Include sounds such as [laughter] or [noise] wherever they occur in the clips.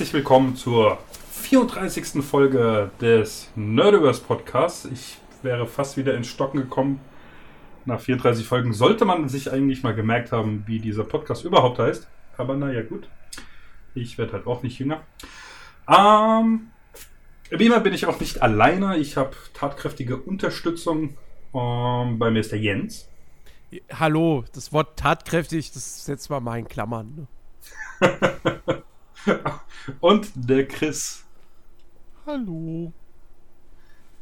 herzlich willkommen zur 34. Folge des Nerdiverse Podcasts. Ich wäre fast wieder ins Stocken gekommen. Nach 34 Folgen sollte man sich eigentlich mal gemerkt haben, wie dieser Podcast überhaupt heißt. Aber naja, gut. Ich werde halt auch nicht jünger. Ähm, wie immer bin ich auch nicht alleine. Ich habe tatkräftige Unterstützung. Ähm, bei mir ist der Jens. Hallo, das Wort tatkräftig, das setzt mal mal in Klammern. Ne? [laughs] [laughs] Und der Chris. Hallo.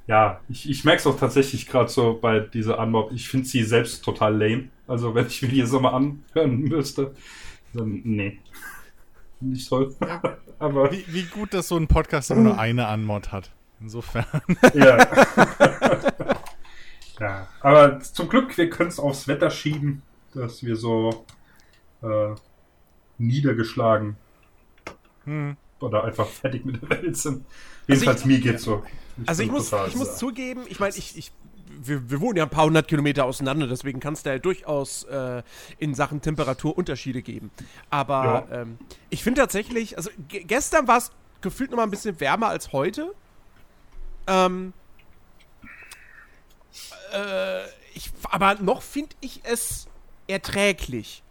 Ja, ich, ich merke es auch tatsächlich gerade so bei dieser Anmob. Ich finde sie selbst total lame. Also wenn ich mir die so mal anhören müsste, dann nee. Nicht toll. [laughs] Aber wie, wie, gut, dass so ein Podcast immer nur eine Anmod hat. Insofern. [laughs] Ja. ja. Aber zum Glück, wir können es aufs Wetter schieben, dass wir so äh, niedergeschlagen hm. oder einfach fertig mit der Welt sind. Jedenfalls also mir geht's so. Ich also ich muss, ich muss zugeben, ich meine, ich, ich wir, wir, wohnen ja ein paar hundert Kilometer auseinander, deswegen kann es da ja durchaus äh, in Sachen Temperatur Unterschiede geben. Aber ja. ähm, ich finde tatsächlich, also gestern war es gefühlt noch mal ein bisschen wärmer als heute. Ähm, äh, ich, aber noch finde ich es erträglich.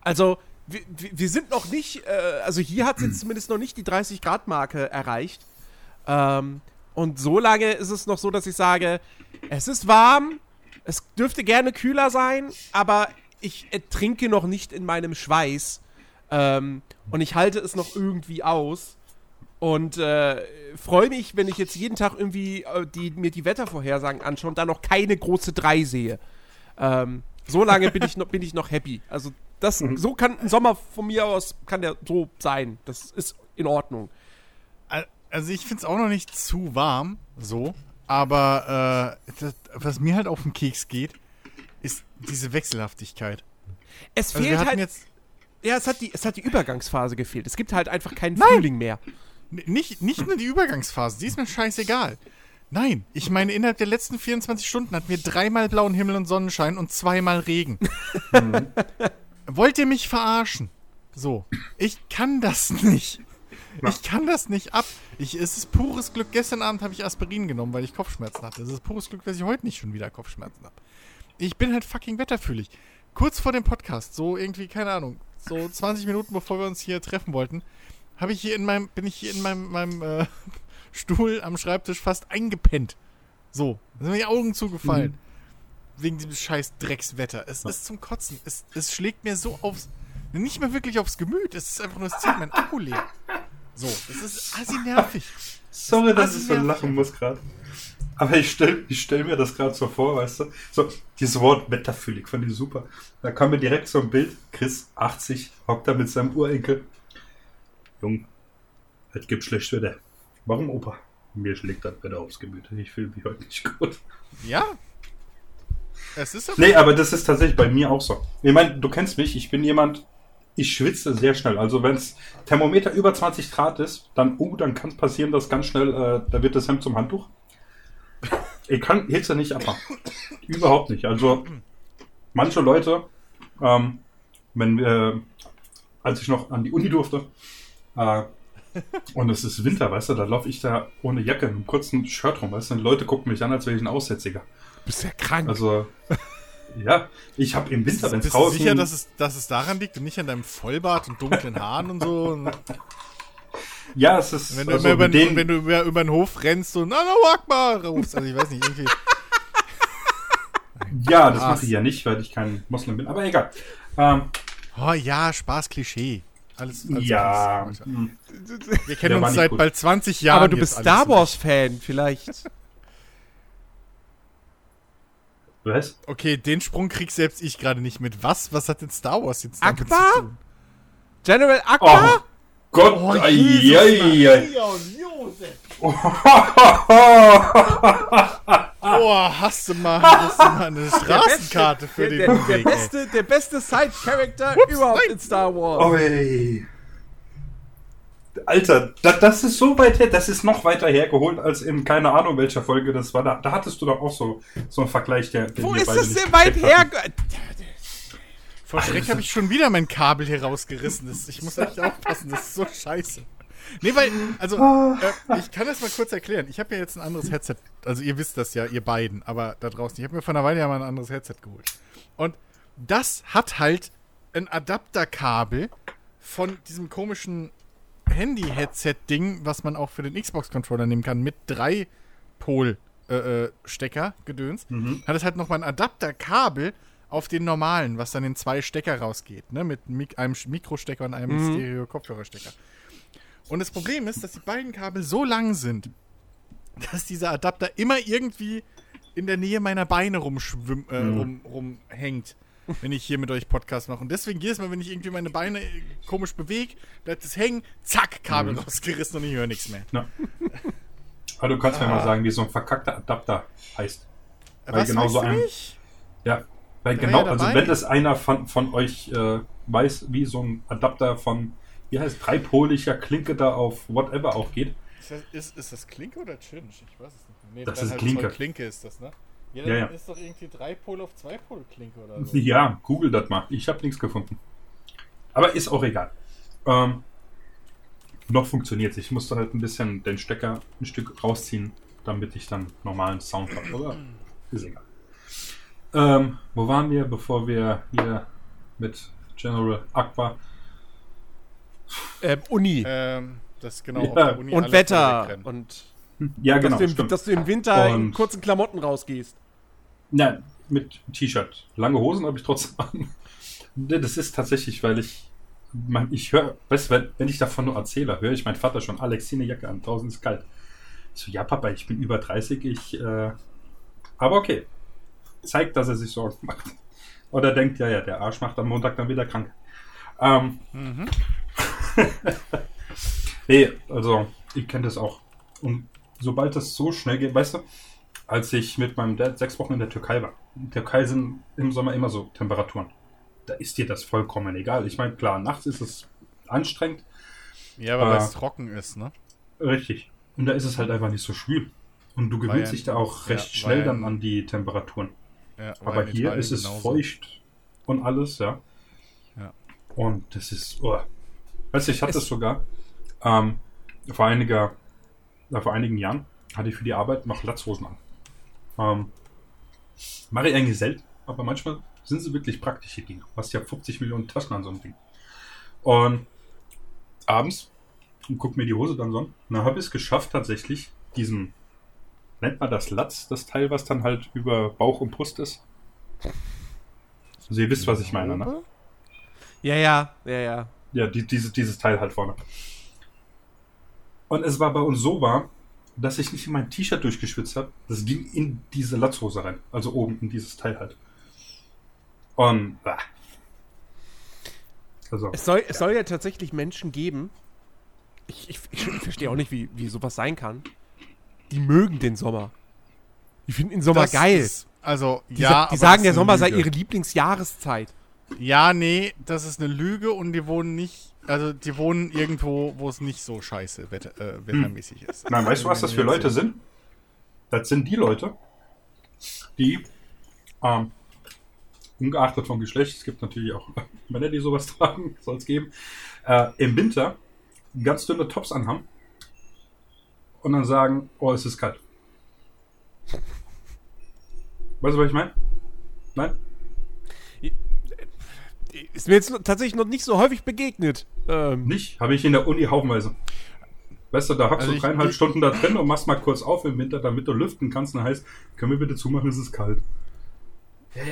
Also, wir, wir sind noch nicht, äh, also hier hat es jetzt [clears throat] zumindest noch nicht die 30-Grad-Marke erreicht. Ähm, und so lange ist es noch so, dass ich sage, es ist warm, es dürfte gerne kühler sein, aber ich ertrinke noch nicht in meinem Schweiß. Ähm, und ich halte es noch irgendwie aus. Und äh, freue mich, wenn ich jetzt jeden Tag irgendwie äh, die, mir die Wettervorhersagen anschaue und da noch keine große 3 sehe. Ähm, so lange bin ich noch, bin ich noch happy. Also das, mhm. so kann ein Sommer von mir aus, kann der so sein. Das ist in Ordnung. Also ich finde es auch noch nicht zu warm, so. Aber äh, das, was mir halt auf den Keks geht, ist diese Wechselhaftigkeit. Es also fehlt halt. Jetzt ja, es hat, die, es hat die Übergangsphase gefehlt. Es gibt halt einfach keinen Nein. Frühling mehr. Nicht, nicht nur die Übergangsphase, die ist mir scheißegal. Nein, ich meine, innerhalb der letzten 24 Stunden hatten wir dreimal blauen Himmel und Sonnenschein und zweimal Regen. Mhm. Wollt ihr mich verarschen? So, ich kann das nicht. Ich kann das nicht ab. Ich, es ist pures Glück. Gestern Abend habe ich Aspirin genommen, weil ich Kopfschmerzen hatte. Es ist pures Glück, dass ich heute nicht schon wieder Kopfschmerzen habe. Ich bin halt fucking wetterfühlig. Kurz vor dem Podcast, so irgendwie, keine Ahnung, so 20 Minuten bevor wir uns hier treffen wollten, habe ich hier in meinem, bin ich hier in meinem, meinem äh, Stuhl am Schreibtisch fast eingepennt. So, sind mir die Augen zugefallen. Mhm. Wegen diesem scheiß Dreckswetter. Es ist zum Kotzen. Es, es schlägt mir so aufs. Nicht mehr wirklich aufs Gemüt. Es ist einfach nur, es zieht mein Akku leer. So, das ist assi nervig. Sorry, dass ich so lachen muss gerade. Aber ich stelle ich stell mir das gerade so vor, weißt du? So, dieses Wort wetterfühlig fand ich super. Da kam mir direkt so ein Bild. Chris, 80, hockt da mit seinem Urenkel. Jung, es gibt schlecht Wetter. Warum, Opa? Mir schlägt das Wetter aufs Gemüt. Ich fühle mich heute nicht gut. Ja. Es ist aber Nee, aber das ist tatsächlich bei mir auch so. Ich meine, du kennst mich. Ich bin jemand, ich schwitze sehr schnell. Also wenn es Thermometer über 20 Grad ist, dann, uh, dann kann es passieren, dass ganz schnell, äh, da wird das Hemd zum Handtuch. Ich kann Hitze nicht abmachen. Überhaupt nicht. Also manche Leute, ähm, wenn wir, als ich noch an die Uni durfte, äh, und es ist Winter, weißt du, da laufe ich da ohne Jacke in einem kurzen Shirt rum, weißt du, und Leute gucken mich an, als wäre ich ein Aussätziger. Du bist ja krank. Also, ja, ich habe im Winter, wenn es draußen... Bist du sicher, dass es, dass es daran liegt und nicht an deinem Vollbart und dunklen Haaren und so? [laughs] ja, es ist... Wenn du, also über, den, wenn du über, über den Hof rennst und Allahu Akbar rufst, also ich weiß nicht, irgendwie... [laughs] ja, das mache ich ja nicht, weil ich kein Moslem bin, aber egal. Ähm, oh ja, Spaß, Klischee. Alles, alles ja. Hm. Wir kennen uns seit gut. bald 20 Jahren. Aber du bist Star Wars-Fan, vielleicht. Was? Okay, den Sprung krieg selbst ich gerade nicht mit. Was? Was hat denn Star Wars jetzt damit Akbar? zu tun? General Akbar? Oh, Gott, oh, ai, ai, ai. Oh, hast du mal, hast du mal eine Straßenkarte für den der, der, Weg, der beste, der beste Side-Character überhaupt nein. in Star Wars. Oh, ey. Alter, da, das ist so weit her, das ist noch weiter hergeholt als in keine Ahnung welcher Folge das war. Da, da hattest du doch auch so, so einen Vergleich, der. Wo ist das denn weit her? Vor Schreck habe ich schon wieder mein Kabel hier rausgerissen. Das, ich muss echt aufpassen, das ist so scheiße. Nee, weil, also, äh, ich kann das mal kurz erklären. Ich habe ja jetzt ein anderes Headset. Also, ihr wisst das ja, ihr beiden, aber da draußen. Ich habe mir vor einer Weile ja mal ein anderes Headset geholt. Und das hat halt ein Adapterkabel von diesem komischen Handy-Headset-Ding, was man auch für den Xbox-Controller nehmen kann, mit drei Pol-Stecker, äh, Gedöns. Mhm. Hat es halt nochmal ein Adapterkabel auf den normalen, was dann in zwei Stecker rausgeht, ne? Mit Mik einem Mikrostecker und einem mhm. Stereo-Kopfhörerstecker. Und das Problem ist, dass die beiden Kabel so lang sind, dass dieser Adapter immer irgendwie in der Nähe meiner Beine rumschwimmt, äh, mhm. rum, rumhängt, wenn ich hier mit euch Podcast mache. Und deswegen jedes Mal, wenn ich irgendwie meine Beine komisch bewege, bleibt es hängen, zack, Kabel mhm. rausgerissen und ich höre nichts mehr. Ja. Aber du kannst ah. mir mal sagen, wie so ein verkackter Adapter heißt. Weil Was genau so ein. Nicht? Ja, weil Der genau, also wenn das einer von, von euch äh, weiß, wie so ein Adapter von wie heißt dreipoliger Klinke da auf whatever auch geht. Ist das, ist, ist das Klinke oder Chinch? Ich weiß es nicht. Nee, das ist Klinke. Klinke ist das, ne? Ja, ja, ja. ist doch irgendwie Dreipol auf Zweipol Klinke oder so. Ja, google das mal. Ich habe nichts gefunden. Aber ist auch egal. Ähm, noch funktioniert es. Ich musste halt ein bisschen den Stecker ein Stück rausziehen, damit ich dann normalen Sound habe. Aber ist egal. Ähm, wo waren wir, bevor wir hier mit General Aqua ähm, Uni. Ähm, das genau ja. auf der Uni Und Wetter. Und ja, genau. Dass du, im, dass du im Winter und in kurzen Klamotten rausgehst. Nein, mit T-Shirt. Lange Hosen habe ich trotzdem an. Das ist tatsächlich, weil ich. Man, ich höre, weißt du, wenn, ich davon nur erzähle, höre ich meinen Vater schon, Alex, zieh eine Jacke an, draußen ist kalt. Ich so, ja, Papa, ich bin über 30, ich. Äh, aber okay. Zeigt, dass er sich Sorgen macht. Oder denkt, ja, ja, der Arsch macht am Montag dann wieder krank. Ähm, mhm. [laughs] nee, also ich kenne das auch. Und sobald das so schnell geht, weißt du, als ich mit meinem Dad sechs Wochen in der Türkei war. In der Türkei sind im Sommer immer so Temperaturen. Da ist dir das vollkommen egal. Ich meine, klar, nachts ist es anstrengend. Ja, aber äh, weil es trocken ist, ne? Richtig. Und da ist es halt einfach nicht so schwül. Und du gewöhnst dich da auch recht ja, schnell dann an die Temperaturen. Ja, aber hier ist es genauso. feucht und alles, ja. ja. Und das ist, oh, Weißt du, ich hatte es sogar ähm, vor, einiger, äh, vor einigen Jahren hatte ich für die Arbeit noch Latzhosen an. Ähm, mache ich eigentlich selten, aber manchmal sind sie wirklich praktische Dinge. Du hast ja 50 Millionen Taschen an so einem Ding. Und abends und guck mir die Hose dann so an. Und dann habe ich es geschafft, tatsächlich diesen, nennt man das Latz, das Teil, was dann halt über Bauch und Brust ist. Also ihr wisst, was ich meine, ne? Ja, ja, ja, ja. Ja, die, dieses, dieses Teil halt vorne. Und es war bei uns so warm, dass ich nicht in mein T-Shirt durchgeschwitzt habe. Das ging in diese Latzhose rein. Also oben in dieses Teil halt. Und. Bah. Also, es, soll, ja. es soll ja tatsächlich Menschen geben. Ich, ich, ich, verstehe auch nicht, wie, wie sowas sein kann. Die mögen den Sommer. Die finden den Sommer das geil. Ist, also, die, ja. Die sagen, der Sommer sei ihre Lieblingsjahreszeit. Ja, nee, das ist eine Lüge und die wohnen nicht, also die wohnen irgendwo, wo es nicht so scheiße wetter, äh, wettermäßig hm. ist. Nein, weißt du, was das für Leute sind? Das sind die Leute, die, ähm, ungeachtet vom Geschlecht, es gibt natürlich auch [laughs] Männer, die sowas tragen, [laughs] soll es geben, äh, im Winter ganz dünne Tops anhaben und dann sagen, oh, es ist kalt. Weißt du, was ich meine? Nein? Ist mir jetzt tatsächlich noch nicht so häufig begegnet. Ähm. Nicht? Habe ich in der Uni haufenweise. Weißt du, da hockst also du dreieinhalb Stunden da drin und machst mal kurz auf im Winter, damit du lüften kannst. Und heißt, können wir bitte zumachen, es ist kalt.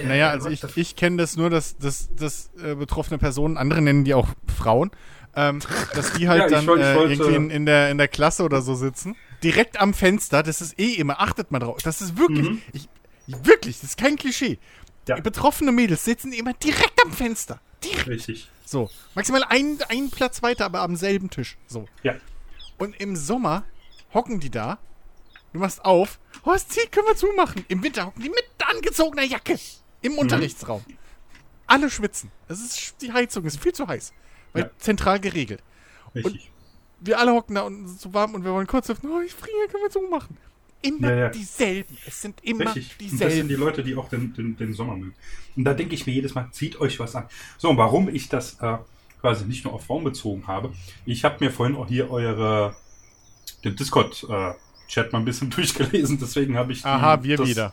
Naja, also ich, ich kenne das nur, dass, dass, dass äh, betroffene Personen, andere nennen die auch Frauen, ähm, dass die [laughs] halt ja, dann wollte, äh, irgendwie in, in, der, in der Klasse oder so sitzen. Direkt am Fenster, das ist eh immer, achtet mal drauf. Das ist wirklich, mhm. ich, wirklich, das ist kein Klischee. Ja. Betroffene Mädels sitzen immer direkt am Fenster. Direkt. Richtig. So. Maximal einen, einen Platz weiter, aber am selben Tisch. So. Ja. Und im Sommer hocken die da. Du machst auf. Oh, es zieht, können wir zumachen. Im Winter hocken die mit angezogener Jacke. Im mhm. Unterrichtsraum. Alle schwitzen. Das ist, die Heizung ist viel zu heiß. Weil ja. zentral geregelt. Richtig. Und wir alle hocken da und es ist so warm und wir wollen kurz öffnen. Oh, ich friere, können wir zumachen immer ja, ja. dieselben. Es sind immer Richtig. dieselben. Und das sind die Leute, die auch den, den, den, Sommer mögen. Und da denke ich mir jedes Mal, zieht euch was an. So, und warum ich das äh, quasi nicht nur auf Raum bezogen habe. Ich habe mir vorhin auch hier eure den Discord äh, Chat mal ein bisschen [laughs] durchgelesen, deswegen habe ich die, Aha, wir das, wieder.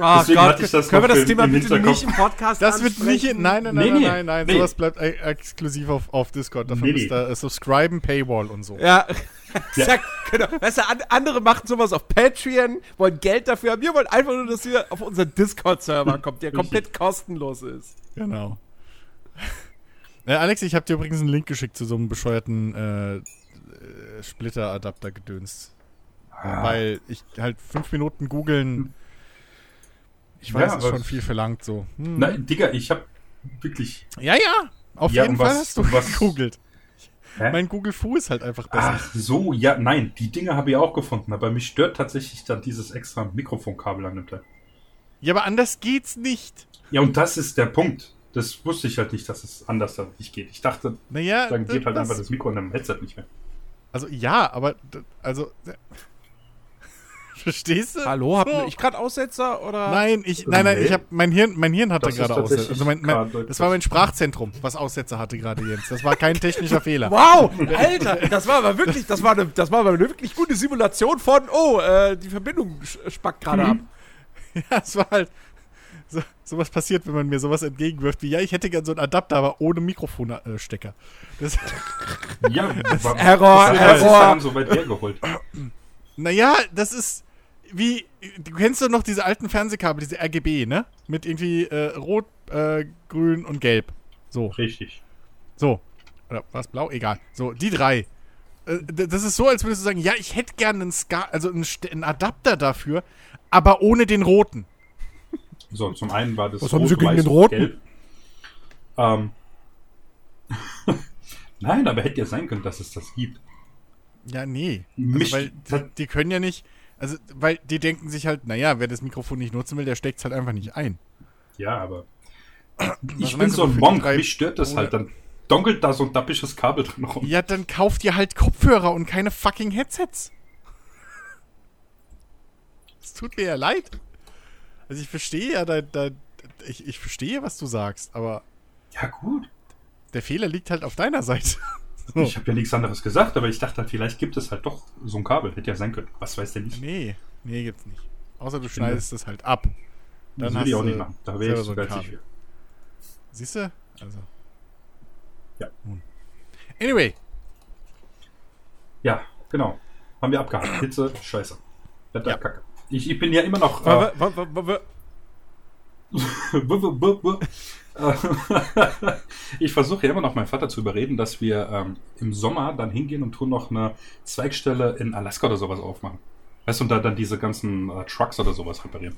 Oh deswegen Gott, hatte ich das können wir das Thema bitte nicht im Podcast Das wird nicht, in, nein, nein, nein, nee, nein, nein, nein, nee. sowas bleibt exklusiv auf, auf Discord. Dafür nee, müsst ihr äh, subscriben, Paywall und so. Ja, ja. genau. Weißt du, andere machen sowas auf Patreon, wollen Geld dafür haben. Wir wollen einfach nur, dass ihr auf unseren Discord-Server kommt, der [laughs] komplett kostenlos ist. Genau. [laughs] Äh, Alex, ich habe dir übrigens einen Link geschickt zu so einem bescheuerten äh, äh Splitter-Adapter gedönst. Ah. Weil ich halt fünf Minuten googeln. Ich weiß, ja, ist schon viel verlangt so. Hm. Nein, Digga, ich hab wirklich. Ja, ja, auf ja, jeden Fall was, hast du was [laughs] gegoogelt. Hä? Mein Google Fu ist halt einfach besser. Ach so, ja, nein, die Dinge habe ich auch gefunden, aber mich stört tatsächlich dann dieses extra Mikrofonkabel an dem Teil. Ja, aber anders geht's nicht. Ja, und das ist der Punkt. Das wusste ich halt nicht, dass es anders dann nicht geht. Ich dachte, naja, dann geht halt einfach das Mikro in einem Headset nicht mehr. Also ja, aber also [laughs] Verstehst du? Hallo, hab so. ich gerade Aussetzer oder? Nein, ich, nein, nein, ich habe mein Hirn, mein Hirn hatte gerade Aussetzer. Also mein, mein, das war mein Sprachzentrum, was Aussetzer hatte gerade Jens. Das war kein technischer [laughs] Fehler. Wow, Alter, das war aber wirklich, das war eine, das war aber eine wirklich gute Simulation von, oh, äh, die Verbindung spackt gerade mhm. ab. [laughs] Ja, es war halt so, sowas passiert, wenn man mir sowas entgegenwirft wie, ja, ich hätte gern so einen Adapter, aber ohne Mikrofonstecker. Das, ja, das war, Error, das Error. so weit hergeholt. Naja, das ist wie, du kennst doch noch diese alten Fernsehkabel, diese RGB, ne? Mit irgendwie äh, Rot, äh, Grün und Gelb. So. Richtig. So. Oder was, blau? Egal. So, die drei. Äh, das ist so, als würdest du sagen, ja, ich hätte gerne einen, Ska also einen, einen Adapter dafür, aber ohne den roten. So, zum einen war das Was Rot, haben Sie gegen den roten? Gelb. Ähm. [laughs] Nein, aber hätte ja sein können, dass es das gibt. Ja, nee. Also, weil die, die, können ja nicht, also, weil die denken sich halt, naja, wer das Mikrofon nicht nutzen will, der steckt es halt einfach nicht ein. Ja, aber. ich bin so ein Monk, mich stört das halt. Dann donkelt da so ein dappisches Kabel drin rum. Ja, dann kauft ihr halt Kopfhörer und keine fucking Headsets. Es tut mir ja leid. Also ich verstehe ja, da, da, ich, ich verstehe, was du sagst, aber. Ja, gut. Der Fehler liegt halt auf deiner Seite. Ich habe ja nichts anderes gesagt, aber ich dachte vielleicht gibt es halt doch so ein Kabel. Hätte ja sein können. Was weiß der nicht? Nee, nee, gibt's nicht. Außer du schneidest es halt ab. Dann das will ich auch nicht machen. Da wäre ich so geizig für. Siehst du? Also. Ja. Anyway. Ja, genau. Haben wir abgehakt. Hitze, scheiße. Wetter, ja. kacke. Ich, ich bin ja immer noch. Äh, [laughs] ich versuche ja immer noch meinen Vater zu überreden, dass wir ähm, im Sommer dann hingehen und tun noch eine Zweigstelle in Alaska oder sowas aufmachen. Weißt du, und da dann diese ganzen äh, Trucks oder sowas reparieren.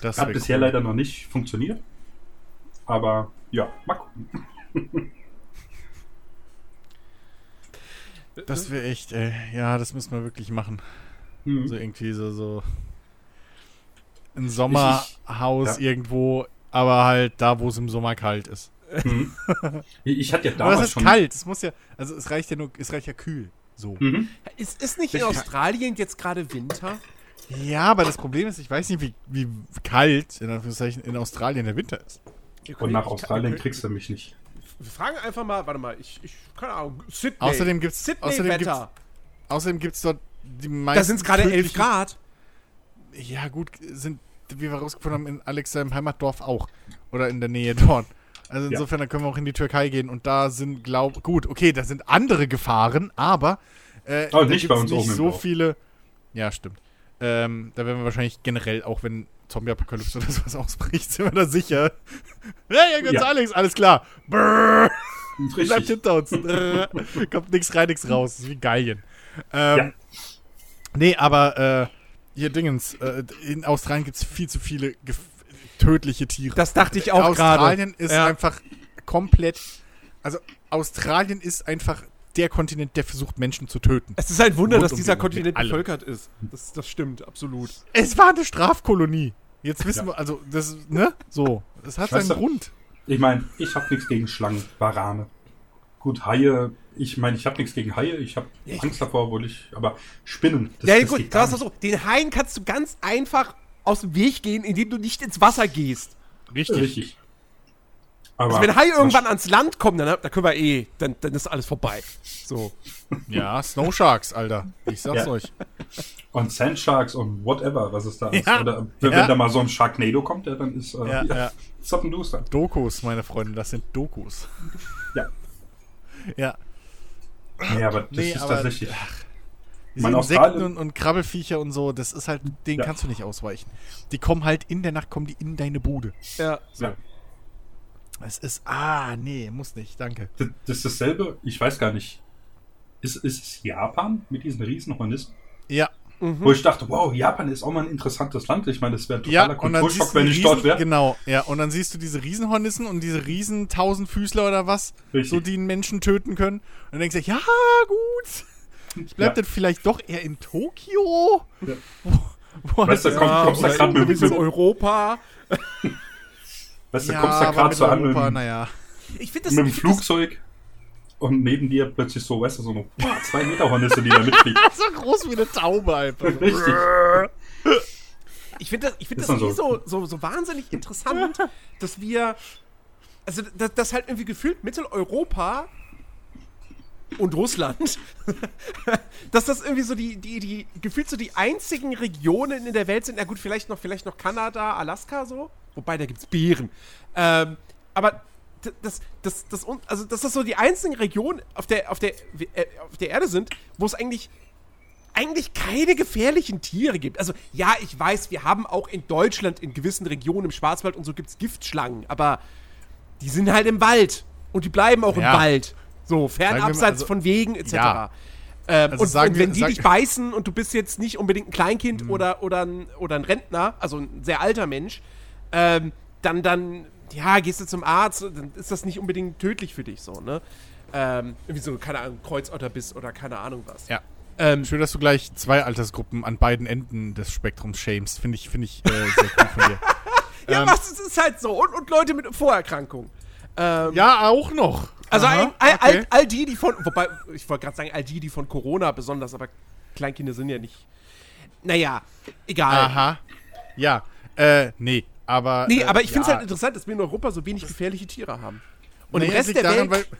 Das hat bisher cool. leider noch nicht funktioniert. Aber ja, mal gucken. [laughs] Das wäre echt, ey. Ja, das müssen wir wirklich machen. Mhm. So irgendwie so, so ein Sommerhaus ja. irgendwo, aber halt da, wo es im Sommer kalt ist. Mhm. [laughs] Ich hatte ja damals aber es ist schon kalt. Es muss ja, also es reicht ja nur, es reicht ja kühl. So. Mhm. Ist, ist nicht in Australien jetzt gerade Winter? Ja, aber das Problem ist, ich weiß nicht, wie, wie kalt in, Anführungszeichen, in Australien der Winter ist. Und nach Australien kriegst du mich nicht. Wir fragen einfach mal, warte mal, ich, ich keine Ahnung, Sydney. Außerdem gibt's, Sydney außerdem Wetter. Gibt's, außerdem gibt's dort die meisten. Da sind es gerade 11 Grad. Ja, gut, sind, wie wir rausgefunden haben, in Alex seinem Heimatdorf auch. Oder in der Nähe dort. Also insofern, ja. da können wir auch in die Türkei gehen und da sind, glaub, gut, okay, da sind andere Gefahren, aber äh, oh, nicht bei uns nicht so viele. Ja, stimmt. Ähm, da werden wir wahrscheinlich generell, auch wenn Zombie-Apokalypse [laughs] oder sowas ausbricht, sind wir da sicher. [laughs] hey, Jürgens ja. Alex, alles klar. Brrr. Bleibt hinter uns. Kommt nichts rein, nichts raus. Das ist wie Geigen. Ähm, ja. Nee, aber äh, hier Dingens, äh, in Australien gibt es viel zu viele tödliche Tiere. Das dachte ich auch gerade. Australien ist ja. einfach komplett. Also Australien ist einfach der Kontinent, der versucht, Menschen zu töten. Es ist ein Wunder, dass dieser Kontinent bevölkert ist. Das, das stimmt, absolut. Es war eine Strafkolonie. Jetzt wissen ja. wir, also, das, ne? So. Das hat seinen Grund. Ich meine, ich habe nichts gegen Schlangen, Warane. Gut, Haie, ich meine, ich habe nichts gegen Haie, ich habe Angst davor, obwohl ich, aber Spinnen. Das, ja, das gut, das ist so. Den Haien kannst du ganz einfach aus dem Weg gehen, indem du nicht ins Wasser gehst. Richtig. Richtig. Aber also wenn Hai irgendwann ans Land kommt, dann, dann können wir eh, dann, dann ist alles vorbei. So. Ja, Snow Sharks, Alter. Ich sag's ja. euch. Und Sand Sharks und whatever, was es da ist. Oder wenn, ja. da mal so ein Sharknado kommt, ja, dann ist äh, ja, [laughs] ja. Zappenduster. Dokus, meine Freunde, das sind Dokus. Ja. Ja. Nee, aber das nee, ist aber, tatsächlich. Ach, diese Insekten und, und, Krabbelfiecher und so, das ist halt, den ja. kannst du nicht ausweichen. Die kommen halt in der Nacht, kommen die in deine Bude. Ja. So. ja. Es ist, ah, nee, muss nicht, danke. Das, das ist dasselbe, ich weiß gar nicht. Ist, ist es Japan mit diesen riesen Hornissen? Ja. Mhm. Wo ich dachte, wow, Japan ist auch mal ein interessantes Land. Ich meine, das wäre ein totaler ja, Kulturschock, wenn ich riesen, dort wäre. Genau, ja. Und dann siehst du diese Riesenhornissen und diese riesen Tausendfüßler oder was, Richtig. so die einen Menschen töten können. Und dann denkst du, ja, gut. Ich bleib ja. dann vielleicht doch eher in Tokio. Ja. Wo, weißt du, ja, komm, kommst da gerade mit, mit Europa. Weißt du, ja, kommst da gerade so an mit, naja. ich das, mit dem Flugzeug und neben dir plötzlich so, weißt du, so eine [laughs] zwei Meter Hornisse, die da mitfliegt. [laughs] so groß wie eine Taube einfach. Richtig. Ich finde das, ich find das, das so. so, so, so wahnsinnig interessant, [laughs] dass wir, also dass, dass halt irgendwie gefühlt Mitteleuropa und Russland, dass das irgendwie so die, die, die, gefühlt so die einzigen Regionen in der Welt sind. Na gut, vielleicht noch, vielleicht noch Kanada, Alaska so. Wobei, da gibt es Bären. Ähm, aber das, das, das, also, dass das so die einzigen Regionen auf der, auf der, äh, auf der Erde sind, wo es eigentlich eigentlich keine gefährlichen Tiere gibt. Also ja, ich weiß, wir haben auch in Deutschland in gewissen Regionen im Schwarzwald und so gibt es Giftschlangen, aber die sind halt im Wald und die bleiben auch ja. im Wald. So, fernabseits also, von Wegen etc. Ja. Ähm, also und, und, wenn wir, die dich beißen und du bist jetzt nicht unbedingt ein Kleinkind mhm. oder, oder, ein, oder ein Rentner, also ein sehr alter Mensch, ähm, dann, dann, ja, gehst du zum Arzt, dann ist das nicht unbedingt tödlich für dich so, ne? Ähm, irgendwie so, keine Ahnung, Kreuzotter bist oder keine Ahnung was. Ja. Ähm, Schön, dass du gleich zwei Altersgruppen an beiden Enden des Spektrums shamest. Finde ich, finde ich äh, sehr gut von dir. [laughs] ja, ähm, was, es ist halt so. Und, und Leute mit Vorerkrankungen. Ähm, ja, auch noch. Also Aha, all, all, okay. all, die, die von, wobei, ich wollte gerade sagen, all die, die von Corona besonders, aber Kleinkinder sind ja nicht. Naja, egal. Aha. Ja, äh, nee. Aber, nee, äh, aber ich finde es halt interessant, dass wir in Europa so wenig gefährliche Tiere haben. Und nee, im Rest der daran, Welt. Weil,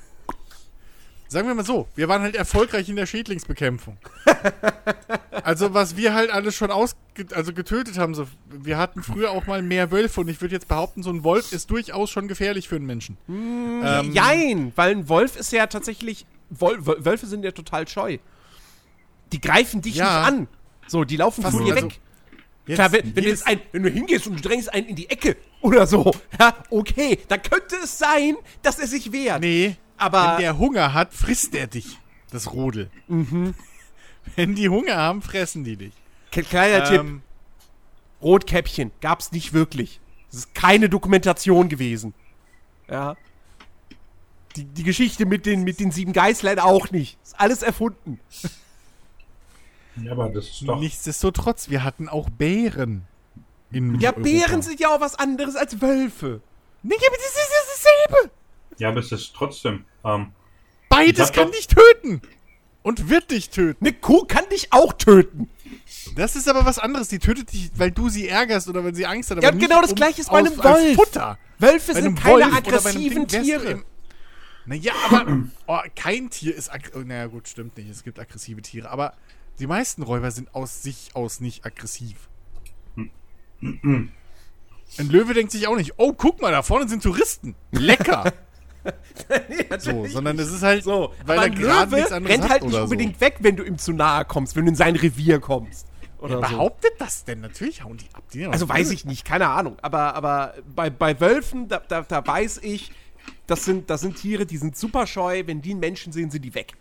sagen wir mal so, wir waren halt erfolgreich in der Schädlingsbekämpfung. [laughs] also, was wir halt alles schon aus, also getötet haben, so, wir hatten früher auch mal mehr Wölfe und ich würde jetzt behaupten, so ein Wolf ist durchaus schon gefährlich für einen Menschen. Mm, ähm, jein, weil ein Wolf ist ja tatsächlich, Wol Wölfe sind ja total scheu. Die greifen dich ja, nicht an. So, die laufen von dir also, weg. Jetzt, Klar, wenn, wenn, du jetzt ein, wenn du hingehst und du drängst einen in die Ecke oder so, ja, okay, dann könnte es sein, dass er sich wehrt. Nee, aber. Wenn der Hunger hat, frisst er dich, das Rudel. Mhm. [laughs] Wenn die Hunger haben, fressen die dich. Kleiner ähm, Tipp. Rotkäppchen gab's nicht wirklich. Es ist keine Dokumentation gewesen. Ja. Die, die Geschichte mit den, mit den sieben Geißlein auch nicht. Ist alles erfunden. Ja, aber das ist doch. Nichtsdestotrotz, wir hatten auch Bären. In ja, Europa. Bären sind ja auch was anderes als Wölfe. Nee, aber das ist dasselbe. Ja, aber es ist trotzdem. Ähm, Beides kann dich töten. Und wird dich töten. Eine Kuh kann dich auch töten. Das ist aber was anderes. Die tötet dich, weil du sie ärgerst oder weil sie Angst hat. Ja, genau das um, gleiche ist bei einem Wolf. Futter. Wölfe sind keine Wolf aggressiven Tiere. Naja, aber oh, kein Tier ist aggressiv. Oh, naja, gut, stimmt nicht. Es gibt aggressive Tiere. Aber die meisten Räuber sind aus sich aus nicht aggressiv. [clears throat] Ein Löwe denkt sich auch nicht, oh, guck mal, da vorne sind Touristen. Lecker. [laughs] nee, so, sondern es ist halt so, weil er gerade nichts anderes rennt halt nicht unbedingt so. weg, wenn du ihm zu nahe kommst, wenn du in sein Revier kommst. Oder Wer behauptet so. das denn? Natürlich hauen die ab. Die also weiß ich nicht, keine Ahnung. Aber, aber bei, bei Wölfen, da, da, da weiß ich, das sind, das sind Tiere, die sind super scheu. Wenn die einen Menschen sehen, sind die weg.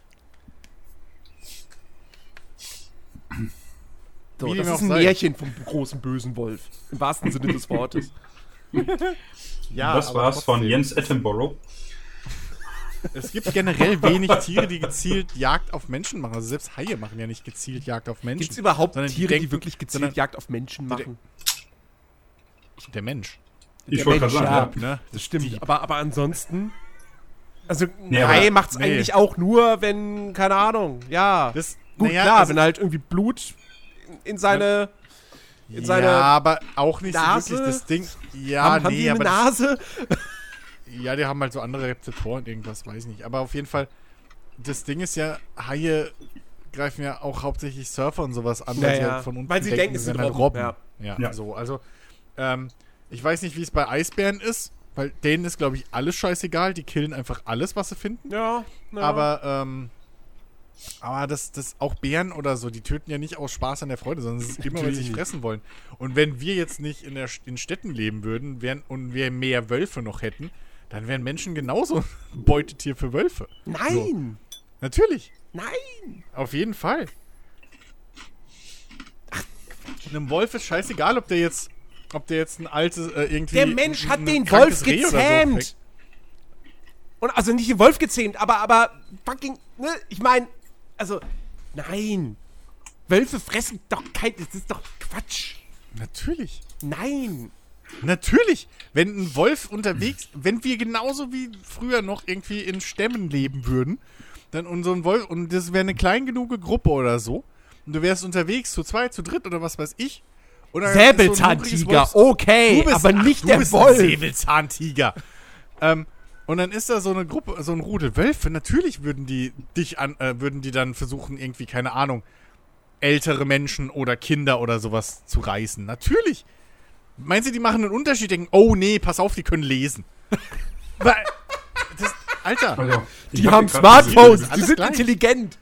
So, das ist ein sein. Märchen vom großen bösen Wolf. Im wahrsten Sinne des Wortes. [laughs] ja, das war's von Jens Attenborough. Es gibt generell wenig Tiere, die gezielt Jagd auf Menschen machen. Also selbst Haie machen ja nicht gezielt Jagd auf Menschen. Gibt es überhaupt Tiere, die, denken, die wirklich gezielt Jagd auf Menschen machen? Der, der Mensch. Ich wollte gerade sagen, ja, ne? Das stimmt. Aber, aber ansonsten. Also, nee, Hai macht's nee. eigentlich auch nur, wenn, keine Ahnung, ja. Das, Gut, ja, klar, also, wenn halt irgendwie Blut in seine. In seine ja, aber auch nicht Nase? so wirklich das Ding. Ja, haben, nee, haben die eine Nase? [laughs] Ja, die haben halt so andere Rezeptoren, irgendwas, weiß ich nicht. Aber auf jeden Fall, das Ding ist ja, Haie greifen ja auch hauptsächlich Surfer und sowas an, weil, ja, halt von unten weil sie denken, es sind halt Robben. Ja. Ja, ja, so. Also, ähm, ich weiß nicht, wie es bei Eisbären ist, weil denen ist, glaube ich, alles scheißegal. Die killen einfach alles, was sie finden. Ja. ja. Aber, ähm, aber das, das auch Bären oder so, die töten ja nicht aus Spaß an der Freude, sondern es ist immer, weil sie sich fressen wollen. Und wenn wir jetzt nicht in, der, in Städten leben würden wären, und wir mehr Wölfe noch hätten, dann wären Menschen genauso [laughs] Beutetier für Wölfe. Nein! So. Natürlich. Nein! Auf jeden Fall. Ach, einem Wolf ist scheißegal, ob der jetzt, ob der jetzt ein altes, äh, irgendwie. Der Mensch hat den Wolf gezähmt! So und also nicht den Wolf gezähmt, aber, aber fucking, ne, ich meine, also, nein. Wölfe fressen doch kein, das ist doch Quatsch. Natürlich. Nein. Natürlich. Wenn ein Wolf unterwegs, wenn wir genauso wie früher noch irgendwie in Stämmen leben würden, dann ein Wolf, und das wäre eine klein genug Gruppe oder so, und du wärst unterwegs zu zweit, zu dritt oder was weiß ich. Säbelzahntiger, so okay, bist, aber nicht ach, der Wolf. Säbelzahntiger. ähm, und dann ist da so eine Gruppe, so ein Rudel Wölfe. Natürlich würden die dich an, äh, würden die dann versuchen, irgendwie, keine Ahnung, ältere Menschen oder Kinder oder sowas zu reißen. Natürlich. Meinst du, die machen einen Unterschied? Denken, oh nee, pass auf, die können lesen. [laughs] das, Alter. Die haben Smartphones, die sind gleich. intelligent.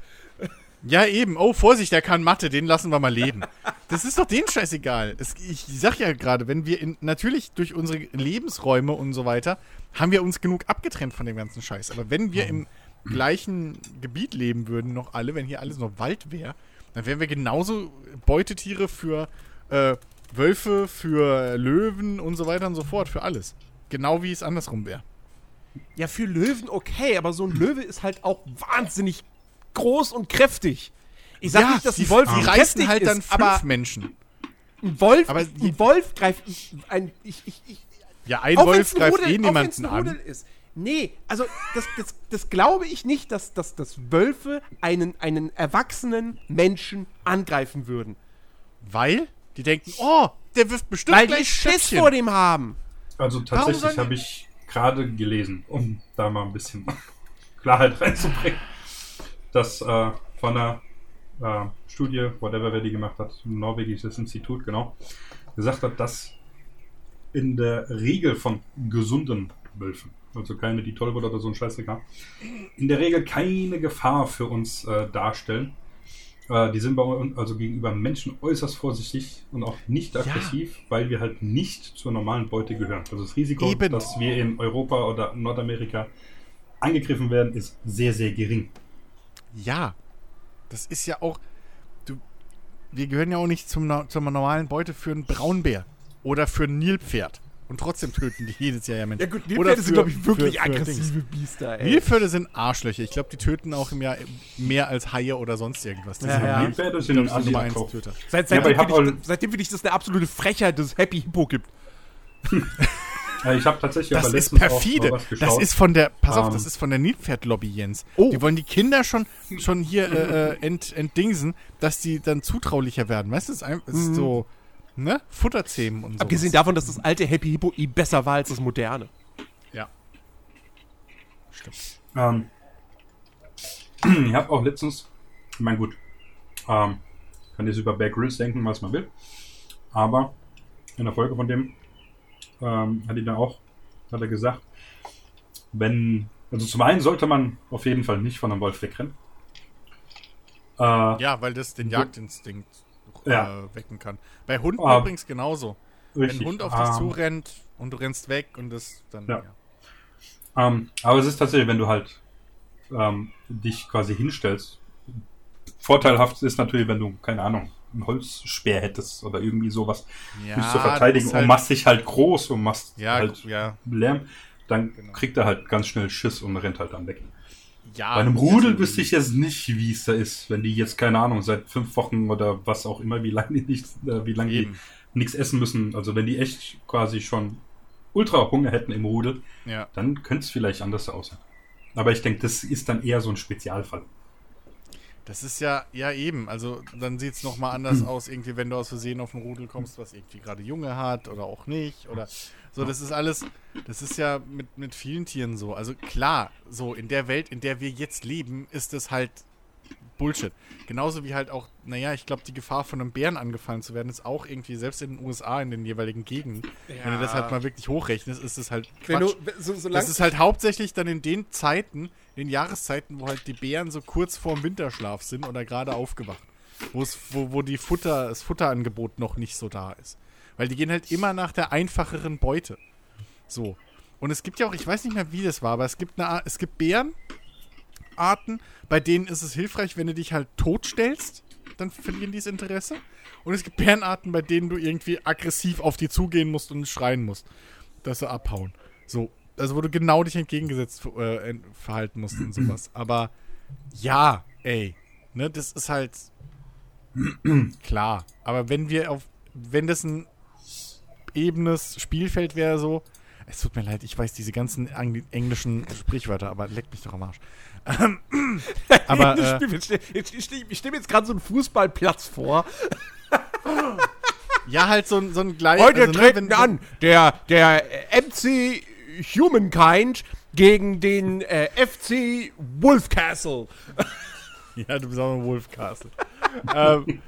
Ja, eben. Oh, Vorsicht, der kann Mathe, den lassen wir mal leben. [laughs] Das ist doch denen scheißegal. Es, ich sag ja gerade, wenn wir in, natürlich durch unsere Lebensräume und so weiter, haben wir uns genug abgetrennt von dem ganzen Scheiß. Aber wenn wir im gleichen Gebiet leben würden, noch alle, wenn hier alles noch Wald wäre, dann wären wir genauso Beutetiere für äh, Wölfe, für Löwen und so weiter und so fort, für alles. Genau wie es andersrum wäre. Ja, für Löwen okay, aber so ein Löwe ist halt auch wahnsinnig groß und kräftig. Ich sag ja, nicht, dass die, Wolf die reißen halt dann fünf aber Menschen. Ein Wolf, aber ein Wolf greift ein, ich, ich, ich, ja, ein Wolf greift Rudel, eh niemanden an. Ist. Nee, also das, das, das glaube ich nicht, dass, dass, dass Wölfe einen, einen erwachsenen Menschen angreifen würden. Weil? Die denken, oh, der wirft bestimmt Weil gleich die Schiss vor dem haben. Also tatsächlich habe ich gerade gelesen, um da mal ein bisschen [laughs] Klarheit reinzubringen dass äh, von einer äh, Studie, whatever wer die gemacht hat, ein norwegisches Institut, genau, gesagt hat, dass in der Regel von gesunden Wölfen, also keine, die Tollwut oder so ein Scheißdreck in der Regel keine Gefahr für uns äh, darstellen. Äh, die sind bei uns also gegenüber Menschen äußerst vorsichtig und auch nicht aggressiv, ja. weil wir halt nicht zur normalen Beute gehören. Also das Risiko, Eben. dass wir in Europa oder Nordamerika angegriffen werden, ist sehr, sehr gering. Ja, das ist ja auch. Du, wir gehören ja auch nicht zum, zur normalen Beute für einen Braunbär oder für ein Nilpferd. Und trotzdem töten die jedes Jahr ja Menschen. Ja gut, Nilpferde sind, glaube ich, wirklich für, für aggressive Biester, ey. Nilpferde sind Arschlöcher. Ich glaube, die töten auch im Jahr mehr als Haie oder sonst irgendwas. Die ja, ja. Nilpferde sind ein Nummer 1 Töter. Seit, seitdem, ja, finde ich, finde ich, das eine absolute Frechheit, dass es Happy Hippo gibt. [laughs] Ja, ich habe tatsächlich das ist perfide. das ist von der, pass um, auf, das ähm. ist von der Nilpferd-Lobby, Jens. Oh. Die wollen die Kinder schon, schon hier äh, äh, ent, entdingsen, dass die dann zutraulicher werden. Weißt du, es ist, ist mhm. so, ne? Futterzähmen und so. Abgesehen davon, dass das alte Happy Hippo i besser war als das moderne. Ja. Stimmt. Ähm, [clears throat] ich habe auch letztens, ich meine, gut, ähm, kann jetzt über Bear Grylls denken, was man will, aber in der Folge von dem ähm, hat ihn dann auch, hat er gesagt, wenn, also zum einen sollte man auf jeden Fall nicht von einem Wolf wegrennen. Äh, ja, weil das den Jagdinstinkt äh, ja. wecken kann. Bei Hunden ah, übrigens genauso. Richtig. Wenn ein Hund auf dich ah, zurennt und du rennst weg und das dann. Ja. ja. Ähm, aber es ist tatsächlich, wenn du halt ähm, dich quasi hinstellst. Vorteilhaft ist natürlich, wenn du, keine Ahnung, ein Holzspeer hättest oder irgendwie sowas, ja, dich zu verteidigen halt und machst dich halt groß und machst ja, halt ja. Lärm, dann genau. kriegt er halt ganz schnell Schiss und rennt halt dann weg. Ja, Bei einem Rudel wüsste ich jetzt nicht, wie es da ist, wenn die jetzt, keine Ahnung, seit fünf Wochen oder was auch immer, wie lange die nicht, äh, wie lange die nichts essen müssen. Also wenn die echt quasi schon ultra Hunger hätten im Rudel, ja. dann könnte es vielleicht anders aussehen. Aber ich denke, das ist dann eher so ein Spezialfall. Das ist ja, ja eben. Also dann sieht es nochmal anders aus, irgendwie, wenn du aus Versehen auf ein Rudel kommst, was irgendwie gerade Junge hat oder auch nicht. Oder so, das ist alles, das ist ja mit, mit vielen Tieren so. Also klar, so in der Welt, in der wir jetzt leben, ist es halt Bullshit. Genauso wie halt auch, naja, ich glaube, die Gefahr von einem Bären angefallen zu werden, ist auch irgendwie, selbst in den USA, in den jeweiligen Gegenden, ja. wenn du das halt mal wirklich hochrechnest, ist es halt Quatsch. Du, so, so das ist halt hauptsächlich dann in den Zeiten, in den Jahreszeiten, wo halt die Bären so kurz vorm Winterschlaf sind oder gerade aufgewacht. wo, wo die Futter, das Futterangebot noch nicht so da ist. Weil die gehen halt immer nach der einfacheren Beute. So. Und es gibt ja auch, ich weiß nicht mehr, wie das war, aber es gibt eine, es gibt Bären, Arten, bei denen ist es hilfreich, wenn du dich halt totstellst, dann verlieren die das Interesse. Und es gibt Bärenarten, bei denen du irgendwie aggressiv auf die zugehen musst und schreien musst, dass sie abhauen. So, also wo du genau dich entgegengesetzt äh, verhalten musst und sowas. Aber ja, ey, ne, das ist halt [clears throat] klar. Aber wenn wir auf, wenn das ein ebenes Spielfeld wäre, so, es tut mir leid, ich weiß diese ganzen englischen Sprichwörter, aber leck mich doch am Arsch. Ähm, [laughs] aber äh, ich, mir jetzt gerade so einen Fußballplatz vor. [laughs] ja, halt so, ein so ein gleich. Heute also, ne, treten ne, an der, der MC Humankind gegen den äh, FC Wolfcastle. [laughs] ja, du bist auch ein Wolfcastle. ähm,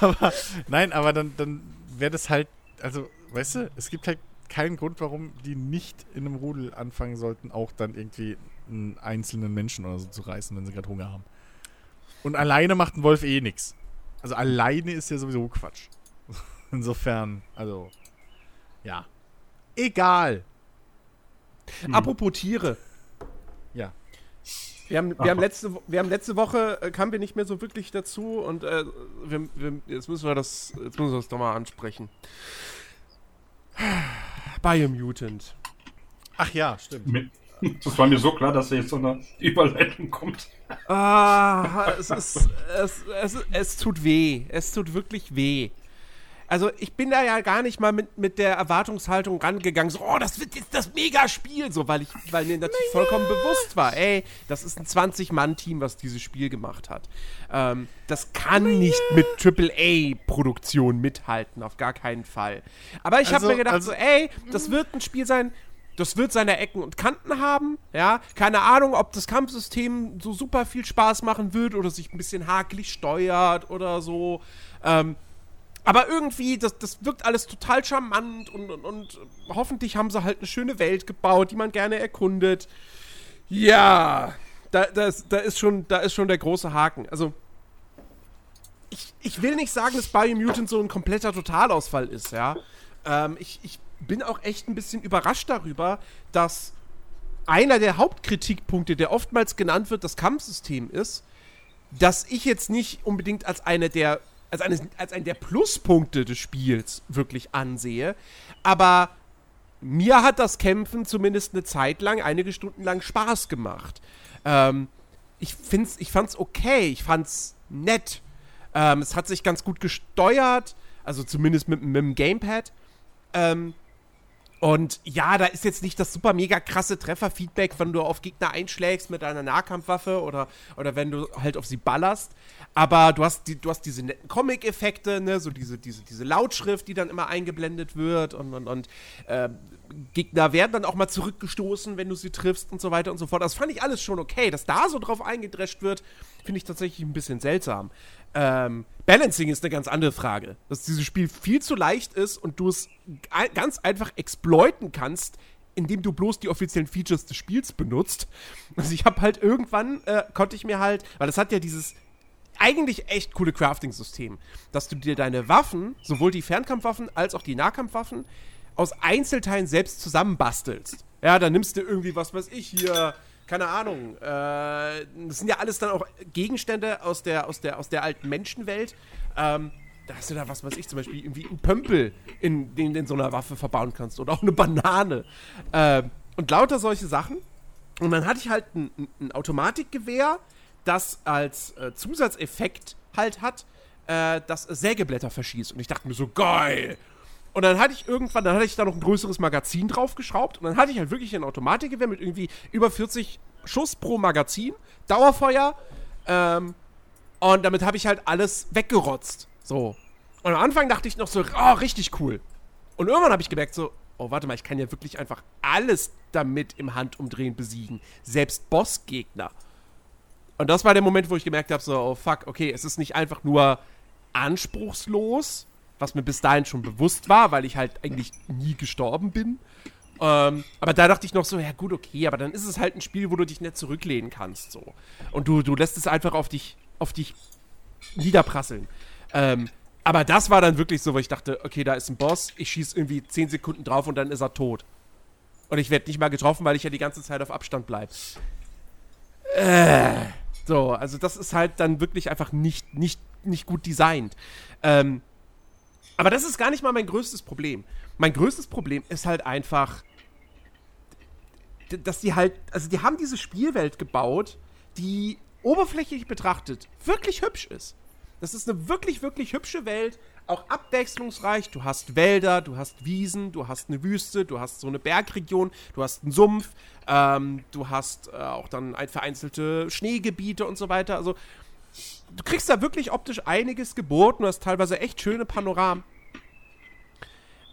aber, nein, aber dann, dann wäre das halt, also, weißt du, es gibt halt keinen Grund, warum die nicht in einem Rudel anfangen sollten, auch dann irgendwie einen einzelnen Menschen oder so zu reißen, wenn sie gerade Hunger haben. Und alleine macht ein Wolf eh nichts. Also alleine ist ja sowieso Quatsch. [laughs] Insofern, also, ja. Egal. Hm. Apropos Tiere. Ja. Wir haben, wir, haben letzte, wir haben letzte Woche, äh, kamen wir nicht mehr so wirklich dazu und äh, wir, wir, jetzt müssen wir das, jetzt müssen wir das doch mal ansprechen. Biomutant. Ach ja, stimmt. Das war mir so klar, dass jetzt so eine Überleitung kommt. Ah, es ist, es, es, es tut weh. Es tut wirklich weh also ich bin da ja gar nicht mal mit, mit der Erwartungshaltung rangegangen, so, oh, das wird jetzt das Megaspiel, so, weil ich, weil mir natürlich vollkommen bewusst war, ey, das ist ein 20-Mann-Team, was dieses Spiel gemacht hat. Ähm, das kann nicht mit AAA-Produktion mithalten, auf gar keinen Fall. Aber ich also, habe mir gedacht, also, so, ey, das wird ein Spiel sein, das wird seine Ecken und Kanten haben, ja. Keine Ahnung, ob das Kampfsystem so super viel Spaß machen wird oder sich ein bisschen hakelig steuert oder so. Ähm, aber irgendwie, das, das wirkt alles total charmant und, und, und hoffentlich haben sie halt eine schöne Welt gebaut, die man gerne erkundet. Ja, da, das, da, ist, schon, da ist schon der große Haken. Also, ich, ich will nicht sagen, dass Biomutant so ein kompletter Totalausfall ist, ja. Ähm, ich, ich bin auch echt ein bisschen überrascht darüber, dass einer der Hauptkritikpunkte, der oftmals genannt wird, das Kampfsystem ist, dass ich jetzt nicht unbedingt als eine der als, eines, als einen der Pluspunkte des Spiels wirklich ansehe. Aber mir hat das Kämpfen zumindest eine Zeit lang, einige Stunden lang Spaß gemacht. Ähm, ich, find's, ich fand's okay, ich fand's nett. Ähm, es hat sich ganz gut gesteuert, also zumindest mit, mit dem Gamepad. Ähm, und ja, da ist jetzt nicht das super mega krasse Trefferfeedback, wenn du auf Gegner einschlägst mit deiner Nahkampfwaffe oder, oder wenn du halt auf sie ballerst. Aber du hast, die, du hast diese netten Comic-Effekte, ne? so diese, diese, diese Lautschrift, die dann immer eingeblendet wird und, und, und äh, Gegner werden dann auch mal zurückgestoßen, wenn du sie triffst und so weiter und so fort. Das fand ich alles schon okay. Dass da so drauf eingedrescht wird, finde ich tatsächlich ein bisschen seltsam. Ähm, Balancing ist eine ganz andere Frage. Dass dieses Spiel viel zu leicht ist und du es ganz einfach exploiten kannst, indem du bloß die offiziellen Features des Spiels benutzt. Also ich habe halt irgendwann, äh, konnte ich mir halt, weil es hat ja dieses eigentlich echt coole Crafting-System, dass du dir deine Waffen, sowohl die Fernkampfwaffen als auch die Nahkampfwaffen, aus Einzelteilen selbst zusammenbastelst. Ja, dann nimmst du irgendwie, was weiß ich, hier keine Ahnung, äh, das sind ja alles dann auch Gegenstände aus der, aus der, aus der alten Menschenwelt. Ähm, da hast du da, was weiß ich, zum Beispiel irgendwie einen Pömpel, in den du in so einer Waffe verbauen kannst oder auch eine Banane. Ähm, und lauter solche Sachen. Und dann hatte ich halt ein, ein Automatikgewehr, das als äh, Zusatzeffekt halt hat, äh, das Sägeblätter verschießt. Und ich dachte mir so, geil! Und dann hatte ich irgendwann, dann hatte ich da noch ein größeres Magazin draufgeschraubt und dann hatte ich halt wirklich ein Automatikgewehr mit irgendwie über 40 Schuss pro Magazin, Dauerfeuer. Ähm, und damit habe ich halt alles weggerotzt. So. Und am Anfang dachte ich noch so, oh, richtig cool. Und irgendwann habe ich gemerkt, so, oh, warte mal, ich kann ja wirklich einfach alles damit im Handumdrehen besiegen. Selbst Bossgegner. Und das war der Moment, wo ich gemerkt habe, so, oh fuck, okay, es ist nicht einfach nur anspruchslos, was mir bis dahin schon bewusst war, weil ich halt eigentlich nie gestorben bin. Ähm, aber da dachte ich noch so, ja gut, okay, aber dann ist es halt ein Spiel, wo du dich nicht zurücklehnen kannst, so. Und du, du lässt es einfach auf dich, auf dich niederprasseln. Ähm, aber das war dann wirklich so, wo ich dachte, okay, da ist ein Boss, ich schieße irgendwie 10 Sekunden drauf und dann ist er tot. Und ich werde nicht mal getroffen, weil ich ja die ganze Zeit auf Abstand bleibe. Äh. So, also das ist halt dann wirklich einfach nicht, nicht, nicht gut designt. Ähm, aber das ist gar nicht mal mein größtes Problem. Mein größtes Problem ist halt einfach, dass die halt, also die haben diese Spielwelt gebaut, die oberflächlich betrachtet wirklich hübsch ist. Das ist eine wirklich, wirklich hübsche Welt, auch abwechslungsreich. Du hast Wälder, du hast Wiesen, du hast eine Wüste, du hast so eine Bergregion, du hast einen Sumpf, ähm, du hast äh, auch dann ein vereinzelte Schneegebiete und so weiter. Also du kriegst da wirklich optisch einiges geboten, du hast teilweise echt schöne Panoramen.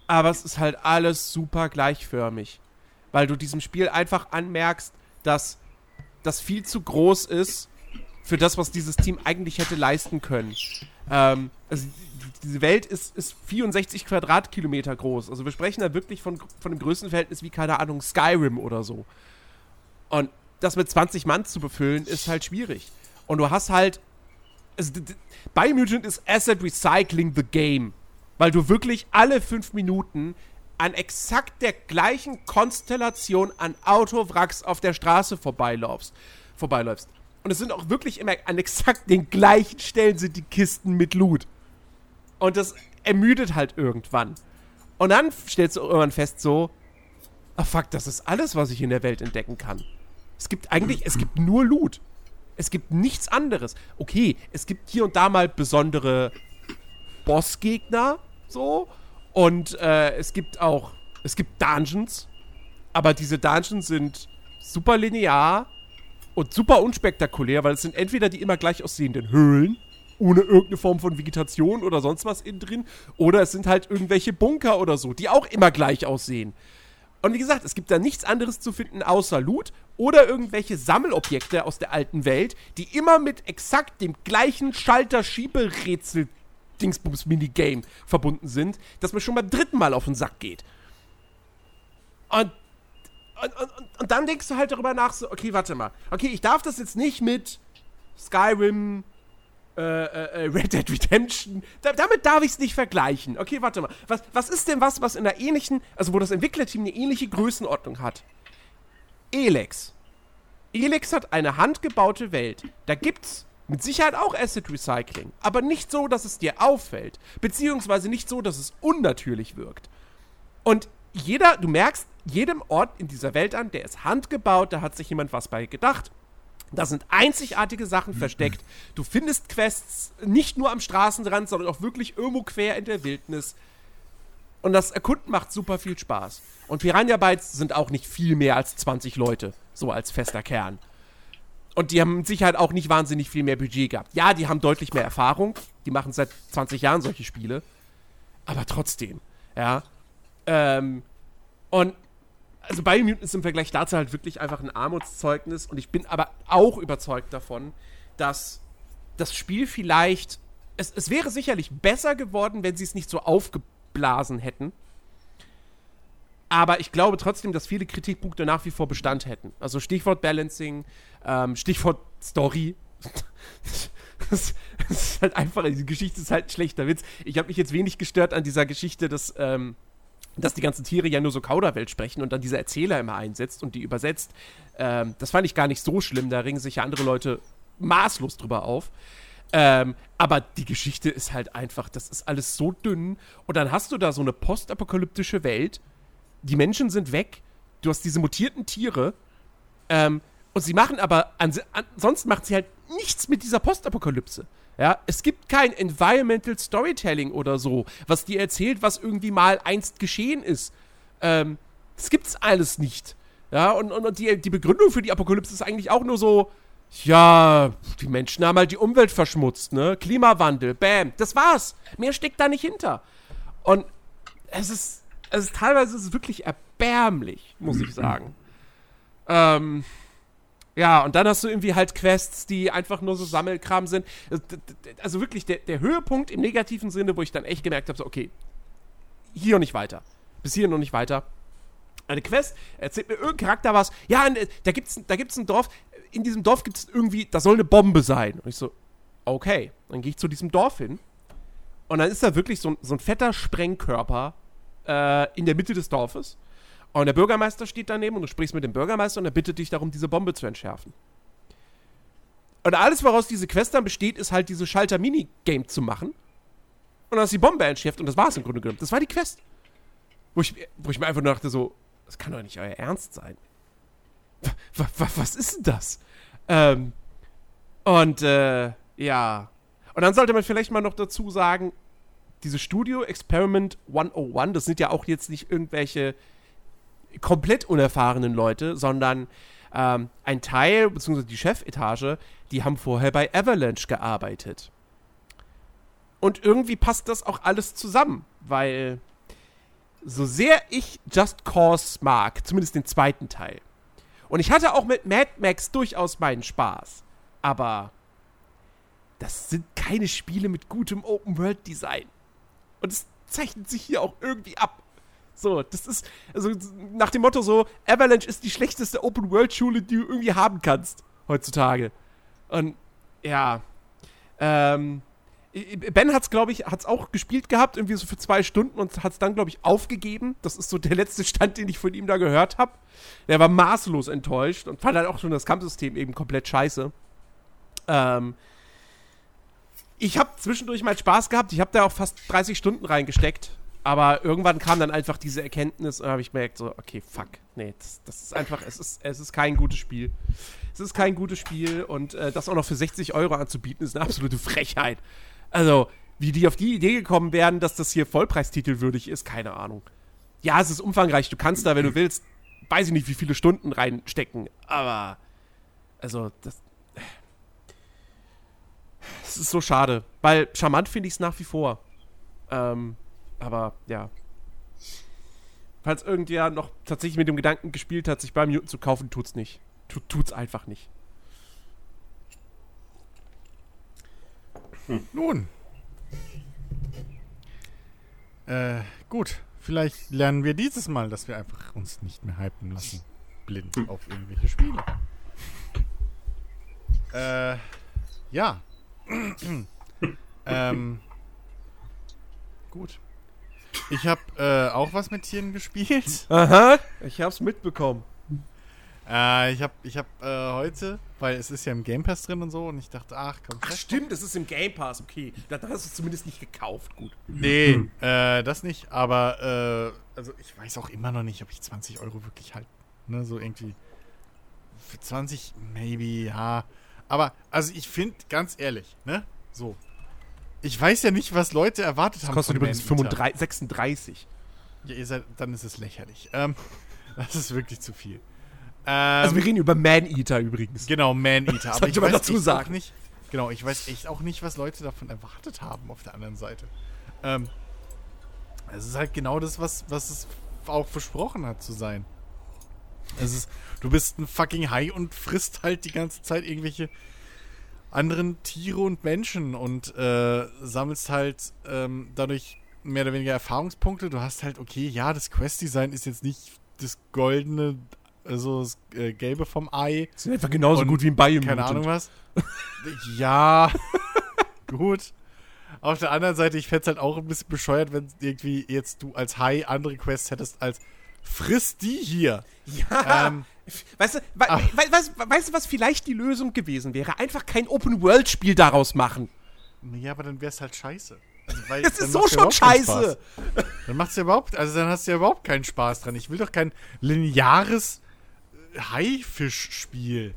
Aber es ist halt alles super gleichförmig. Weil du diesem Spiel einfach anmerkst, dass das viel zu groß ist für das, was dieses Team eigentlich hätte leisten können. Ähm, also diese Welt ist, ist 64 Quadratkilometer groß. Also wir sprechen da wirklich von, von einem Größenverhältnis wie, keine Ahnung, Skyrim oder so. Und das mit 20 Mann zu befüllen, ist halt schwierig. Und du hast halt. Also, Biomutant ist Asset Recycling the Game. Weil du wirklich alle fünf Minuten an exakt der gleichen Konstellation an Autowracks auf der Straße vorbeiläufst. vorbeiläufst. Und es sind auch wirklich immer an exakt den gleichen Stellen sind die Kisten mit Loot. Und das ermüdet halt irgendwann. Und dann stellst du irgendwann fest so, ah fuck, das ist alles, was ich in der Welt entdecken kann. Es gibt eigentlich, es gibt nur Loot. Es gibt nichts anderes. Okay, es gibt hier und da mal besondere Bossgegner, so. Und äh, es gibt auch, es gibt Dungeons. Aber diese Dungeons sind super linear und super unspektakulär, weil es sind entweder die immer gleich aussehenden Höhlen, ohne irgendeine Form von Vegetation oder sonst was innen drin, oder es sind halt irgendwelche Bunker oder so, die auch immer gleich aussehen. Und wie gesagt, es gibt da nichts anderes zu finden außer Loot oder irgendwelche Sammelobjekte aus der alten Welt, die immer mit exakt dem gleichen Schalter-Schieberätsel Dingsbums-Minigame verbunden sind, das mir schon beim dritten Mal auf den Sack geht. Und und, und, und, dann denkst du halt darüber nach, so, okay, warte mal. Okay, ich darf das jetzt nicht mit Skyrim, äh, äh, äh Red Dead Redemption, da, damit darf ich es nicht vergleichen. Okay, warte mal. Was, was ist denn was, was in einer ähnlichen, also wo das Entwicklerteam eine ähnliche Größenordnung hat? Elex. Elex hat eine handgebaute Welt. Da gibt's mit Sicherheit auch Asset Recycling, aber nicht so, dass es dir auffällt, beziehungsweise nicht so, dass es unnatürlich wirkt. Und jeder, du merkst, jedem Ort in dieser Welt an, der ist handgebaut, da hat sich jemand was bei gedacht. Da sind einzigartige Sachen versteckt. Du findest Quests nicht nur am Straßenrand, sondern auch wirklich irgendwo quer in der Wildnis. Und das Erkunden macht super viel Spaß. Und Piranha Bytes sind auch nicht viel mehr als 20 Leute, so als fester Kern. Und die haben mit Sicherheit auch nicht wahnsinnig viel mehr Budget gehabt. Ja, die haben deutlich mehr Erfahrung. Die machen seit 20 Jahren solche Spiele. Aber trotzdem, ja. Ähm, und also Biomutant ist im Vergleich dazu halt wirklich einfach ein Armutszeugnis und ich bin aber auch überzeugt davon, dass das Spiel vielleicht, es, es wäre sicherlich besser geworden, wenn sie es nicht so aufgeblasen hätten. Aber ich glaube trotzdem, dass viele Kritikpunkte nach wie vor Bestand hätten. Also Stichwort Balancing, ähm, Stichwort Story. [laughs] das, ist halt einfach, diese Geschichte ist halt ein schlechter Witz. Ich habe mich jetzt wenig gestört an dieser Geschichte, dass ähm, dass die ganzen Tiere ja nur so Kauderwelt sprechen und dann dieser Erzähler immer einsetzt und die übersetzt. Ähm, das fand ich gar nicht so schlimm, da regen sich ja andere Leute maßlos drüber auf. Ähm, aber die Geschichte ist halt einfach, das ist alles so dünn. Und dann hast du da so eine postapokalyptische Welt. Die Menschen sind weg. Du hast diese mutierten Tiere. Ähm, und sie machen aber, ansonsten macht sie halt nichts mit dieser Postapokalypse. Ja, es gibt kein Environmental Storytelling oder so, was dir erzählt, was irgendwie mal einst geschehen ist. Ähm, das gibt's alles nicht. Ja, und, und, und die, die Begründung für die Apokalypse ist eigentlich auch nur so, ja, die Menschen haben halt die Umwelt verschmutzt, ne? Klimawandel, bam, das war's. Mehr steckt da nicht hinter. Und es ist, es ist teilweise ist es wirklich erbärmlich, muss ich sagen. [clears throat] ähm, ja, und dann hast du irgendwie halt Quests, die einfach nur so Sammelkram sind. Also wirklich der, der Höhepunkt im negativen Sinne, wo ich dann echt gemerkt habe, so, okay, hier und nicht weiter. Bis hier und nicht weiter. Eine Quest, erzählt mir irgendein Charakter was. Ja, da gibt's, da gibt's ein Dorf. In diesem Dorf gibt es irgendwie, da soll eine Bombe sein. Und ich so, okay. Dann gehe ich zu diesem Dorf hin. Und dann ist da wirklich so ein, so ein fetter Sprengkörper äh, in der Mitte des Dorfes. Und der Bürgermeister steht daneben und du sprichst mit dem Bürgermeister und er bittet dich darum, diese Bombe zu entschärfen. Und alles, woraus diese Quest dann besteht, ist halt diese Schalter-Minigame zu machen. Und dann du die Bombe entschärft und das war es im Grunde genommen. Das war die Quest. Wo ich, wo ich mir einfach nur dachte, so, das kann doch nicht euer Ernst sein. Was, was ist denn das? Ähm, und, äh, ja. Und dann sollte man vielleicht mal noch dazu sagen, diese Studio Experiment 101, das sind ja auch jetzt nicht irgendwelche komplett unerfahrenen Leute, sondern ähm, ein Teil, beziehungsweise die Chefetage, die haben vorher bei Avalanche gearbeitet. Und irgendwie passt das auch alles zusammen, weil so sehr ich Just Cause mag, zumindest den zweiten Teil, und ich hatte auch mit Mad Max durchaus meinen Spaß, aber das sind keine Spiele mit gutem Open-World-Design. Und es zeichnet sich hier auch irgendwie ab. So, das ist, also nach dem Motto so, Avalanche ist die schlechteste Open-World-Schule, die du irgendwie haben kannst, heutzutage. Und, ja, ähm, Ben hat's, glaube ich, hat's auch gespielt gehabt, irgendwie so für zwei Stunden und hat's dann, glaube ich, aufgegeben. Das ist so der letzte Stand, den ich von ihm da gehört habe. Der war maßlos enttäuscht und fand halt auch schon das Kampfsystem eben komplett scheiße. Ähm, ich habe zwischendurch mal Spaß gehabt. Ich habe da auch fast 30 Stunden reingesteckt. Aber irgendwann kam dann einfach diese Erkenntnis und habe ich gemerkt, so, okay, fuck. Nee, das, das, ist einfach, es ist, es ist kein gutes Spiel. Es ist kein gutes Spiel und äh, das auch noch für 60 Euro anzubieten, ist eine absolute Frechheit. Also, wie die auf die Idee gekommen wären, dass das hier Vollpreistitelwürdig ist, keine Ahnung. Ja, es ist umfangreich, du kannst da, wenn du willst, weiß ich nicht, wie viele Stunden reinstecken, aber, also, das, es ist so schade, weil charmant finde ich es nach wie vor. Ähm, aber ja. Falls irgendwer noch tatsächlich mit dem Gedanken gespielt hat, sich beim Newton zu kaufen, tut's nicht. Tut, tut's einfach nicht. Hm. Nun. Äh, gut. Vielleicht lernen wir dieses Mal, dass wir einfach uns nicht mehr hypen lassen. Blind hm. auf irgendwelche Spiele. Äh, ja. [clears throat] ähm, gut. Ich habe äh, auch was mit Tieren gespielt. Aha, ich hab's mitbekommen. Äh, ich habe ich hab, äh, heute, weil es ist ja im Game Pass drin und so, und ich dachte, ach komm. Ach stimmt, es ist im Game Pass, okay. Da hast du es zumindest nicht gekauft, gut. Nee, hm. äh, das nicht, aber äh, also ich weiß auch immer noch nicht, ob ich 20 Euro wirklich halt, ne, so irgendwie. Für 20, maybe, ja. Aber, also ich finde, ganz ehrlich, ne, so, ich weiß ja nicht, was Leute erwartet das haben. Kostet übrigens 35, 36. Ja, ihr seid, dann ist es lächerlich. Ähm, [laughs] das ist wirklich zu viel. Ähm, also wir reden über Man-Eater übrigens. Genau, Man-Eater. aber ich weiß dazu sagen. nicht. Genau, ich weiß echt auch nicht, was Leute davon erwartet haben auf der anderen Seite. Ähm, es ist halt genau das, was, was es auch versprochen hat zu sein. Es ist, du bist ein fucking Hai und frisst halt die ganze Zeit irgendwelche anderen Tiere und Menschen und äh, sammelst halt ähm, dadurch mehr oder weniger Erfahrungspunkte. Du hast halt, okay, ja, das Quest-Design ist jetzt nicht das goldene, also das äh, gelbe vom Ei. Das ist einfach genauso und, gut wie ein Biomutant. Keine Ahnung was. [laughs] ja, gut. Auf der anderen Seite, ich fände es halt auch ein bisschen bescheuert, wenn irgendwie jetzt du als Hai andere Quests hättest als friss die hier. Ja. Ähm, weißt, du, we, we, weißt, weißt du, was vielleicht die Lösung gewesen wäre? Einfach kein Open-World-Spiel daraus machen. Ja, aber dann wäre es halt scheiße. Also, weil, [laughs] das ist so schon scheiße. Dann macht's ja überhaupt, also dann hast du ja überhaupt keinen Spaß dran. Ich will doch kein lineares äh, Haifisch-Spiel.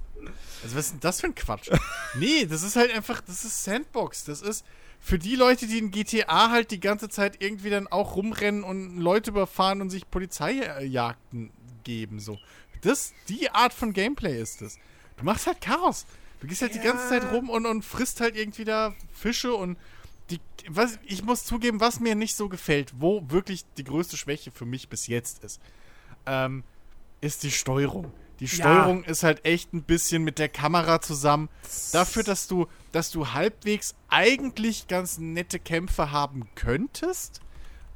Also was ist denn das für ein Quatsch? [laughs] nee, das ist halt einfach, das ist Sandbox. Das ist, für die Leute, die in GTA halt die ganze Zeit irgendwie dann auch rumrennen und Leute überfahren und sich Polizeijagden geben, so. Das, die Art von Gameplay ist es. Du machst halt Chaos. Du gehst halt ja. die ganze Zeit rum und, und frisst halt irgendwie da Fische und die, was, ich muss zugeben, was mir nicht so gefällt, wo wirklich die größte Schwäche für mich bis jetzt ist, ähm, ist die Steuerung. Die Steuerung ja. ist halt echt ein bisschen mit der Kamera zusammen. Dafür, dass du, dass du halbwegs eigentlich ganz nette Kämpfe haben könntest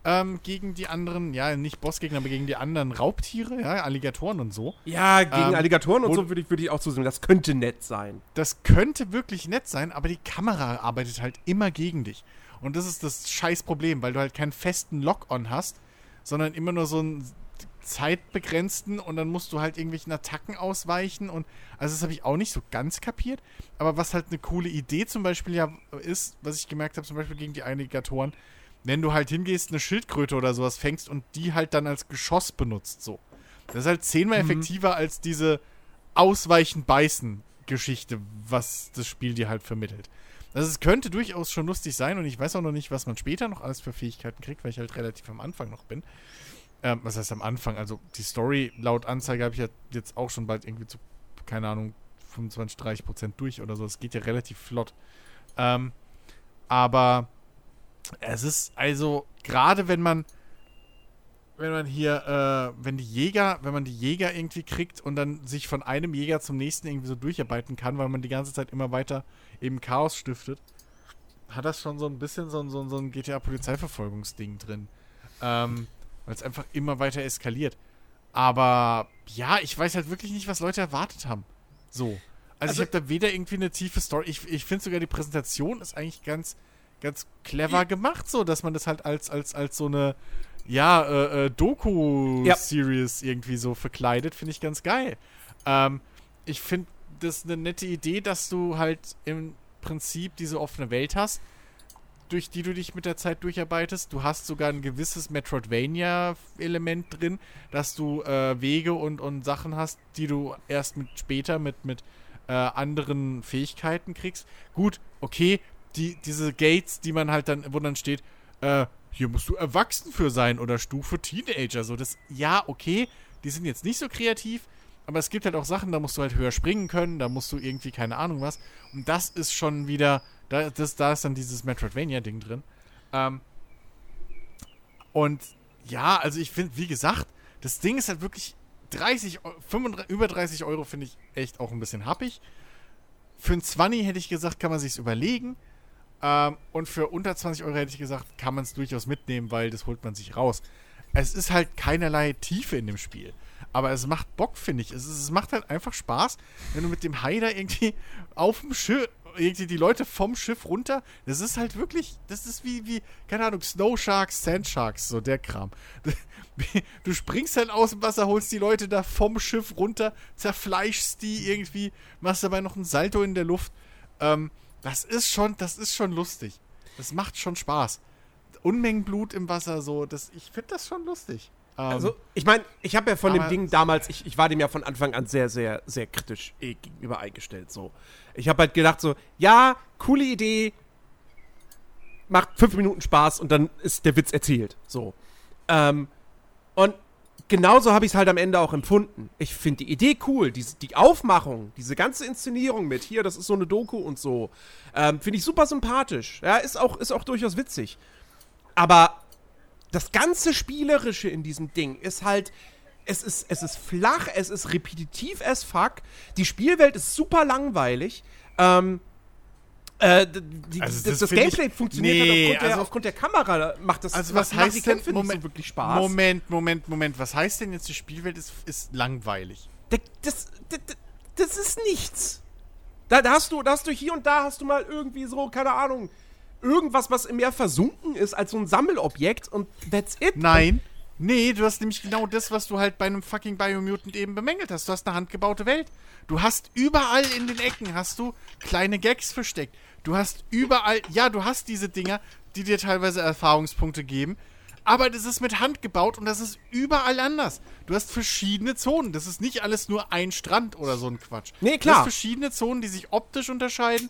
ähm, gegen die anderen, ja, nicht Bossgegner, aber gegen die anderen Raubtiere, ja, Alligatoren und so. Ja, gegen ähm, Alligatoren und so würde ich, würd ich auch zusehen. Das könnte nett sein. Das könnte wirklich nett sein, aber die Kamera arbeitet halt immer gegen dich. Und das ist das scheiß Problem, weil du halt keinen festen Lock-on hast, sondern immer nur so einen zeitbegrenzten und dann musst du halt irgendwelchen Attacken ausweichen und also das habe ich auch nicht so ganz kapiert. Aber was halt eine coole Idee zum Beispiel ja ist, was ich gemerkt habe, zum Beispiel gegen die Alligatoren, wenn du halt hingehst, eine Schildkröte oder sowas fängst und die halt dann als Geschoss benutzt, so. Das ist halt zehnmal mhm. effektiver als diese Ausweichen-Beißen-Geschichte, was das Spiel dir halt vermittelt. Also es könnte durchaus schon lustig sein und ich weiß auch noch nicht, was man später noch alles für Fähigkeiten kriegt, weil ich halt relativ am Anfang noch bin. Ähm, was heißt am Anfang? Also die Story laut Anzeige habe ich ja jetzt auch schon bald irgendwie zu, keine Ahnung, 25, 30 Prozent durch oder so. Es geht ja relativ flott. Ähm, aber es ist also, gerade wenn man, wenn man hier, äh, wenn die Jäger, wenn man die Jäger irgendwie kriegt und dann sich von einem Jäger zum nächsten irgendwie so durcharbeiten kann, weil man die ganze Zeit immer weiter eben Chaos stiftet, hat das schon so ein bisschen so, so, so ein GTA-Polizeiverfolgungsding drin. Ähm, weil es einfach immer weiter eskaliert. Aber ja, ich weiß halt wirklich nicht, was Leute erwartet haben. So. Also, also ich habe da weder irgendwie eine tiefe Story. Ich, ich finde sogar die Präsentation ist eigentlich ganz, ganz clever gemacht, so, dass man das halt als, als, als so eine, ja, äh, äh, Doku-Series ja. irgendwie so verkleidet, finde ich ganz geil. Ähm, ich finde das eine nette Idee, dass du halt im Prinzip diese offene Welt hast, durch die du dich mit der Zeit durcharbeitest. Du hast sogar ein gewisses Metroidvania-Element drin, dass du äh, Wege und, und Sachen hast, die du erst mit später mit, mit äh, anderen Fähigkeiten kriegst. Gut, okay, die, diese Gates, die man halt dann, wo dann steht, äh, hier musst du erwachsen für sein oder Stufe Teenager. So, das, ja, okay, die sind jetzt nicht so kreativ, aber es gibt halt auch Sachen, da musst du halt höher springen können, da musst du irgendwie keine Ahnung was. Und das ist schon wieder, da, das, da ist dann dieses Metroidvania-Ding drin. Ähm, und ja, also ich finde, wie gesagt, das Ding ist halt wirklich 30, 35, über 30 Euro finde ich echt auch ein bisschen happig. Für ein 20 hätte ich gesagt, kann man sich's überlegen. Ähm, und für unter 20 Euro hätte ich gesagt, kann man es durchaus mitnehmen, weil das holt man sich raus. Es ist halt keinerlei Tiefe in dem Spiel. Aber es macht Bock, finde ich. Es, es, macht halt einfach Spaß, wenn du mit dem Hai da irgendwie [laughs] auf dem Schiff, irgendwie die Leute vom Schiff runter. Das ist halt wirklich, das ist wie, wie, keine Ahnung, Snow Sharks, Sand Sharks, so der Kram. [laughs] Du springst halt aus dem Wasser, holst die Leute da vom Schiff runter, zerfleischst die irgendwie, machst dabei noch ein Salto in der Luft. Ähm, das ist schon, das ist schon lustig. Das macht schon Spaß. Unmengen Blut im Wasser, so, das, ich finde das schon lustig. Ähm, also, ich meine, ich habe ja von dem Ding damals, ich, ich war dem ja von Anfang an sehr, sehr, sehr kritisch eh, gegenüber eingestellt. So. Ich habe halt gedacht, so, ja, coole Idee, macht fünf Minuten Spaß und dann ist der Witz erzählt. So. Ähm, und genauso habe ich es halt am Ende auch empfunden. Ich finde die Idee cool, die, die Aufmachung, diese ganze Inszenierung mit hier, das ist so eine Doku und so, ähm, finde ich super sympathisch. Ja, ist auch, ist auch durchaus witzig. Aber das ganze Spielerische in diesem Ding ist halt. Es ist, es ist flach, es ist repetitiv as fuck. Die Spielwelt ist super langweilig. Ähm, äh, die, also das, das Gameplay ich, funktioniert nee, halt aufgrund, also, der, aufgrund, der, Kamera. Macht das also was heißt Kämpfe Moment, so wirklich Spaß. Moment, Moment, Moment. Was heißt denn jetzt, die Spielwelt ist, ist langweilig? Das, das, das, ist nichts. Da, da, hast du, da hast du hier und da hast du mal irgendwie so, keine Ahnung, irgendwas, was im Meer versunken ist, als so ein Sammelobjekt und that's it. Nein. Nee, du hast nämlich genau das, was du halt bei einem fucking Biomutant eben bemängelt hast. Du hast eine handgebaute Welt. Du hast überall in den Ecken hast du kleine Gags versteckt. Du hast überall, ja, du hast diese Dinger, die dir teilweise Erfahrungspunkte geben. Aber das ist mit Hand gebaut und das ist überall anders. Du hast verschiedene Zonen. Das ist nicht alles nur ein Strand oder so ein Quatsch. Nee, klar. Du hast verschiedene Zonen, die sich optisch unterscheiden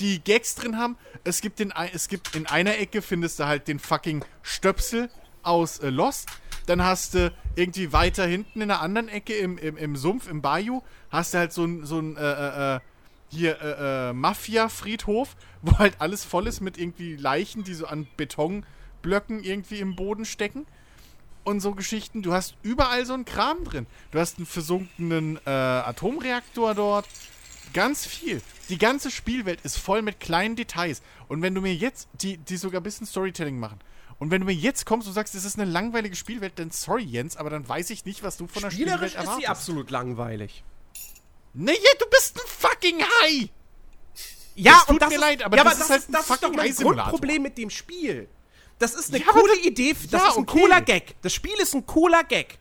die Gags drin haben. Es gibt, den, es gibt in einer Ecke findest du halt den fucking Stöpsel aus äh, Lost. Dann hast du irgendwie weiter hinten in der anderen Ecke im, im, im Sumpf, im Bayou, hast du halt so ein, so ein äh, äh, äh hier äh, äh, Mafia-Friedhof, [laughs] wo halt alles voll ist mit irgendwie Leichen, die so an Betonblöcken irgendwie im Boden stecken. Und so Geschichten. Du hast überall so einen Kram drin. Du hast einen versunkenen äh, Atomreaktor dort. Ganz viel. Die ganze Spielwelt ist voll mit kleinen Details. Und wenn du mir jetzt, die, die sogar ein bisschen Storytelling machen, und wenn du mir jetzt kommst und sagst, es ist eine langweilige Spielwelt, dann sorry, Jens, aber dann weiß ich nicht, was du von der Spielwelt erwartest. ist sie absolut langweilig. Nee, du bist ein fucking Hai! Ja, das tut und das mir ist, leid, aber ja, das, aber ist halt ein das ist doch mein Grundproblem mit dem Spiel. Das ist eine ja, coole Idee, das ja, ist ein okay. cooler Gag. Das Spiel ist ein cooler Gag.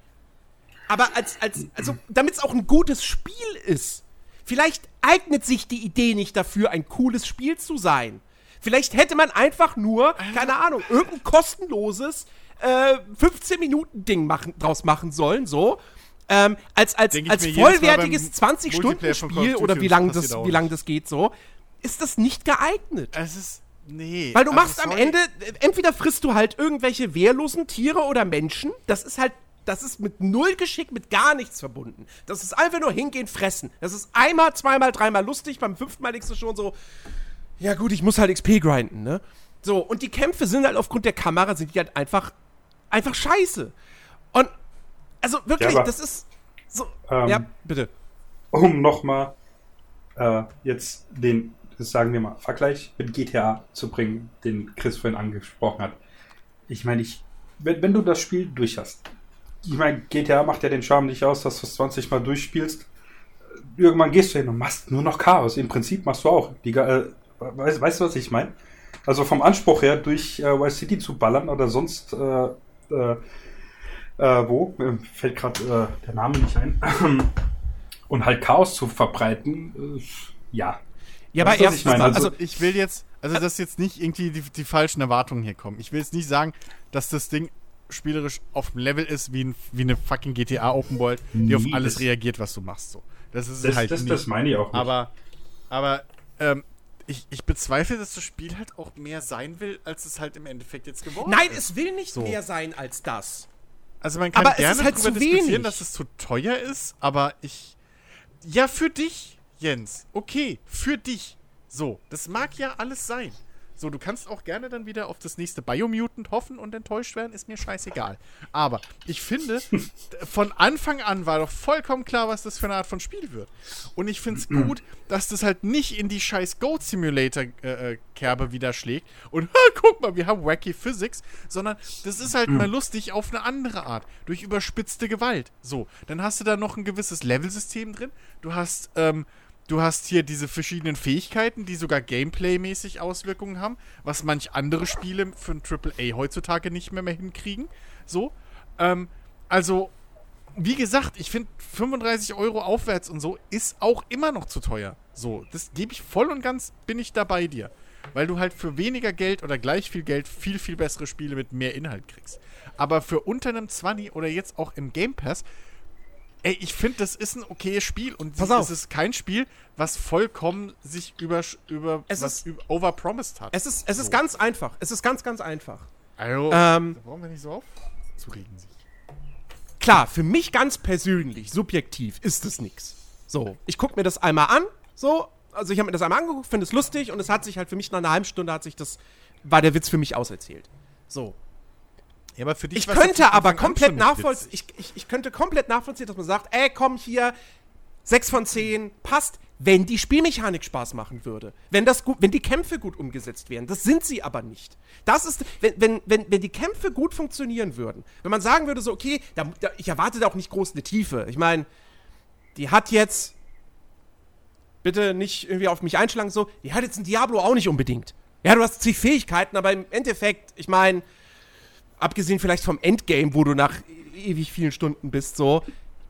Aber als, als, also, damit es auch ein gutes Spiel ist, vielleicht eignet sich die Idee nicht dafür, ein cooles Spiel zu sein. Vielleicht hätte man einfach nur, keine Ahnung, irgendein kostenloses äh, 15-Minuten-Ding machen, draus machen sollen, so. Ähm, als als, als vollwertiges 20-Stunden-Spiel oder wie lange das, wie lang das geht, so, ist das nicht geeignet. Es ist. Nee. Weil du also machst am Ende, entweder frisst du halt irgendwelche wehrlosen Tiere oder Menschen. Das ist halt das ist mit null Geschick, mit gar nichts verbunden. Das ist einfach nur hingehen, fressen. Das ist einmal, zweimal, dreimal lustig, beim fünften Mal denkst du schon so, ja gut, ich muss halt XP grinden, ne? So, und die Kämpfe sind halt aufgrund der Kamera, sind die halt einfach, einfach scheiße. Und, also wirklich, ja, das ist so, ähm, ja, bitte. Um nochmal äh, jetzt den, sagen wir mal, Vergleich mit GTA zu bringen, den Chris vorhin angesprochen hat. Ich meine, ich, wenn, wenn du das Spiel durch hast, ich meine, GTA macht ja den Charme nicht aus, dass du es 20 Mal durchspielst. Irgendwann gehst du hin und machst nur noch Chaos. Im Prinzip machst du auch. Die, äh, weißt, weißt du, was ich meine? Also vom Anspruch her, durch äh, Vice City zu ballern oder sonst äh, äh, wo, mir fällt gerade äh, der Name nicht ein, [clears throat] und halt Chaos zu verbreiten, äh, ja. Ja, aber erst, ich meine? also, also ich will jetzt, also dass jetzt nicht irgendwie die, die falschen Erwartungen hier kommen. Ich will jetzt nicht sagen, dass das Ding spielerisch auf dem Level ist wie, ein, wie eine fucking GTA Open World, die auf alles reagiert, was du machst. So. Das ist das, halt das, nicht. Das meine ich auch nicht. Aber, aber ähm, ich, ich bezweifle, dass das Spiel halt auch mehr sein will, als es halt im Endeffekt jetzt geworden Nein, ist. Nein, es will nicht so. mehr sein als das. Also man kann aber gerne halt darüber diskutieren, wenig. dass es zu teuer ist, aber ich. Ja, für dich, Jens. Okay, für dich. So, das mag ja alles sein. So, du kannst auch gerne dann wieder auf das nächste Biomutant hoffen und enttäuscht werden, ist mir scheißegal. Aber ich finde, [laughs] von Anfang an war doch vollkommen klar, was das für eine Art von Spiel wird. Und ich finde es gut, dass das halt nicht in die scheiß Goat Simulator-Kerbe äh, wieder schlägt und [laughs] guck mal, wir haben wacky Physics, sondern das ist halt mal lustig auf eine andere Art, durch überspitzte Gewalt. So, dann hast du da noch ein gewisses Levelsystem drin. Du hast, ähm, Du hast hier diese verschiedenen Fähigkeiten, die sogar Gameplay-mäßig Auswirkungen haben, was manch andere Spiele für ein AAA heutzutage nicht mehr, mehr hinkriegen. So. Ähm, also, wie gesagt, ich finde 35 Euro aufwärts und so ist auch immer noch zu teuer. So, das gebe ich voll und ganz, bin ich da bei dir. Weil du halt für weniger Geld oder gleich viel Geld viel, viel bessere Spiele mit mehr Inhalt kriegst. Aber für unter einem 20 oder jetzt auch im Game Pass Ey, ich finde, das ist ein okayes Spiel und Pass auf. es ist kein Spiel, was vollkommen sich über, über es was ist, overpromised hat. Es ist, es ist so. ganz einfach. Es ist ganz, ganz einfach. Also, ähm, da brauchen wir nicht so auf zu regen sich. Klar, für mich ganz persönlich, subjektiv, ist es nichts. So, ich gucke mir das einmal an, so, also ich habe mir das einmal angeguckt, finde es lustig und es hat sich halt für mich nach einer halben Stunde hat sich das, war der Witz für mich auserzählt. So, ja, aber für dich ich könnte aber komplett nachvollziehen, ich, ich, ich könnte komplett nachvollziehen, dass man sagt, ey, komm hier, 6 von 10, passt, wenn die Spielmechanik Spaß machen würde. Wenn, das gut, wenn die Kämpfe gut umgesetzt wären. Das sind sie aber nicht. Das ist, wenn, wenn, wenn, wenn die Kämpfe gut funktionieren würden. Wenn man sagen würde, so, okay, da, da, ich erwarte da auch nicht groß eine Tiefe. Ich meine, die hat jetzt, bitte nicht irgendwie auf mich einschlagen, so, die hat jetzt ein Diablo auch nicht unbedingt. Ja, du hast zig Fähigkeiten, aber im Endeffekt, ich meine, abgesehen vielleicht vom Endgame, wo du nach ewig vielen Stunden bist, so,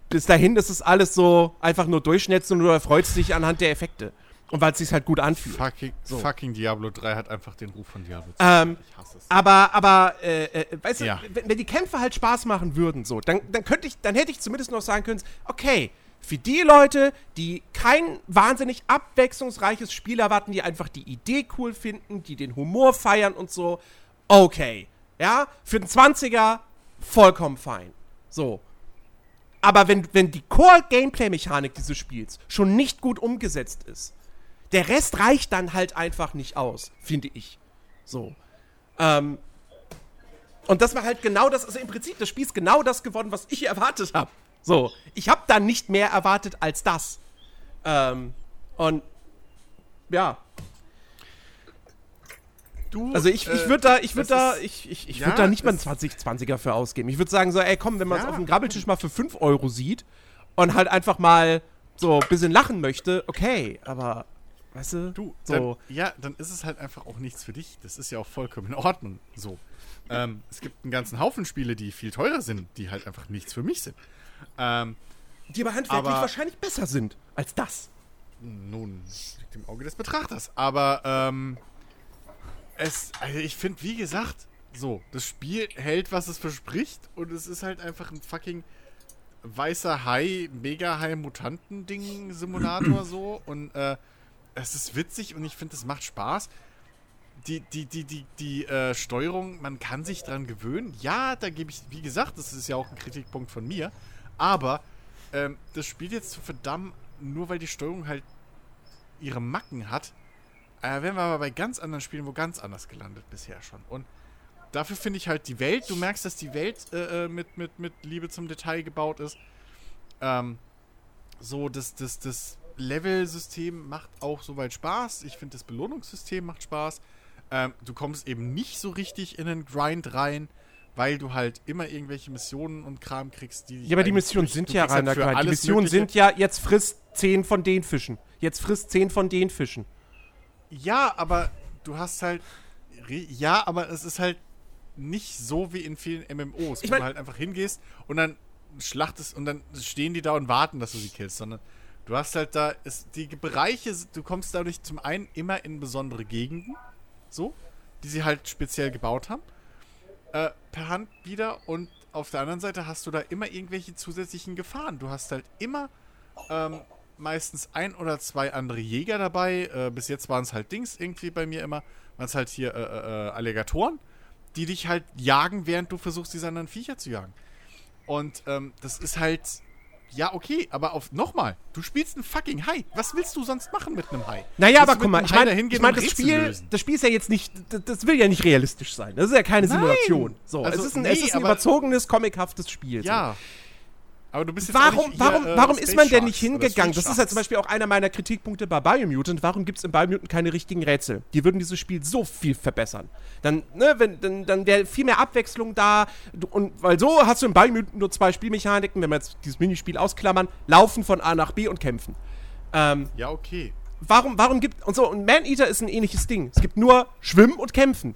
bis dahin ist es alles so einfach nur Durchschnitts und du erfreust dich anhand der Effekte. Und weil es sich halt gut anfühlt. Fucking, so. fucking Diablo 3 hat einfach den Ruf von Diablo 2. Ähm, ich hasse es. Aber, aber, äh, äh, weißt ja. du, wenn, wenn, die Kämpfe halt Spaß machen würden, so, dann, dann könnte ich, dann hätte ich zumindest noch sagen können, okay, für die Leute, die kein wahnsinnig abwechslungsreiches Spiel erwarten, die einfach die Idee cool finden, die den Humor feiern und so, okay. Ja, für den 20er vollkommen fein. So. Aber wenn, wenn die Core-Gameplay-Mechanik dieses Spiels schon nicht gut umgesetzt ist, der Rest reicht dann halt einfach nicht aus, finde ich. So. Ähm, und das war halt genau das, also im Prinzip das Spiel ist genau das geworden, was ich [laughs] erwartet habe. So, ich habe da nicht mehr erwartet als das. Ähm, und ja. Du, also ich, ich würde da, ich würde da, ich, ich, ich ja, würde da nicht mal einen 2020er für ausgeben. Ich würde sagen so, ey komm, wenn man es ja. auf dem Grabbeltisch mal für 5 Euro sieht und halt einfach mal so ein bisschen lachen möchte, okay, aber weißt du, du so. Dann, ja, dann ist es halt einfach auch nichts für dich. Das ist ja auch vollkommen in Ordnung. So. Ähm, es gibt einen ganzen Haufen Spiele, die viel teurer sind, die halt einfach nichts für mich sind. Ähm, die aber handwerklich aber, wahrscheinlich besser sind als das. Nun, liegt im Auge des Betrachters. Aber ähm, es, also ich finde, wie gesagt, so, das Spiel hält, was es verspricht und es ist halt einfach ein fucking weißer Hai, mega Hai Mutanten-Ding Simulator so und äh, es ist witzig und ich finde, es macht Spaß die, die, die, die, die äh, Steuerung, man kann sich dran gewöhnen. Ja, da gebe ich, wie gesagt, das ist ja auch ein Kritikpunkt von mir. Aber ähm, das Spiel jetzt zu verdammen, nur weil die Steuerung halt ihre Macken hat, äh, wären wir aber bei ganz anderen Spielen wo ganz anders gelandet bisher schon. Und dafür finde ich halt die Welt, du merkst, dass die Welt äh, äh mit, mit, mit Liebe zum Detail gebaut ist. Ähm, so, das, das, das Level-System macht auch soweit Spaß. Ich finde, das Belohnungssystem macht Spaß. Ähm, du kommst eben nicht so richtig in den Grind rein, weil du halt immer irgendwelche Missionen und Kram kriegst, die Ja, aber die Missionen sind ja reiner halt Grind. Die Missionen Mögliche. sind ja, jetzt frisst 10 von den Fischen. Jetzt frisst 10 von den Fischen. Ja, aber du hast halt. Ja, aber es ist halt nicht so wie in vielen MMOs, ich mein, wo du halt einfach hingehst und dann schlachtest und dann stehen die da und warten, dass du sie killst, sondern du hast halt da, ist, die Bereiche, du kommst dadurch zum einen immer in besondere Gegenden so, die sie halt speziell gebaut haben, äh, per Hand wieder. Und auf der anderen Seite hast du da immer irgendwelche zusätzlichen Gefahren. Du hast halt immer ähm, meistens ein oder zwei andere Jäger dabei. Äh, bis jetzt waren es halt Dings irgendwie bei mir immer. Waren es halt hier äh, äh, äh, Alligatoren, die dich halt jagen, während du versuchst, diese anderen Viecher zu jagen. Und ähm, das ist halt ja, okay, aber auf nochmal, du spielst einen fucking Hai. Was willst du sonst machen mit einem Hai? Naja, aber guck mal, ich meine, ich mein, das, Spiel, das Spiel ist ja jetzt nicht, das, das, will ja nicht realistisch sein. Das ist ja keine Nein. Simulation. So, also, es ist ein, nee, es ist ein überzogenes, comichaftes Spiel. Ja. So. Aber du bist jetzt warum, nicht, warum, äh, warum ist man denn nicht hingegangen? Das ist ja zum Beispiel auch einer meiner Kritikpunkte bei Biomutant. Warum gibt es in Biomutant keine richtigen Rätsel? Die würden dieses Spiel so viel verbessern. Dann, ne, wenn, dann, dann wäre viel mehr Abwechslung da. Und weil so hast du in Biomutant nur zwei Spielmechaniken, wenn wir jetzt dieses Minispiel ausklammern, laufen von A nach B und kämpfen. Ähm, ja, okay. Warum, warum gibt. Und so, und Man-Eater ist ein ähnliches Ding. Es gibt nur Schwimmen und Kämpfen.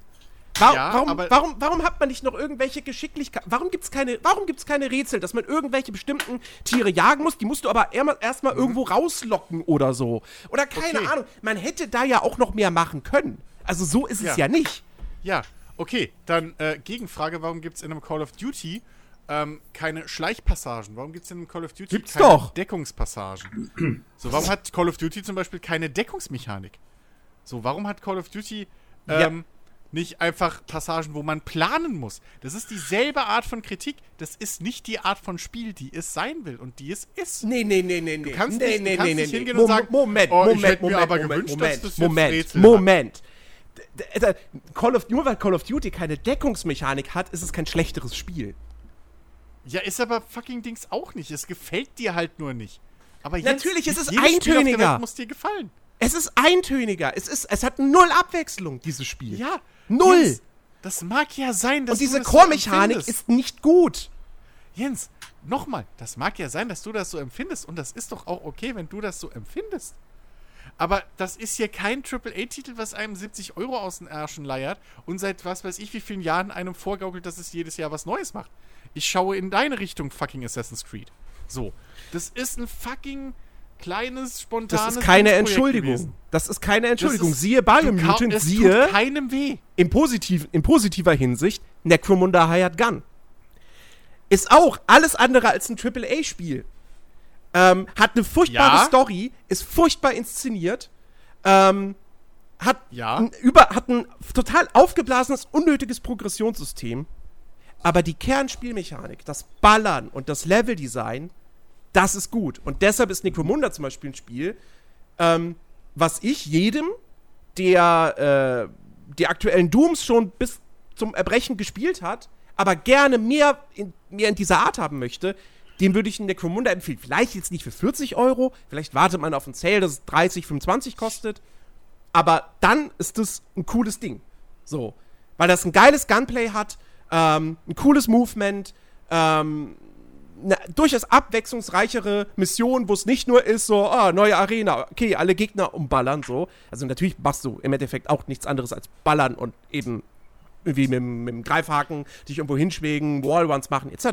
Warum, ja, warum, warum, warum, hat man nicht noch irgendwelche Geschicklichkeiten? Warum gibt es keine, keine Rätsel, dass man irgendwelche bestimmten Tiere jagen muss? Die musst du aber erstmal mhm. irgendwo rauslocken oder so. Oder keine okay. Ahnung. Man hätte da ja auch noch mehr machen können. Also so ist ja. es ja nicht. Ja, okay. Dann äh, Gegenfrage: Warum gibt es in einem Call of Duty ähm, keine Schleichpassagen? Warum gibt es in einem Call of Duty Gibt's keine doch. Deckungspassagen? so, warum hat Call of Duty zum Beispiel keine Deckungsmechanik? So, warum hat Call of Duty. Ähm, ja nicht einfach Passagen, wo man planen muss. Das ist dieselbe Art von Kritik. Das ist nicht die Art von Spiel, die es sein will und die es ist. Nee, nee, nee, nee, nee. Du kannst nee, nicht, nee, du kannst nee, nicht hingehen nee. und sagen, Moment, oh, Moment, Moment, aber Moment, gewünscht, Moment, Moment, Moment. Call of, nur weil Call of Duty keine Deckungsmechanik hat, ist es kein schlechteres Spiel. Ja, ist aber fucking Dings auch nicht. Es gefällt dir halt nur nicht. Aber jetzt, Natürlich ist es eintöniger. muss dir gefallen. Es ist eintöniger. Es, ist, es hat null Abwechslung, dieses Spiel. Ja. Null. Jens, das mag ja sein, dass Und diese Core-Mechanik so ist nicht gut. Jens, nochmal, das mag ja sein, dass du das so empfindest. Und das ist doch auch okay, wenn du das so empfindest. Aber das ist hier kein AAA-Titel, was einem 70 Euro aus den Ärschen leiert und seit was weiß ich wie vielen Jahren einem vorgaukelt, dass es jedes Jahr was Neues macht. Ich schaue in deine Richtung, fucking Assassin's Creed. So. Das ist ein fucking kleines, spontanes. Das ist keine Entschuldigung. Gewesen. Das ist keine Entschuldigung. Ist, siehe Biomutant, siehe. Tut keinem weh. In, positiv, in positiver Hinsicht, Necromunda Hired Gun. Ist auch alles andere als ein AAA-Spiel. Ähm, hat eine furchtbare ja. Story, ist furchtbar inszeniert. Ähm, hat, ja. ein, über, hat ein total aufgeblasenes, unnötiges Progressionssystem. Aber die Kernspielmechanik, das Ballern und das Leveldesign, das ist gut. Und deshalb ist Necromunda zum Beispiel ein Spiel, ähm, was ich jedem, der äh, die aktuellen Dooms schon bis zum Erbrechen gespielt hat, aber gerne mehr in, mehr in dieser Art haben möchte, dem würde ich einen Necromunda empfehlen. Vielleicht jetzt nicht für 40 Euro, vielleicht wartet man auf einen Sale, das es 30, 25 kostet. Aber dann ist das ein cooles Ding. So. Weil das ein geiles Gunplay hat, ähm, ein cooles Movement, ähm, eine durchaus abwechslungsreichere Mission, wo es nicht nur ist, so, ah, neue Arena, okay, alle Gegner umballern, so. Also natürlich machst du im Endeffekt auch nichts anderes als ballern und eben irgendwie mit, mit dem Greifhaken dich irgendwo hinschwingen, Wallruns machen, etc.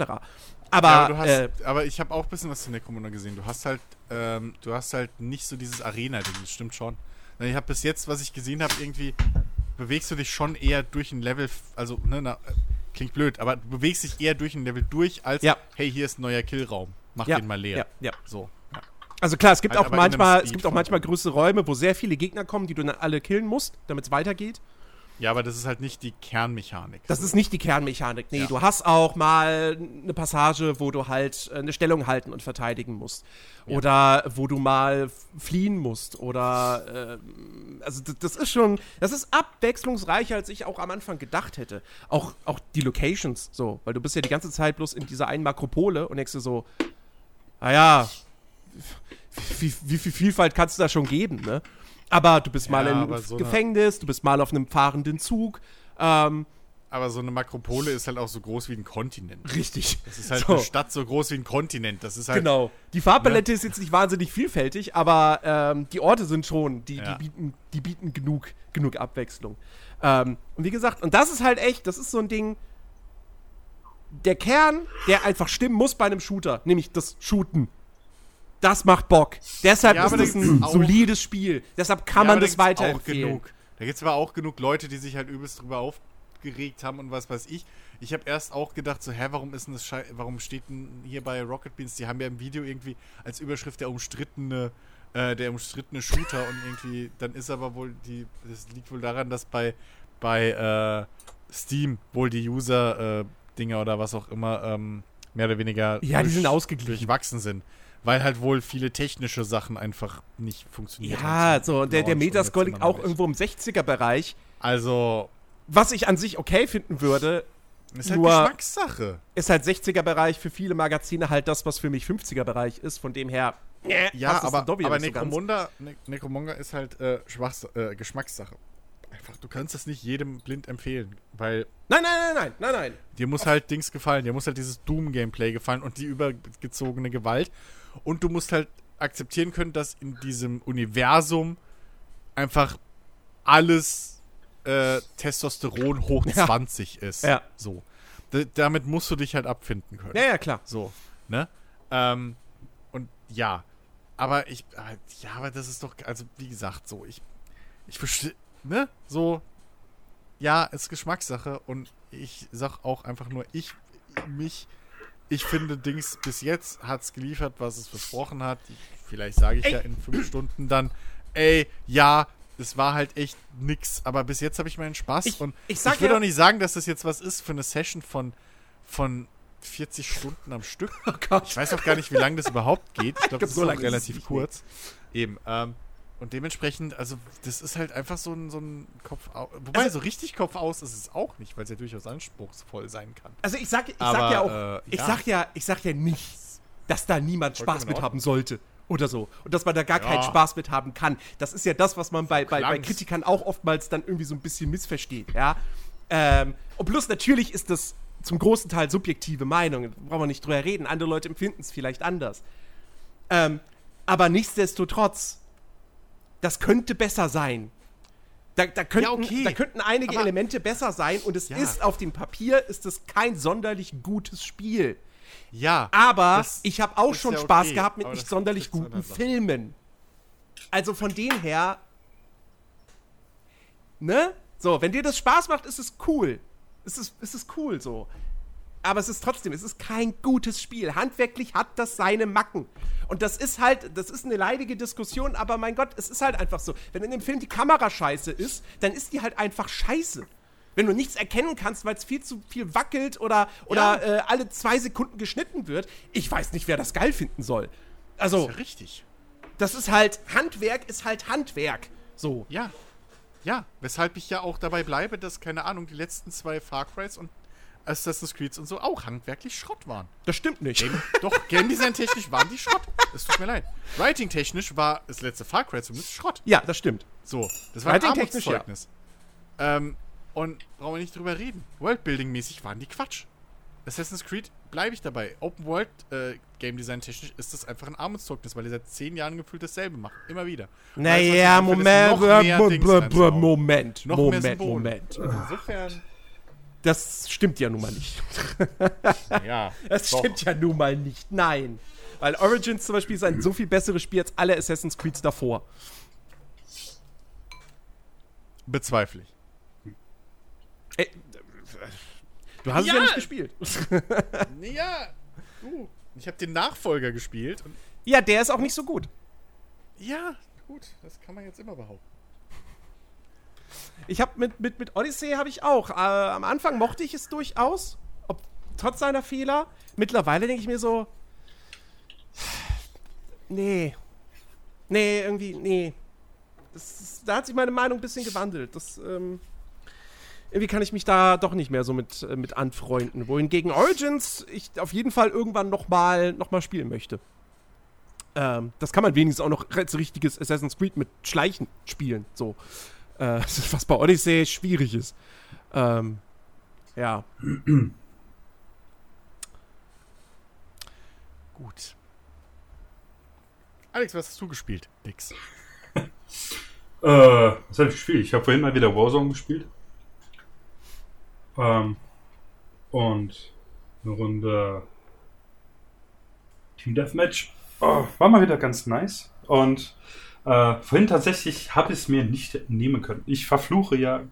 Aber, ja, aber, hast, äh, aber ich habe auch ein bisschen was zu Necromunda gesehen. Du hast halt, ähm, du hast halt nicht so dieses Arena-Ding, das stimmt schon. Ich habe bis jetzt, was ich gesehen habe, irgendwie bewegst du dich schon eher durch ein Level, also, ne, na, klingt blöd, aber du bewegst dich eher durch ein Level durch, als, ja. hey, hier ist ein neuer Killraum, mach ja. den mal leer. Ja, ja. So. Also klar, es gibt halt auch manchmal, es gibt auch manchmal größere Räume, wo sehr viele Gegner kommen, die du dann alle killen musst, damit es weitergeht. Ja, aber das ist halt nicht die Kernmechanik. Das ist nicht die Kernmechanik. Nee, ja. du hast auch mal eine Passage, wo du halt äh, eine Stellung halten und verteidigen musst. Ja. Oder wo du mal fliehen musst. Oder äh, also das ist schon, das ist abwechslungsreicher, als ich auch am Anfang gedacht hätte. Auch, auch die Locations so, weil du bist ja die ganze Zeit bloß in dieser einen Makropole und denkst dir so, naja, wie, wie viel Vielfalt kannst du da schon geben, ne? Aber du bist ja, mal im so Gefängnis, du bist mal auf einem fahrenden Zug. Ähm, aber so eine Makropole ist halt auch so groß wie ein Kontinent. Richtig. Das ist halt so. eine Stadt so groß wie ein Kontinent. Das ist halt. Genau. Die Farbpalette ne? ist jetzt nicht wahnsinnig vielfältig, aber ähm, die Orte sind schon, die, ja. die bieten, die bieten genug, genug Abwechslung. Ähm, und wie gesagt, und das ist halt echt, das ist so ein Ding. Der Kern, der einfach stimmen muss bei einem Shooter, nämlich das Shooten das macht Bock. Deshalb ja, ist es ein solides Spiel. Deshalb kann ja, man das weiterempfehlen. Da gibt es aber auch genug Leute, die sich halt übelst drüber aufgeregt haben und was weiß ich. Ich habe erst auch gedacht, so, hä, warum ist denn das Schei warum steht denn hier bei Rocket Beans, die haben ja im Video irgendwie als Überschrift der umstrittene, äh, der umstrittene Shooter und irgendwie, dann ist aber wohl die, das liegt wohl daran, dass bei, bei äh, Steam wohl die User-Dinger äh, oder was auch immer ähm, mehr oder weniger ja, die sind ausgeglichen. durchwachsen sind weil halt wohl viele technische Sachen einfach nicht funktionieren. Ja, so, der, der Metascore liegt auch irgendwo im 60er-Bereich. Also. Was ich an sich okay finden würde. Ist halt Geschmackssache. Ist halt 60er-Bereich für viele Magazine halt das, was für mich 50er-Bereich ist. Von dem her. Ja, aber, aber Necromunda, so Necromonga ist halt äh, äh, Geschmackssache einfach, du kannst das nicht jedem blind empfehlen, weil. Nein, nein, nein, nein, nein, nein. Dir muss halt Dings gefallen, dir muss halt dieses Doom-Gameplay gefallen und die übergezogene Gewalt. Und du musst halt akzeptieren können, dass in diesem Universum einfach alles äh, Testosteron hoch ja. 20 ist. Ja. So. D damit musst du dich halt abfinden können. Ja, ja, klar. So. Ne? Ähm, und ja. Aber ich, äh, ja, aber das ist doch, also wie gesagt, so, ich, ich verstehe, ne? So, ja, ist Geschmackssache und ich sag auch einfach nur, ich, mich, ich finde Dings bis jetzt hat es geliefert, was es versprochen hat. Vielleicht sage ich ey. ja in fünf Stunden dann, ey, ja, es war halt echt nix, aber bis jetzt habe ich meinen Spaß ich, und ich, ich will ja, auch nicht sagen, dass das jetzt was ist für eine Session von, von 40 Stunden am Stück. Oh ich weiß auch gar nicht, wie lange das überhaupt geht. Ich [laughs] glaube, das so ist lang relativ kurz. Eben, ähm, und dementsprechend, also das ist halt einfach so ein, so ein Kopf aus. Wobei, also, so richtig Kopf aus ist es auch nicht, weil es ja durchaus anspruchsvoll sein kann. Also ich sag, ich Aber, sag ja auch, äh, ich ja. sag ja, ich sag ja nicht, dass da niemand Spaß mit haben sollte. Oder so. Und dass man da gar ja. keinen Spaß mit haben kann. Das ist ja das, was man bei, bei, bei Kritikern auch oftmals dann irgendwie so ein bisschen missversteht, ja. Ähm, und plus natürlich ist das zum großen Teil subjektive Meinung. Da brauchen wir nicht drüber reden. Andere Leute empfinden es vielleicht anders. Ähm, aber nichtsdestotrotz das könnte besser sein. Da, da, könnten, ja, okay. da könnten einige aber, Elemente besser sein und es ja. ist auf dem Papier ist es kein sonderlich gutes Spiel. Ja. Aber ich habe auch schon ja Spaß okay. gehabt mit nicht sonderlich guten Filmen. Also von dem her, ne? So, wenn dir das Spaß macht, ist es cool. Es ist, es ist cool so aber es ist trotzdem, es ist kein gutes Spiel. Handwerklich hat das seine Macken. Und das ist halt, das ist eine leidige Diskussion, aber mein Gott, es ist halt einfach so. Wenn in dem Film die Kamera scheiße ist, dann ist die halt einfach scheiße. Wenn du nichts erkennen kannst, weil es viel zu viel wackelt oder, oder ja. äh, alle zwei Sekunden geschnitten wird, ich weiß nicht, wer das geil finden soll. Also. Das ist ja richtig. Das ist halt, Handwerk ist halt Handwerk. So. Ja. Ja, weshalb ich ja auch dabei bleibe, dass, keine Ahnung, die letzten zwei Far Crys und Assassin's Creed und so auch handwerklich Schrott waren. Das stimmt nicht. Game, doch, Game Design technisch waren die Schrott. Es tut mir leid. Writing technisch war das letzte Far Cry zumindest Schrott. Ja, das stimmt. So, das war Writing ein Armutszeugnis. Ja. Ähm, und brauchen wir nicht drüber reden. Worldbuilding-mäßig waren die Quatsch. Assassin's Creed bleibe ich dabei. Open World äh, Game Design technisch ist das einfach ein Armutszeugnis, weil ihr seit zehn Jahren gefühlt dasselbe macht. Immer wieder. Naja, Moment, Moment, Moment, Moment, Moment. Insofern das stimmt ja nun mal nicht. [laughs] ja. Das doch. stimmt ja nun mal nicht. Nein. Weil Origins zum Beispiel ist ein so viel besseres Spiel als alle Assassin's Creeds davor. Bezweifle ich. Ey, äh, du hast ja. es ja nicht gespielt. [laughs] ja. Ich habe den Nachfolger gespielt. ja, der ist auch nicht so gut. Ja, gut. Das kann man jetzt immer behaupten. Ich habe mit, mit, mit Odyssey habe ich auch. Äh, am Anfang mochte ich es durchaus, ob, trotz seiner Fehler. Mittlerweile denke ich mir so, nee, nee, irgendwie, nee. Das, da hat sich meine Meinung ein bisschen gewandelt. Das, ähm, irgendwie kann ich mich da doch nicht mehr so mit, äh, mit anfreunden. Wohingegen Origins ich auf jeden Fall irgendwann nochmal noch mal spielen möchte. Ähm, das kann man wenigstens auch noch als richtiges Assassin's Creed mit Schleichen spielen. So. Äh, [laughs] was bei Odyssey schwierig ist. Ähm, ja. [clears throat] Gut. Alex, was hast du gespielt? Nix. [laughs] äh, was habe ich gespielt? Ich habe vorhin mal wieder Warzone gespielt. Ähm, und eine Runde Team Deathmatch. Oh, war mal wieder ganz nice. Und äh, vorhin tatsächlich habe ich es mir nicht nehmen können. Ich verfluche ja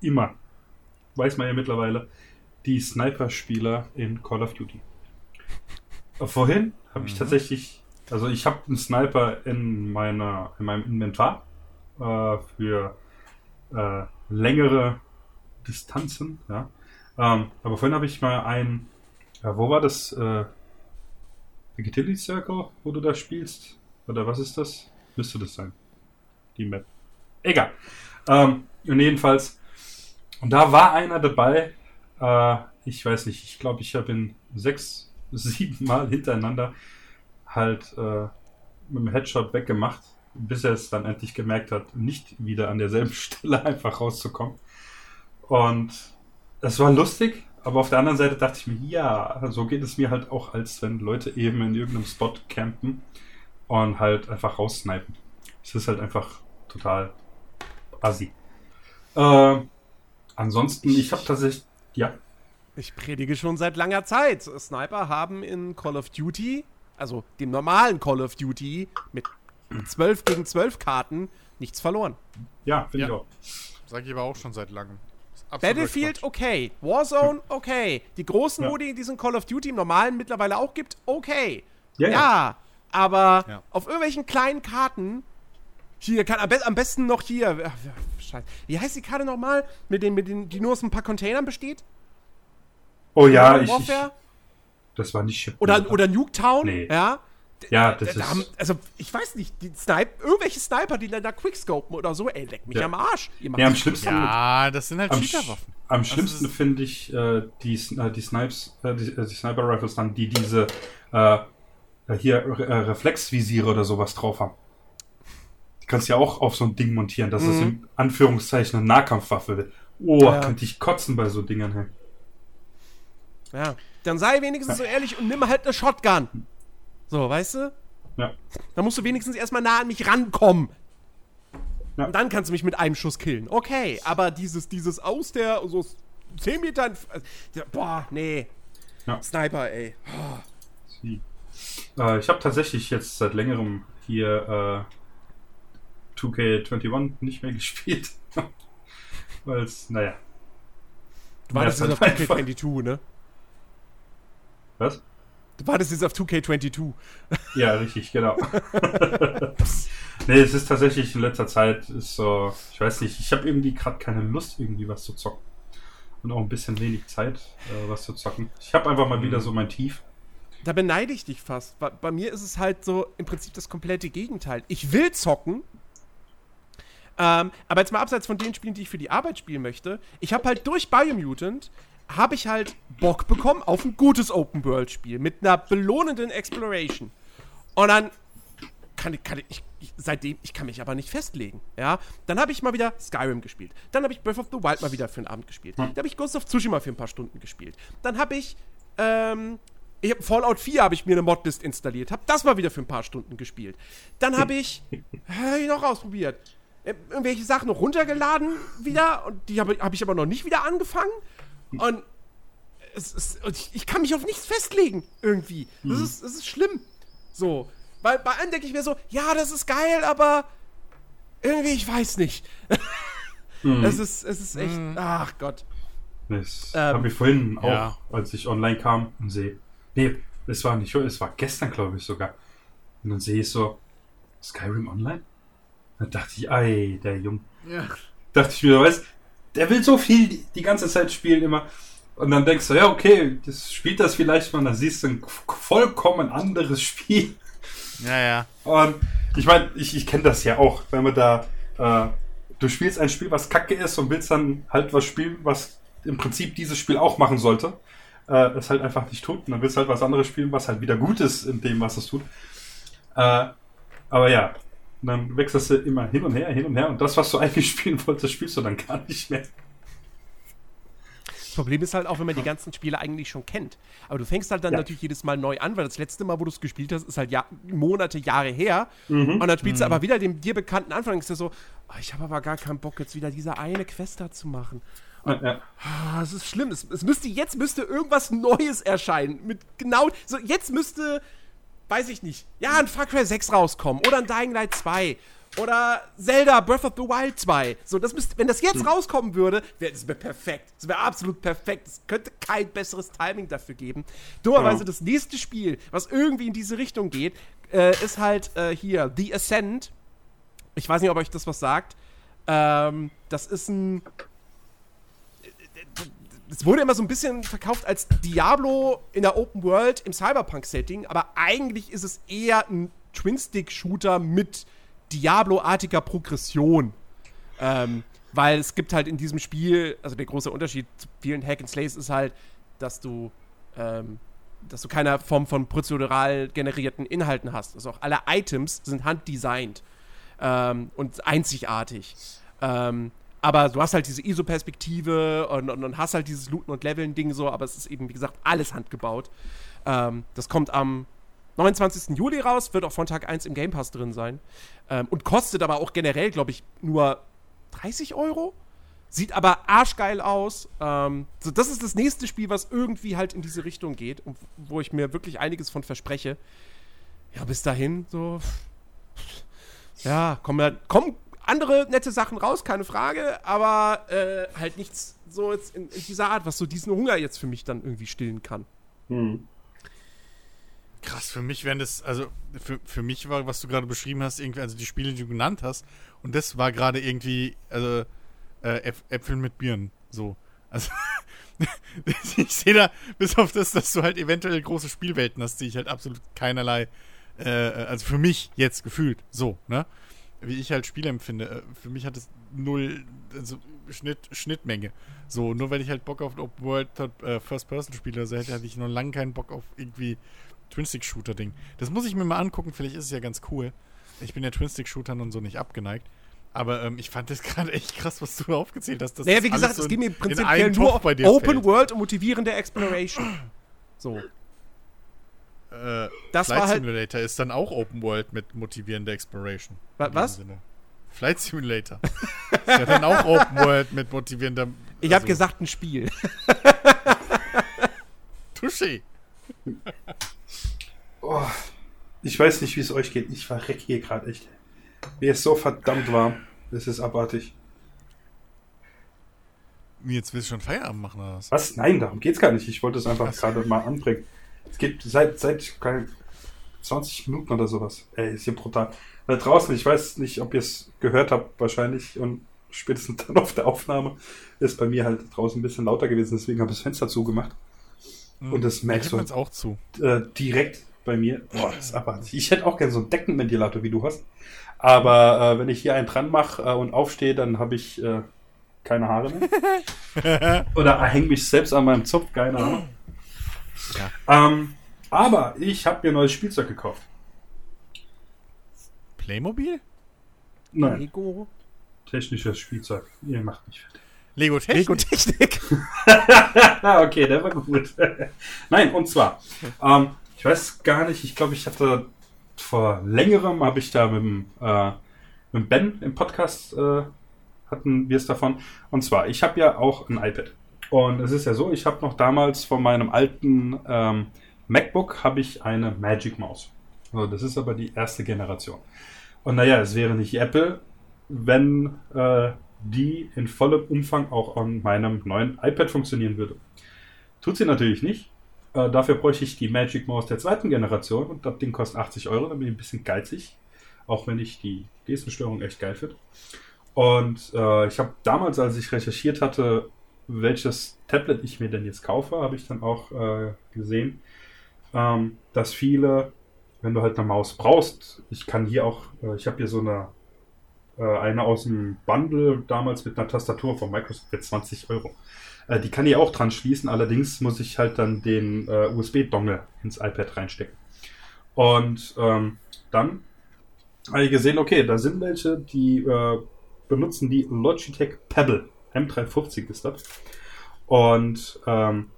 immer, weiß man ja mittlerweile, die Sniper-Spieler in Call of Duty. Äh, vorhin habe ich mhm. tatsächlich, also ich habe einen Sniper in meiner, in meinem Inventar äh, für äh, längere Distanzen, ja. Ähm, aber vorhin habe ich mal ein, wo war das? Äh, Piccadilly Circle, wo du da spielst? Oder was ist das? Müsste das sein. Die Map. Egal. Ähm, und jedenfalls, und da war einer dabei, äh, ich weiß nicht, ich glaube, ich habe ihn sechs, [laughs] sieben Mal hintereinander halt äh, mit dem Headshot weggemacht, bis er es dann endlich gemerkt hat, nicht wieder an derselben [laughs] Stelle einfach rauszukommen. Und es war lustig, aber auf der anderen Seite dachte ich mir, ja, so geht es mir halt auch, als wenn Leute eben in irgendeinem Spot campen und halt einfach raussnipen. Es ist halt einfach total assi. Äh, ansonsten, ich, ich habe tatsächlich, ja. Ich predige schon seit langer Zeit. Sniper haben in Call of Duty, also dem normalen Call of Duty mit 12 gegen 12 Karten, nichts verloren. Ja, finde ja. ich auch. Sag ich aber auch schon seit langem. Battlefield okay, Warzone okay, die großen ja. Modi, die es in Call of Duty im normalen mittlerweile auch gibt, okay. Ja, ja. Aber ja. auf irgendwelchen kleinen Karten, hier kann am, be am besten noch hier, ach, scheiße, wie heißt die Karte nochmal, mit den, mit den, die nur aus ein paar Containern besteht? Oh ja, ich, ich, das war nicht Oder, oder Nuketown, nee. ja. Ja, das da, da haben, also, ich weiß nicht, die Snipe, irgendwelche Sniper, die dann da quickscopen oder so, ey, leck mich ja. am Arsch. Ja, am schlimmsten. Ja, das sind halt am, Cheaterwaffen. Am schlimmsten finde ich äh, die, äh, die Snipes, äh, die, äh, die Sniper-Rifles dann, die diese äh, hier äh, Reflexvisiere oder sowas drauf haben. Die kannst du ja auch auf so ein Ding montieren. Das mhm. ist in Anführungszeichen eine Nahkampfwaffe. Oh, ja. könnte ich kotzen bei so Dingern. Hey. Ja, dann sei wenigstens ja. so ehrlich und nimm halt eine Shotgun. So, weißt du? Ja. Dann musst du wenigstens erstmal nah an mich rankommen. Ja. Und dann kannst du mich mit einem Schuss killen. Okay, aber dieses, dieses aus der, so 10 Metern. Äh, boah, nee. Ja. Sniper, ey. Oh. Äh, ich habe tatsächlich jetzt seit längerem hier äh, 2K21 nicht mehr [laughs] gespielt. Weil es, naja. Du wartest jetzt auf 2K22, ne? Was? Du wartest jetzt auf 2K22. [laughs] Ja, richtig, genau. [laughs] nee, es ist tatsächlich in letzter Zeit ist so, ich weiß nicht, ich habe irgendwie gerade keine Lust, irgendwie was zu zocken. und auch ein bisschen wenig Zeit, äh, was zu zocken. Ich habe einfach mal wieder so mein Tief. Da beneide ich dich fast. Bei, bei, mir ist es halt so im Prinzip das komplette Gegenteil. Ich will zocken, ähm, aber jetzt mal abseits von den Spielen, die ich für die Arbeit spielen möchte, ich habe halt durch Biomutant habe ich halt Bock bekommen auf ein gutes Open-World-Spiel mit einer belohnenden Exploration. Und dann kann, ich, kann ich, ich, seitdem, ich kann mich aber nicht festlegen, ja. Dann habe ich mal wieder Skyrim gespielt. Dann habe ich Breath of the Wild mal wieder für einen Abend gespielt. Hm. Dann habe ich Ghost of Tsushima für ein paar Stunden gespielt. Dann habe ich, ähm, ich hab Fallout 4 habe ich mir eine Modlist installiert, habe das mal wieder für ein paar Stunden gespielt. Dann habe ich, [laughs] hab ich noch ausprobiert, äh, irgendwelche Sachen noch runtergeladen wieder und die habe hab ich aber noch nicht wieder angefangen. Und, es, es, ich, ich, kann mich auf nichts festlegen, irgendwie. Das, mhm. ist, das ist schlimm. So. Weil bei einem denke ich mir so, ja, das ist geil, aber irgendwie, ich weiß nicht. [laughs] mhm. Es ist, es ist echt, mhm. ach Gott. Das ähm, habe ich vorhin auch, ja. als ich online kam sehe. Nee, es war nicht, es war gestern, glaube ich, sogar. Und dann sehe ich so, Skyrim Online? Da dachte ich, ei, der Jung. Ja. Dachte ich mir, weißt der will so viel die, die, ganze Zeit spielen immer. Und dann denkst du, ja, okay, das spielt das vielleicht mal, dann siehst du ein vollkommen anderes Spiel. Ja, ja. Und ich meine, ich, ich kenne das ja auch, wenn man da, äh, du spielst ein Spiel, was kacke ist und willst dann halt was spielen, was im Prinzip dieses Spiel auch machen sollte, äh, es halt einfach nicht tut. Und dann willst du halt was anderes spielen, was halt wieder gut ist in dem, was es tut. Äh, aber ja, und dann wechselst du immer hin und her, hin und her. Und das, was du [laughs] eigentlich spielen wolltest, spielst du dann gar nicht mehr. Das Problem ist halt auch, wenn man die ganzen Spiele eigentlich schon kennt. Aber du fängst halt dann ja. natürlich jedes Mal neu an, weil das letzte Mal, wo du es gespielt hast, ist halt Jahr, Monate, Jahre her. Mhm. Und dann spielst mhm. du aber wieder den dir bekannten Anfang denkst du so, oh, ich habe aber gar keinen Bock, jetzt wieder diese eine Quest da zu machen. Ja. oh, das ist schlimm. Es, es, müsste, jetzt müsste irgendwas Neues erscheinen. Mit genau, so jetzt müsste weiß ich nicht, ja, ein Far Cry 6 rauskommen oder ein Dying Light 2 oder Zelda Breath of the Wild 2. So, das müsste, wenn das jetzt hm. rauskommen würde, wäre das wär perfekt. Das wäre absolut perfekt. Es könnte kein besseres Timing dafür geben. Dummerweise ja. das nächste Spiel, was irgendwie in diese Richtung geht, äh, ist halt äh, hier The Ascent. Ich weiß nicht, ob euch das was sagt. Ähm, das ist ein es wurde immer so ein bisschen verkauft als Diablo in der Open World im Cyberpunk-Setting, aber eigentlich ist es eher ein Twin-Stick-Shooter mit Diablo-artiger Progression. Ähm, weil es gibt halt in diesem Spiel, also der große Unterschied zu vielen Hack and Slays ist halt, dass du, ähm, dass du keine Form von prozedural generierten Inhalten hast. Also auch alle Items sind handdesignt ähm, und einzigartig. Ähm, aber du hast halt diese ISO-Perspektive und, und, und, hast halt dieses Looten und Leveln-Ding so, aber es ist eben, wie gesagt, alles handgebaut. Ähm, das kommt am 29. Juli raus, wird auch von Tag 1 im Game Pass drin sein. Ähm, und kostet aber auch generell, glaube ich, nur 30 Euro. Sieht aber arschgeil aus. Ähm, so, das ist das nächste Spiel, was irgendwie halt in diese Richtung geht und wo ich mir wirklich einiges von verspreche. Ja, bis dahin, so. Ja, kommen, kommen andere nette Sachen raus, keine Frage, aber äh, halt nichts so jetzt in, in, dieser Art, was so diesen Hunger jetzt für mich dann irgendwie stillen kann. Hm. Krass, für mich wären das, also für, für mich war, was du gerade beschrieben hast, irgendwie, also die Spiele, die du genannt hast, und das war gerade irgendwie, also äh, Äpfel mit Birnen, so. Also, [laughs] ich sehe da, bis auf das, dass du halt eventuell große Spielwelten hast, die ich halt absolut keinerlei, äh, also für mich jetzt gefühlt, so, ne? Wie ich halt Spiele empfinde. Äh, für mich hat es null also Schnitt, Schnittmenge. So, nur wenn ich halt Bock auf Open World äh, First-Person-Spiele also hätte, hatte ich noch lange keinen Bock auf irgendwie Twin-Stick-Shooter-Ding. Das muss ich mir mal angucken, vielleicht ist es ja ganz cool. Ich bin ja Twin-Stick-Shootern und so nicht abgeneigt. Aber ähm, ich fand das [laughs] gerade echt krass, was du aufgezählt hast. naja, wie gesagt, so es geht mir prinzipiell nur Open fällt. World und motivierende Exploration. So. Äh, das Flight war halt Simulator ist dann auch Open World mit motivierender Exploration. Wa was? Flight Simulator. ist ja dann auch Open World mit motivierender. Also ich habe gesagt, ein Spiel. [laughs] Touché. oh, ich weiß nicht, wie es euch geht. Ich verrecke hier gerade echt. Mir ist so verdammt warm. Das ist abartig. Jetzt willst du schon Feierabend machen oder was? Was? Nein, darum geht's gar nicht. Ich wollte es einfach gerade mal anbringen. Es gibt seit, seit 20 Minuten oder sowas. Ey, ist hier brutal. Da draußen, ich weiß nicht, ob ihr es gehört habt, wahrscheinlich. Und spätestens [laughs] dann auf der Aufnahme ist bei mir halt draußen ein bisschen lauter gewesen, deswegen habe ich das Fenster zugemacht. Mhm. Und das merkst du auch zu. Äh, direkt bei mir. Boah, das ist abartig. Ich hätte auch gerne so einen Deckenventilator, wie du hast. Aber äh, wenn ich hier einen dran mache äh, und aufstehe, dann habe ich äh, keine Haare mehr. [laughs] Oder hänge mich selbst an meinem Zopf, keine Ahnung. Ja. Ähm, aber ich habe mir neues Spielzeug gekauft. Playmobil? Nein. Lego? Technisches Spielzeug. Ihr macht mich fertig. Lego Technik. Lego Technik. [laughs] okay, der war gut. [laughs] Nein, und zwar, ähm, ich weiß gar nicht, ich glaube, ich hatte vor längerem, habe ich da mit, dem, äh, mit Ben im Podcast, äh, hatten wir es davon. Und zwar, ich habe ja auch ein iPad. Und es ist ja so, ich habe noch damals von meinem alten ähm, MacBook habe ich eine Magic Maus. Also das ist aber die erste Generation. Und naja, es wäre nicht Apple, wenn äh, die in vollem Umfang auch an meinem neuen iPad funktionieren würde. Tut sie natürlich nicht. Äh, dafür bräuchte ich die Magic Mouse der zweiten Generation und das Ding kostet 80 Euro, dann bin ich ein bisschen geizig. Auch wenn ich die Gestenstörung echt geil finde. Und äh, ich habe damals, als ich recherchiert hatte, welches Tablet ich mir denn jetzt kaufe, habe ich dann auch äh, gesehen, ähm, dass viele, wenn du halt eine Maus brauchst, ich kann hier auch, äh, ich habe hier so eine äh, eine aus dem Bundle damals mit einer Tastatur von Microsoft für 20 Euro. Äh, die kann ich auch dran schließen, allerdings muss ich halt dann den äh, USB-Dongle ins iPad reinstecken. Und ähm, dann habe ich gesehen, okay, da sind welche, die äh, benutzen die Logitech Pebble. M350 ist das. Und ähm,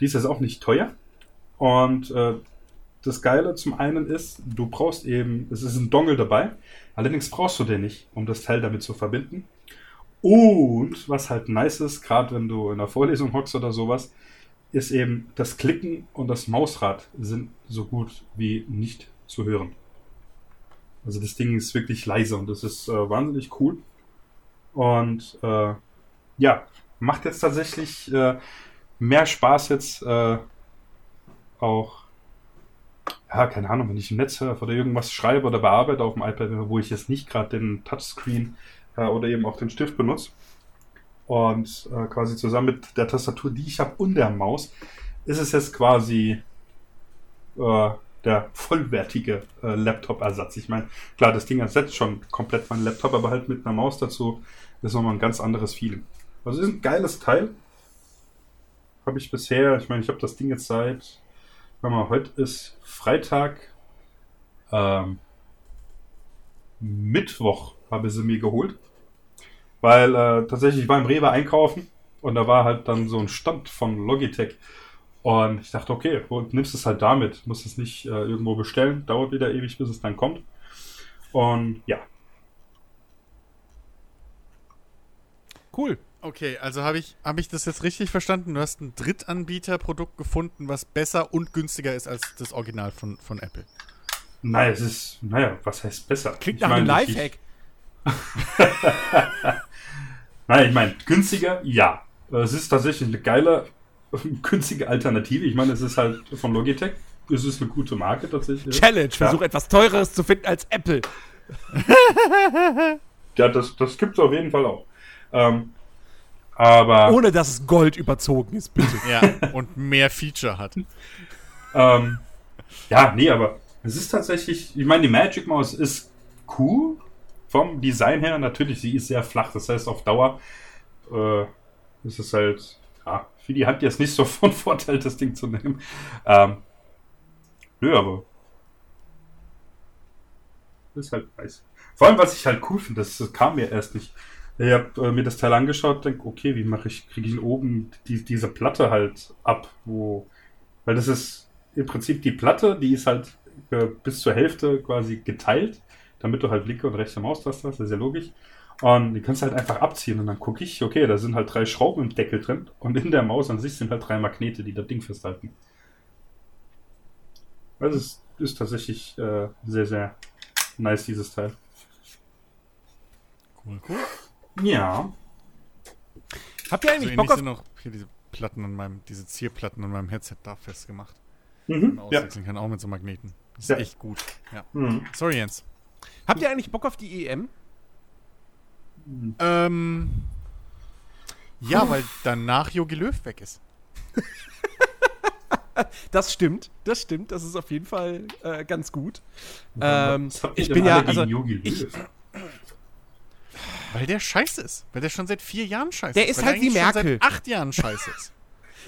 die ist jetzt auch nicht teuer. Und äh, das Geile zum einen ist, du brauchst eben, es ist ein Dongle dabei, allerdings brauchst du den nicht, um das Teil damit zu verbinden. Und was halt nice ist, gerade wenn du in der Vorlesung hockst oder sowas, ist eben das Klicken und das Mausrad sind so gut wie nicht zu hören. Also das Ding ist wirklich leise und das ist äh, wahnsinnig cool. Und äh, ja, macht jetzt tatsächlich äh, mehr Spaß jetzt äh, auch ja, keine Ahnung, wenn ich im Netz oder irgendwas schreibe oder bearbeite auf dem iPad, wo ich jetzt nicht gerade den Touchscreen äh, oder eben auch den Stift benutze. Und äh, quasi zusammen mit der Tastatur, die ich habe und der Maus, ist es jetzt quasi äh, der vollwertige äh, Laptop-Ersatz. Ich meine, klar, das Ding ersetzt schon komplett meinen Laptop, aber halt mit einer Maus dazu ist nochmal ein ganz anderes Feeling. Also ist ein geiles Teil. Habe ich bisher, ich meine, ich habe das Ding jetzt seit Guck mal, heute ist Freitag. Ähm, Mittwoch habe ich sie mir geholt. Weil äh, tatsächlich ich war im Rewe einkaufen und da war halt dann so ein Stand von Logitech. Und ich dachte, okay, nimmst es halt damit. Muss es nicht äh, irgendwo bestellen. Dauert wieder ewig, bis es dann kommt. Und ja. Cool. Okay, also habe ich, hab ich das jetzt richtig verstanden? Du hast ein Drittanbieterprodukt gefunden, was besser und günstiger ist als das Original von, von Apple. Nein, es ist, naja, was heißt besser? Klingt nach einem Lifehack. [laughs] Nein, ich meine, günstiger, ja. Es ist tatsächlich eine geile, [laughs] günstige Alternative. Ich meine, es ist halt von Logitech. Es ist eine gute Marke tatsächlich. Challenge, ja. versuch etwas Teureres zu finden als Apple. [laughs] ja, das, das gibt es auf jeden Fall auch. Ähm, aber. Ohne dass es Gold überzogen ist, bitte. ja, und mehr Feature hat. ähm, ja, nee, aber es ist tatsächlich, ich meine, die Magic Mouse ist cool vom Design her. Natürlich, sie ist sehr flach. Das heißt, auf Dauer äh, ist es halt, ja, für die Hand jetzt nicht so von [laughs] Vorteil, das Ding zu nehmen. Ähm, nö, aber ist halt nice. Vor allem, was ich halt cool finde, das, das kam mir erst nicht. Ich habe äh, mir das Teil angeschaut, denke, okay, wie mache ich, kriege ich oben die, diese Platte halt ab, wo, weil das ist im Prinzip die Platte, die ist halt äh, bis zur Hälfte quasi geteilt, damit du halt linke und rechte Maustaste hast, das ist ja logisch. Und die kannst du halt einfach abziehen und dann gucke ich, okay, da sind halt drei Schrauben im Deckel drin und in der Maus an sich sind halt drei Magnete, die das Ding festhalten. Also es ist tatsächlich äh, sehr, sehr nice, dieses Teil. Cool, cool. Ja. Habt ihr eigentlich also Bock auf... noch hier diese Platten an meinem, diese Zierplatten an meinem Headset da festgemacht. Mhm. Ja. kann auch mit so Magneten. Das ist ja. echt gut. Ja. Mhm. Sorry, Jens. Habt ihr eigentlich Bock auf die EM? Ähm, ja, weil danach Jogi Löw weg ist. [laughs] das stimmt, das stimmt. Das ist auf jeden Fall äh, ganz gut. Ähm, ich bin ja, also, ich, weil der scheiße ist. Weil der schon seit vier Jahren scheiße der ist. Der ist halt wie Merkel. Schon seit acht Jahren scheiße ist. [laughs]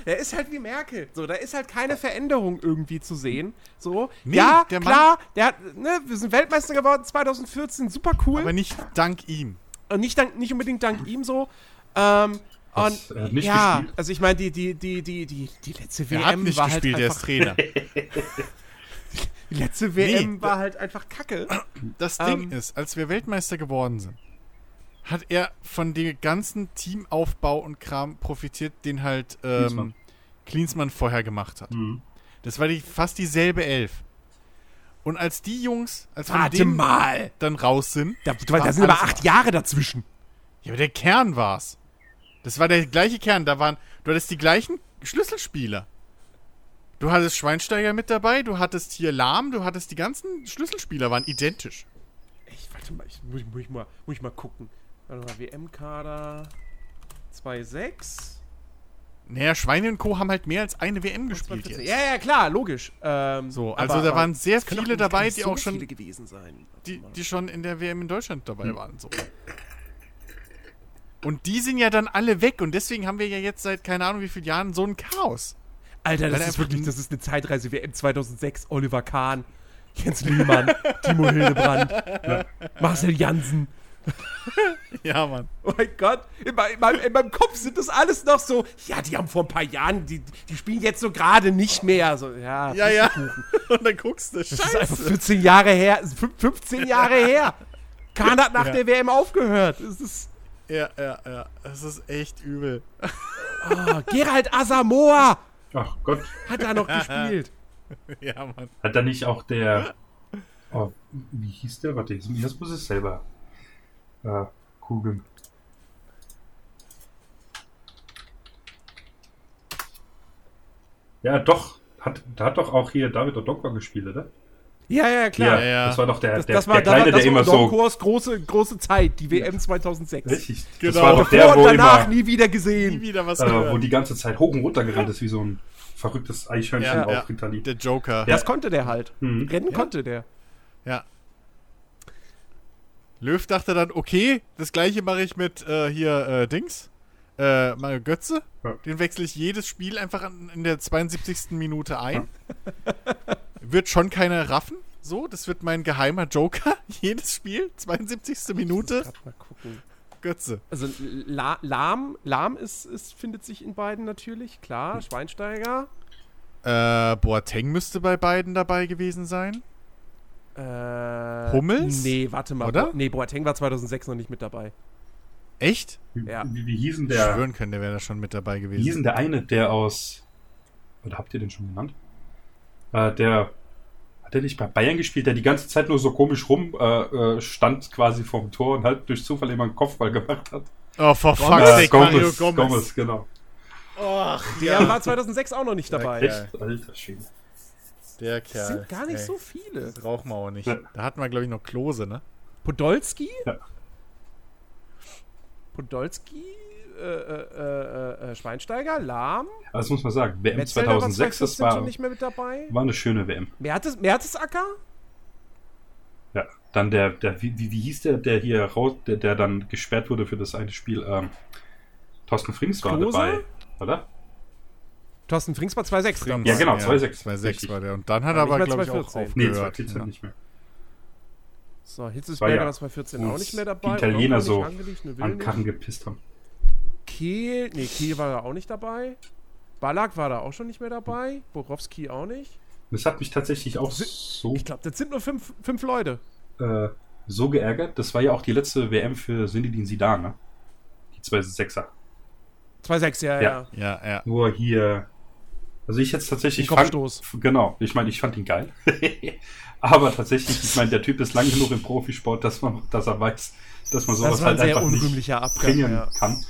Der ist halt wie Merkel. So, da ist halt keine Veränderung irgendwie zu sehen. So, nee, ja, der klar, der hat, ne, wir sind Weltmeister geworden 2014, super cool. Aber nicht dank ihm. Und nicht, dank, nicht unbedingt dank ihm so. Ähm, und ja, gespielt. also ich meine, die, die, die, die, die, die letzte WM hat nicht war halt gespielt, halt einfach, der ist Trainer. [laughs] die letzte WM nee, war halt einfach kacke. Das Ding ähm, ist, als wir Weltmeister geworden sind, hat er von dem ganzen Teamaufbau und Kram profitiert, den halt ähm, Klinsmann. Klinsmann vorher gemacht hat. Mhm. Das war die, fast dieselbe Elf. Und als die Jungs, als von Warte mal. dann raus sind. Da, da sind aber acht Jahre dazwischen. Ja, aber der Kern war's. Das war der gleiche Kern. Da waren, du hattest die gleichen Schlüsselspieler. Du hattest Schweinsteiger mit dabei, du hattest hier Lahm, du hattest die ganzen Schlüsselspieler waren identisch. Ich warte mal, ich, muss, muss, ich mal, muss ich mal gucken. Warte mal, WM-Kader 2-6. Naja, Schweine und Co. haben halt mehr als eine WM gespielt jetzt. Ja, ja, klar, logisch. Ähm, so, also aber, da waren sehr viele dabei, die so auch schon. Die, die schon in der WM in Deutschland dabei hm. waren. So. Und die sind ja dann alle weg und deswegen haben wir ja jetzt seit keine Ahnung wie vielen Jahren so ein Chaos. Alter, das Weil ist wirklich, das ist eine Zeitreise WM 2006. Oliver Kahn, Jens Lehmann, [laughs] Timo Hildebrand, Marcel Jansen. Ja, Mann. Oh mein Gott, in, meinem, in, meinem, Kopf sind das alles noch so, ja, die haben vor ein paar Jahren, die, die spielen jetzt so gerade nicht mehr. So, ja, ja, ja. [laughs] Und dann guckst du, Das Scheiße. ist einfach 14 Jahre her, 15 Jahre her. Kahn hat nach ja. der WM aufgehört. Das ist ja, ja, ja. Es ist echt übel. Oh, Gerald Asamoah! Ach Gott. Hat da noch gespielt. [laughs] ja, Mann. Hat da nicht auch der. Oh, wie hieß der? Warte, jetzt muss ich selber äh, kugeln. Ja, doch. Hat, da hat doch auch hier David Odokwa gespielt, oder? Ja, ja, klar. Ja, ja. Das war doch der, das, das der, war, der Kleine, der immer so... Kurs große, große Zeit, die WM 2006. Richtig. Genau. Das war doch der, wo danach immer, nie wieder gesehen. Nie wieder was äh, Wo die ganze Zeit hoch und runter gerannt ist, wie so ein verrücktes Eichhörnchen ja, auf Ritalin. Der Joker. Das konnte der halt. Mhm. Rennen konnte der. Ja. Löw dachte dann, okay, das gleiche mache ich mit äh, hier äh, Dings. Äh, Mario Götze. Ja. Den wechsle ich jedes Spiel einfach in der 72. Minute ein. Ja. [laughs] wird schon keiner raffen. So, das wird mein geheimer Joker. [laughs] Jedes Spiel, 72. Minute. Mal gucken. Götze. Also La Lahm, Lahm ist, ist, findet sich in beiden natürlich, klar. Schweinsteiger. Äh, Boateng müsste bei beiden dabei gewesen sein. Äh, Hummels? Nee, warte mal. Oder? Bo nee, Boateng war 2006 noch nicht mit dabei. Echt? Ja. Wie, wie hieß denn der? Ich schwören können, der wäre da schon mit dabei gewesen. Wie hieß denn der eine, der aus. Oder habt ihr den schon genannt? Äh, der hat er nicht bei Bayern gespielt, der die ganze Zeit nur so komisch rum äh, äh, stand quasi vorm Tor und halt durch Zufall immer einen Kopfball gemacht hat. Oh, for fuck's sake, Gomez, Gomez. Gomez, genau. Och, der ja. war 2006 auch noch nicht dabei. Echt? Alter Schwede. Der Kerl. Das sind gar nicht ey, so viele. Das brauchen wir auch nicht. Ja. Da hatten wir, glaube ich, noch Klose, ne? Podolski? Ja. Podolski? Äh, äh, äh, Schweinsteiger, Lahm. Das muss man sagen. WM Metzelder 2006, das war, nicht mehr mit dabei. war eine schöne WM. Mertes, Mertesacker? Ja, dann der, der wie, wie hieß der, der hier raus, der, der dann gesperrt wurde für das eine Spiel? Ähm, Thorsten Frings war Klose? dabei, oder? Thorsten Frings war 2,6. Ja, genau, 2,6. 2,6 war der. Und dann hat er aber, glaube ich, auch aufgehört. Nee, 2014 ja. nicht mehr. So, Hitzesberger war, ja, 2014 auch nicht mehr dabei. Die Italiener so an Karren gepisst haben. Kehl, nee, Kehl war da auch nicht dabei. Ballack war da auch schon nicht mehr dabei. Borowski auch nicht. Das hat mich tatsächlich auch so. Ich glaube, das sind nur fünf, fünf Leute. Äh, so geärgert. Das war ja auch die letzte WM für Sinidin Sidan, ne? Die 2-6er. 2-6, ja, ja, ja. Ja, Nur hier. Also ich jetzt tatsächlich. Den Kopfstoß. Fand, genau. Ich meine, ich fand ihn geil. [laughs] Aber tatsächlich, ich meine, der Typ ist lang genug im Profisport, dass man, dass er weiß, dass man sowas das war ein halt sehr einfach unrühmlicher nicht Abgang, ja. kann.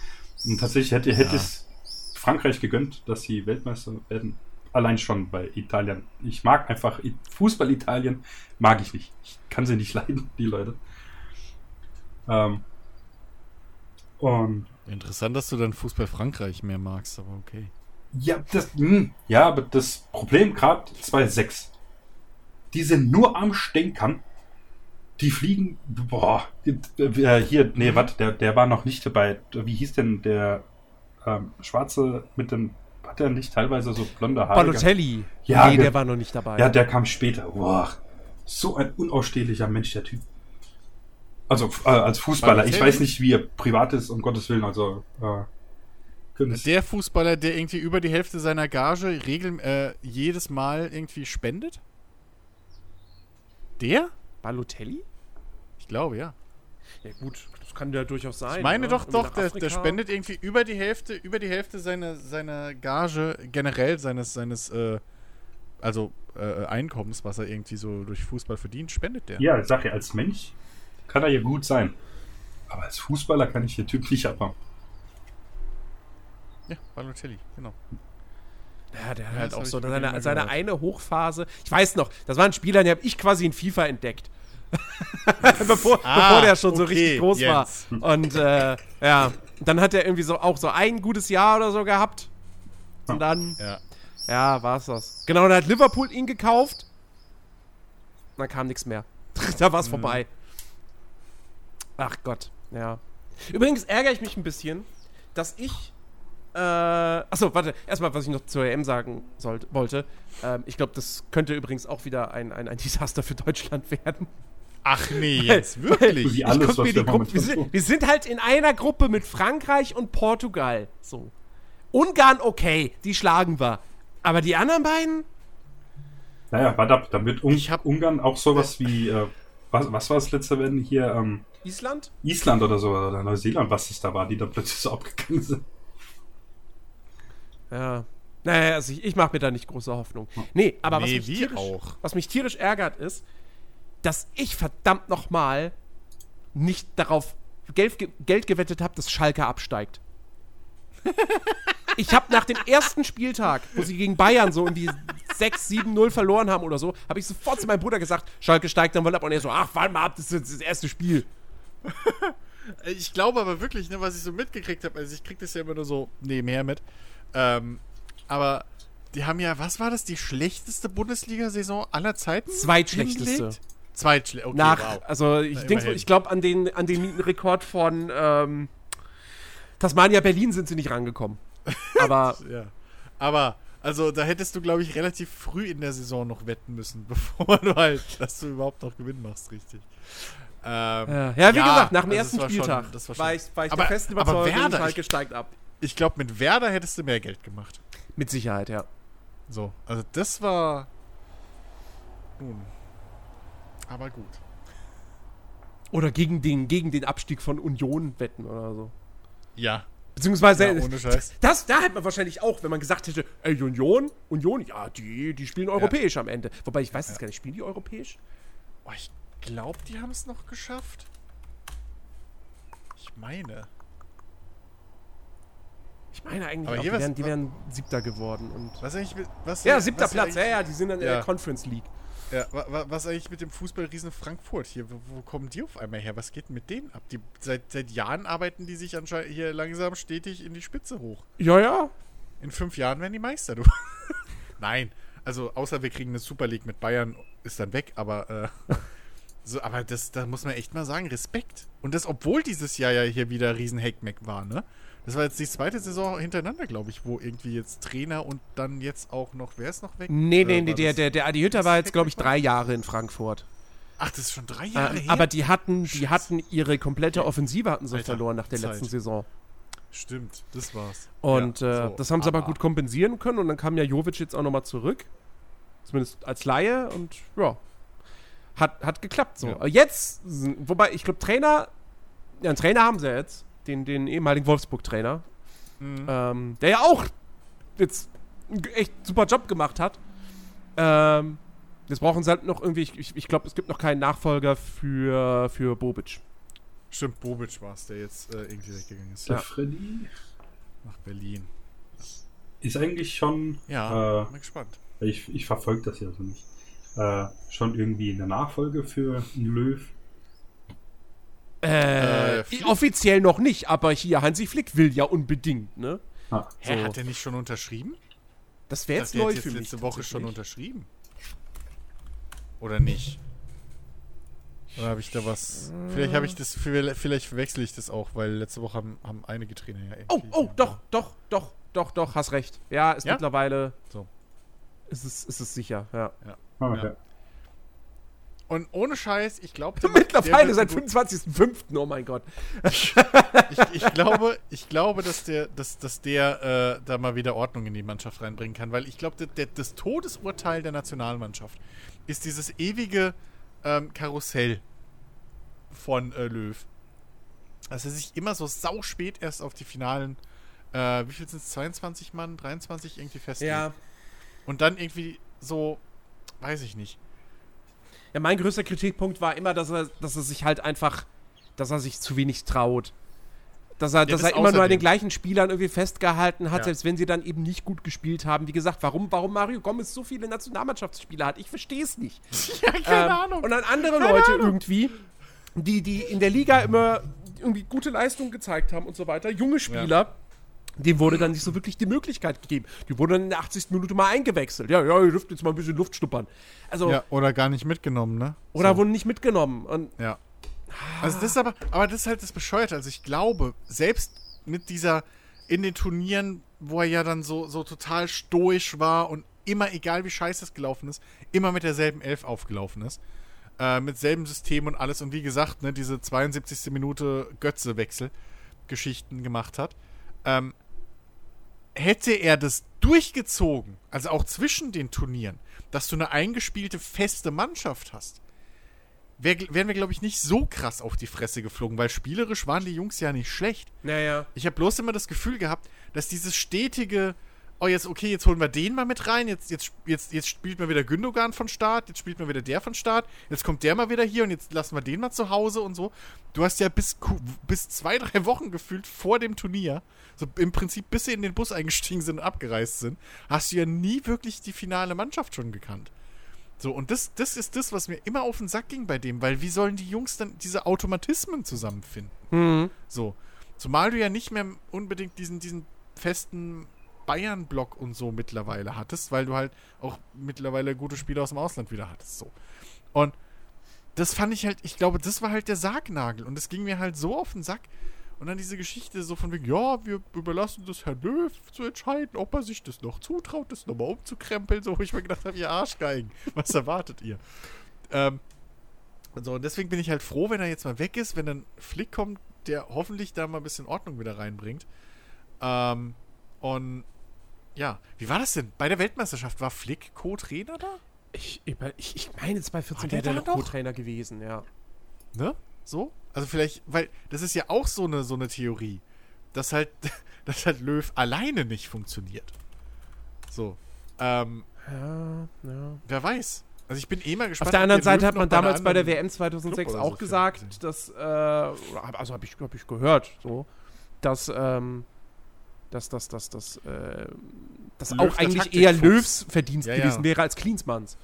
Und tatsächlich hätte, hätte ja. es Frankreich gegönnt, dass sie Weltmeister werden. Allein schon bei Italien. Ich mag einfach Fußball Italien, mag ich nicht. Ich kann sie nicht [laughs] leiden, die Leute. Ähm, Und Interessant, dass du dann Fußball Frankreich mehr magst, aber okay. Ja, das, mh, hm, ja aber das Problem gerade 2-6. Die sind nur am Stänkern. Die fliegen, boah, äh, hier, nee, warte, der, der war noch nicht dabei. Wie hieß denn der ähm, Schwarze mit dem, hat der nicht teilweise so blonde Haare? Balotelli. Ja, nee, der, der war noch nicht dabei. Ja, der kam später. Boah, so ein unausstehlicher Mensch, der Typ. Also äh, als Fußballer. Ich weiß nicht, wie er privat ist, um Gottes Willen. Also äh, der Fußballer, der irgendwie über die Hälfte seiner Gage regel, äh, jedes Mal irgendwie spendet? Der? Balotelli? Ich glaube, ja. Ja gut, das kann ja durchaus sein. Ich meine oder? Ne? doch, doch, der, der, spendet irgendwie über die Hälfte, über die Hälfte seiner, seiner Gage generell seines, seines äh, also äh, Einkommens, was er irgendwie so durch Fußball verdient, spendet der. Ja, ich sag ja, als Mensch kann er ja gut sein. Aber als Fußballer kann ich den Typ nicht abhaben. Ja, Balotelli, genau. Ja, der hat halt auch so seine, seine eine Hochphase. Ich weiß noch, das waren Spieler, die habe ich quasi in FIFA entdeckt. [laughs] bevor, ah, bevor der schon okay, so richtig groß jetzt. war. Und äh, ja, dann hat er irgendwie so auch so ein gutes Jahr oder so gehabt. Und dann, ja, ja war es das. Genau, dann hat Liverpool ihn gekauft. Dann kam nichts mehr. [laughs] da war es mhm. vorbei. Ach Gott, ja. Übrigens ärgere ich mich ein bisschen, dass ich. Äh, achso, warte, erstmal, was ich noch zur EM sagen sollte, wollte. Ähm, ich glaube, das könnte übrigens auch wieder ein, ein, ein Desaster für Deutschland [laughs] werden. Ach nee, jetzt [laughs] wirklich? Wie alles, ich mir die Gruppe, wir, sind, wir sind halt in einer Gruppe mit Frankreich und Portugal. So. Ungarn, okay, die schlagen wir. Aber die anderen beiden? Naja, warte ab, dann wird Un Ungarn auch sowas wie, äh, was, was war das letzte Wenn hier? Ähm, Island? Island oder so, oder Neuseeland, was es da war, die da plötzlich so abgegangen sind. Ja. Naja, also ich, ich mache mir da nicht große Hoffnung. Nee, aber nee, was, mich tierisch, auch. was mich tierisch ärgert ist, dass ich verdammt nochmal nicht darauf Geld, Geld gewettet habe, dass Schalke absteigt. ich habe nach dem ersten Spieltag, wo sie gegen Bayern so irgendwie 6, 7, 0 verloren haben oder so, habe ich sofort zu meinem Bruder gesagt, Schalke steigt dann wohl ab. Und er so, ach, warte mal ab, das ist das erste Spiel. [laughs] ich glaube aber wirklich, ne, was ich so mitgekriegt habe, also ich krieg das ja immer nur so nebenher mit, ähm, aber die haben ja, was war das, die schlechteste Bundesliga-Saison aller Zeiten? Zweitschlechteste. Zweitschle okay, Nach, wow. Also ich, ich glaube, an den, an den Rekord von ähm, Tasmania Berlin sind sie nicht rangekommen. [laughs] Aber. ja. Aber, also da hättest du, glaube ich, relativ früh in der Saison noch wetten müssen, [laughs] bevor du halt, dass du überhaupt noch Gewinn machst, richtig. Ähm, ja. ja. wie ja, gesagt, nach dem also ersten Spieltag schon, war, war, ich, war ich aber, der festen Überzeugung, Werder, Schalke steigt ab. Ich glaube, mit Werder hättest du mehr Geld gemacht. Mit Sicherheit, ja. So, also das war. Nun. Aber gut. Oder gegen den, gegen den Abstieg von Union wetten oder so. Ja. Beziehungsweise, ja, ohne Scheiß. [laughs] Das, da hätte man wahrscheinlich auch, wenn man gesagt hätte, ey, Union, Union, ja, die, die spielen europäisch ja. am Ende. Wobei ich weiß jetzt gar nicht, spielen die europäisch? Oh, ich glaube, die haben es noch geschafft. Ich meine. Ich meine eigentlich auch, die, wären, die wären siebter geworden. Und was eigentlich, was, ja, siebter Platz, ja, ja, die sind dann in der Conference League. Ja, was eigentlich mit dem Fußballriesen Frankfurt hier? Wo, wo, kommen die auf einmal her? Was geht mit denen ab? Die, seit, seit Jahren arbeiten die sich anscheinend hier langsam stetig in die Spitze hoch. Ja, ja. In fünf Jahren werden die Meister, du. [laughs] Nein, also außer wir kriegen eine Super League mit Bayern, ist dann weg, aber äh, [laughs] so, aber das, da muss man echt mal sagen, Respekt. Und das, obwohl dieses Jahr ja hier wieder riesen Hackmack war, ne? Das war jetzt die zweite Saison hintereinander, glaube ich, wo irgendwie jetzt Trainer und dann jetzt auch noch, wer ist noch weg? Nee, nee, nee, der, der, der Adi Hütter war jetzt, glaube ich, drei Jahre in Frankfurt. Ach, das ist schon drei Jahre äh, her? Aber die hatten, die hatten ihre komplette Offensive hatten sie Alter, verloren nach der Zeit. letzten Saison. Stimmt, das war's. Und ja, äh, so. das haben sie aber, aber gut kompensieren können und dann kam ja Jovic jetzt auch nochmal zurück. Zumindest als Laie und ja. Hat, hat geklappt so. Ja. Jetzt, wobei, ich glaube, Trainer, ja, einen Trainer haben sie jetzt den, den ehemaligen Wolfsburg-Trainer, mhm. ähm, der ja auch jetzt einen echt super Job gemacht hat. Ähm, jetzt brauchen sie halt noch irgendwie, ich, ich glaube, es gibt noch keinen Nachfolger für, für Bobic. Stimmt, Bobic war es, der jetzt äh, irgendwie weggegangen ist. Der ja. Freddy? Nach Berlin. Ist eigentlich schon. Ja, äh, bin gespannt. Ich, ich verfolge das ja so nicht. Äh, schon irgendwie eine Nachfolge für Löw Äh, äh offiziell noch nicht, aber hier Hansi Flick will ja unbedingt, ne? Ah, Hä, so. hat er nicht schon unterschrieben? Das wäre jetzt neu jetzt für mich. letzte Woche schon unterschrieben. Oder nicht? Oder habe ich da was? Vielleicht habe ich das, vielleicht verwechsel ich das auch, weil letzte Woche haben, haben einige Trainer ja Oh, oh, doch, doch, doch, doch, doch, hast recht. Ja, ist ja? mittlerweile. So. Ist es, ist es sicher, ja. ja. Okay. ja. Und ohne Scheiß, ich glaube. [laughs] Mittlerweile seit 25.05. Oh mein Gott. ich, ich, glaube, ich glaube, dass der, dass, dass der äh, da mal wieder Ordnung in die Mannschaft reinbringen kann, weil ich glaube, das Todesurteil der Nationalmannschaft ist dieses ewige ähm, Karussell von äh, Löw. Dass er sich immer so sauspät erst auf die finalen, äh, wie viel sind es, 22 Mann, 23 irgendwie festlegt. Ja. Und dann irgendwie so, weiß ich nicht ja, mein größter Kritikpunkt war immer, dass er, dass er sich halt einfach, dass er sich zu wenig traut. Dass er, ja, dass das er immer nur an den gleichen Spielern irgendwie festgehalten hat, ja. selbst wenn sie dann eben nicht gut gespielt haben. Wie gesagt, warum, warum Mario Gomez so viele Nationalmannschaftsspieler hat, ich verstehe es nicht. [laughs] Ja, keine ähm, Ahnung. Und dann andere keine Leute Ahnung. irgendwie, die, die in der Liga immer irgendwie gute Leistungen gezeigt haben und so weiter, junge Spieler. Ja dem wurde dann nicht so wirklich die Möglichkeit gegeben. Die wurden dann in der 80. Minute mal eingewechselt. Ja, ja, ihr dürft jetzt mal ein bisschen Luft schnuppern. Also, ja, oder gar nicht mitgenommen, ne? Oder so. wurden nicht mitgenommen. Und ja. Also das ist aber, aber das ist halt das Bescheuerte. Also ich glaube, selbst mit dieser, in den Turnieren, wo er ja dann so, so total stoisch war und immer, egal wie scheiße es gelaufen ist, immer mit derselben Elf aufgelaufen ist. Äh, mit selben System und alles. Und wie gesagt, ne, diese 72. Minute Götze-Wechsel-Geschichten gemacht hat. Ähm, hätte er das durchgezogen, also auch zwischen den Turnieren, dass du eine eingespielte, feste Mannschaft hast, wär, wären wir, glaube ich, nicht so krass auf die Fresse geflogen, weil spielerisch waren die Jungs ja nicht schlecht. Naja. Ich habe bloß immer das Gefühl gehabt, dass dieses stetige, oh, jetzt, okay, jetzt holen wir den mal mit rein, jetzt, jetzt, jetzt, jetzt spielt mal wieder Gündogan von Start, jetzt spielt mal wieder der von Start, jetzt kommt der mal wieder hier und jetzt lassen wir den mal zu Hause und so. Du hast ja bis, bis zwei, [laughs] drei Wochen gefühlt vor dem Turnier, so im Prinzip bis sie in den Bus eingestiegen sind und abgereist sind, hast du ja nie wirklich die finale Mannschaft schon gekannt. So, und das, das ist das, was mir immer auf den Sack ging bei dem, weil wie sollen die Jungs dann diese Automatismen zusammenfinden? Mhm. So. Zumal du ja nicht mehr unbedingt diesen, diesen festen Bayern-Block und so mittlerweile hattest, weil du halt auch mittlerweile gute Spieler aus dem Ausland wieder hattest. So. Und das fand ich halt, ich glaube, das war halt der Sargnagel. Und es ging mir halt so auf den Sack. Und dann diese Geschichte so von wegen, ja, wir überlassen das Herrn Löw zu entscheiden, ob er sich das noch zutraut, das nochmal umzukrempeln, so wo ich mir gedacht habe, ihr Arschgeigen, was erwartet ihr? Ähm, und so, und deswegen bin ich halt froh, wenn er jetzt mal weg ist, wenn dann Flick kommt, der hoffentlich da mal ein bisschen Ordnung wieder reinbringt. Ähm, und ja, wie war das denn? Bei der Weltmeisterschaft war Flick Co-Trainer da? Ich, ich, ich meine, 2014 wäre der noch Co-Trainer gewesen, ja. Ne? So? Also vielleicht, weil das ist ja auch so eine, so eine Theorie, dass halt, [laughs] dass halt Löw alleine nicht funktioniert. So. Ähm, ja, ja. Wer weiß. Also ich bin eh mal gespannt. Auf der anderen Seite hat man damals bei der WM 2006 auch so gesagt, dass, äh, also habe ich, hab ich gehört, so, dass, ähm, dass das, das, das, äh, das auch eigentlich eher Löws Verdienst ja, gewesen ja. wäre als Klinsmanns.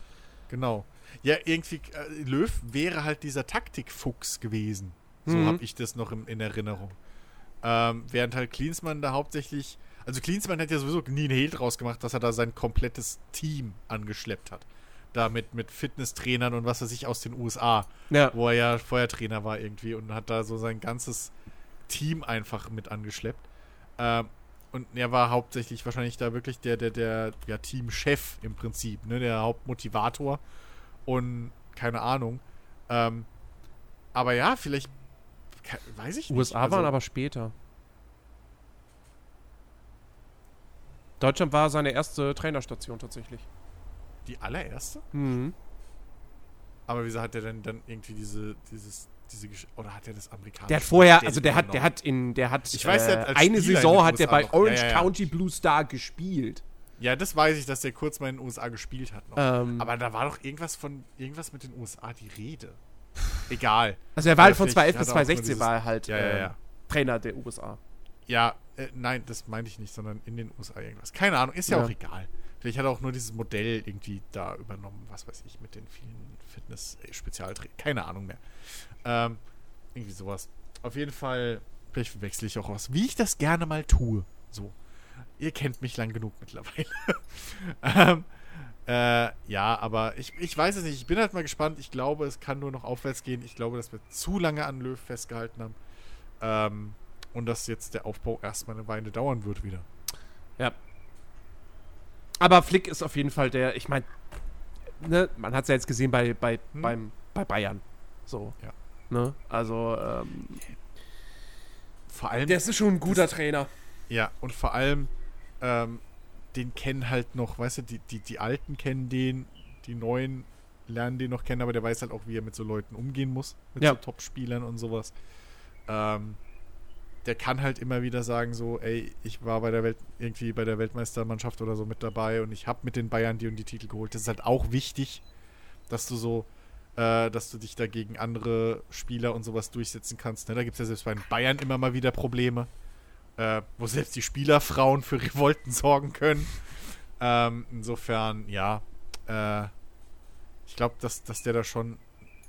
Genau. Ja, irgendwie, äh, Löw wäre halt dieser Taktikfuchs gewesen. So mhm. habe ich das noch im, in Erinnerung. Ähm, während halt Klinsmann da hauptsächlich, also Klinsmann hat ja sowieso nie einen Hehl draus gemacht, dass er da sein komplettes Team angeschleppt hat. Da mit, mit Fitnesstrainern und was weiß ich aus den USA, ja. wo er ja Feuertrainer war irgendwie und hat da so sein ganzes Team einfach mit angeschleppt. Ähm, und er war hauptsächlich wahrscheinlich da wirklich der, der, der ja, Teamchef im Prinzip, ne, der Hauptmotivator. Und keine Ahnung. Ähm, aber ja, vielleicht. Weiß ich nicht. USA also, waren aber später. Deutschland war seine erste Trainerstation tatsächlich. Die allererste? Mhm. Aber wieso hat er denn dann irgendwie diese, dieses diese Gesch oder hat er das amerikanische? Der hat vorher, also der hat, der hat in, der hat, ich weiß, der hat äh, eine Spieler Saison hat der bei noch. Orange ja, ja, ja. County Blue Star gespielt. Ja, das weiß ich, dass der kurz mal in den USA gespielt hat. Ähm, Aber da war doch irgendwas von irgendwas mit den USA die Rede. Egal. Also er war halt von 2011 bis 2016 war er halt äh, Trainer der USA. Ja, äh, nein, das meinte ich nicht, sondern in den USA irgendwas. Keine Ahnung, ist ja, auch egal. Vielleicht hat er auch nur dieses Modell irgendwie da übernommen, was weiß ich, mit den vielen Fitness-Spezialtrainern. Keine Ahnung mehr. Ähm, irgendwie sowas. Auf jeden Fall, vielleicht wechsle ich auch aus. Wie ich das gerne mal tue. So. Ihr kennt mich lang genug mittlerweile. [laughs] ähm, äh, ja, aber ich, ich weiß es nicht. Ich bin halt mal gespannt. Ich glaube, es kann nur noch aufwärts gehen. Ich glaube, dass wir zu lange an Löw festgehalten haben. Ähm, und dass jetzt der Aufbau erstmal eine Weile dauern wird wieder. Ja. Aber Flick ist auf jeden Fall der, ich meine, ne, man hat es ja jetzt gesehen bei, bei, hm. beim, bei Bayern. So. Ja. Ne? Also, ähm, vor allem. Der ist schon ein guter das, Trainer. Ja, und vor allem, ähm, den kennen halt noch, weißt du, die, die, die Alten kennen den, die Neuen lernen den noch kennen, aber der weiß halt auch, wie er mit so Leuten umgehen muss, mit ja. so Top-Spielern und sowas. Ähm, der kann halt immer wieder sagen so, ey, ich war bei der Welt irgendwie bei der Weltmeistermannschaft oder so mit dabei und ich habe mit den Bayern die und die Titel geholt. Das ist halt auch wichtig, dass du so, äh, dass du dich da gegen andere Spieler und sowas durchsetzen kannst. Ne? Da gibt es ja selbst bei den Bayern immer mal wieder Probleme äh, wo selbst die Spielerfrauen für Revolten sorgen können. Ähm, insofern, ja, äh, ich glaube, dass, dass der da schon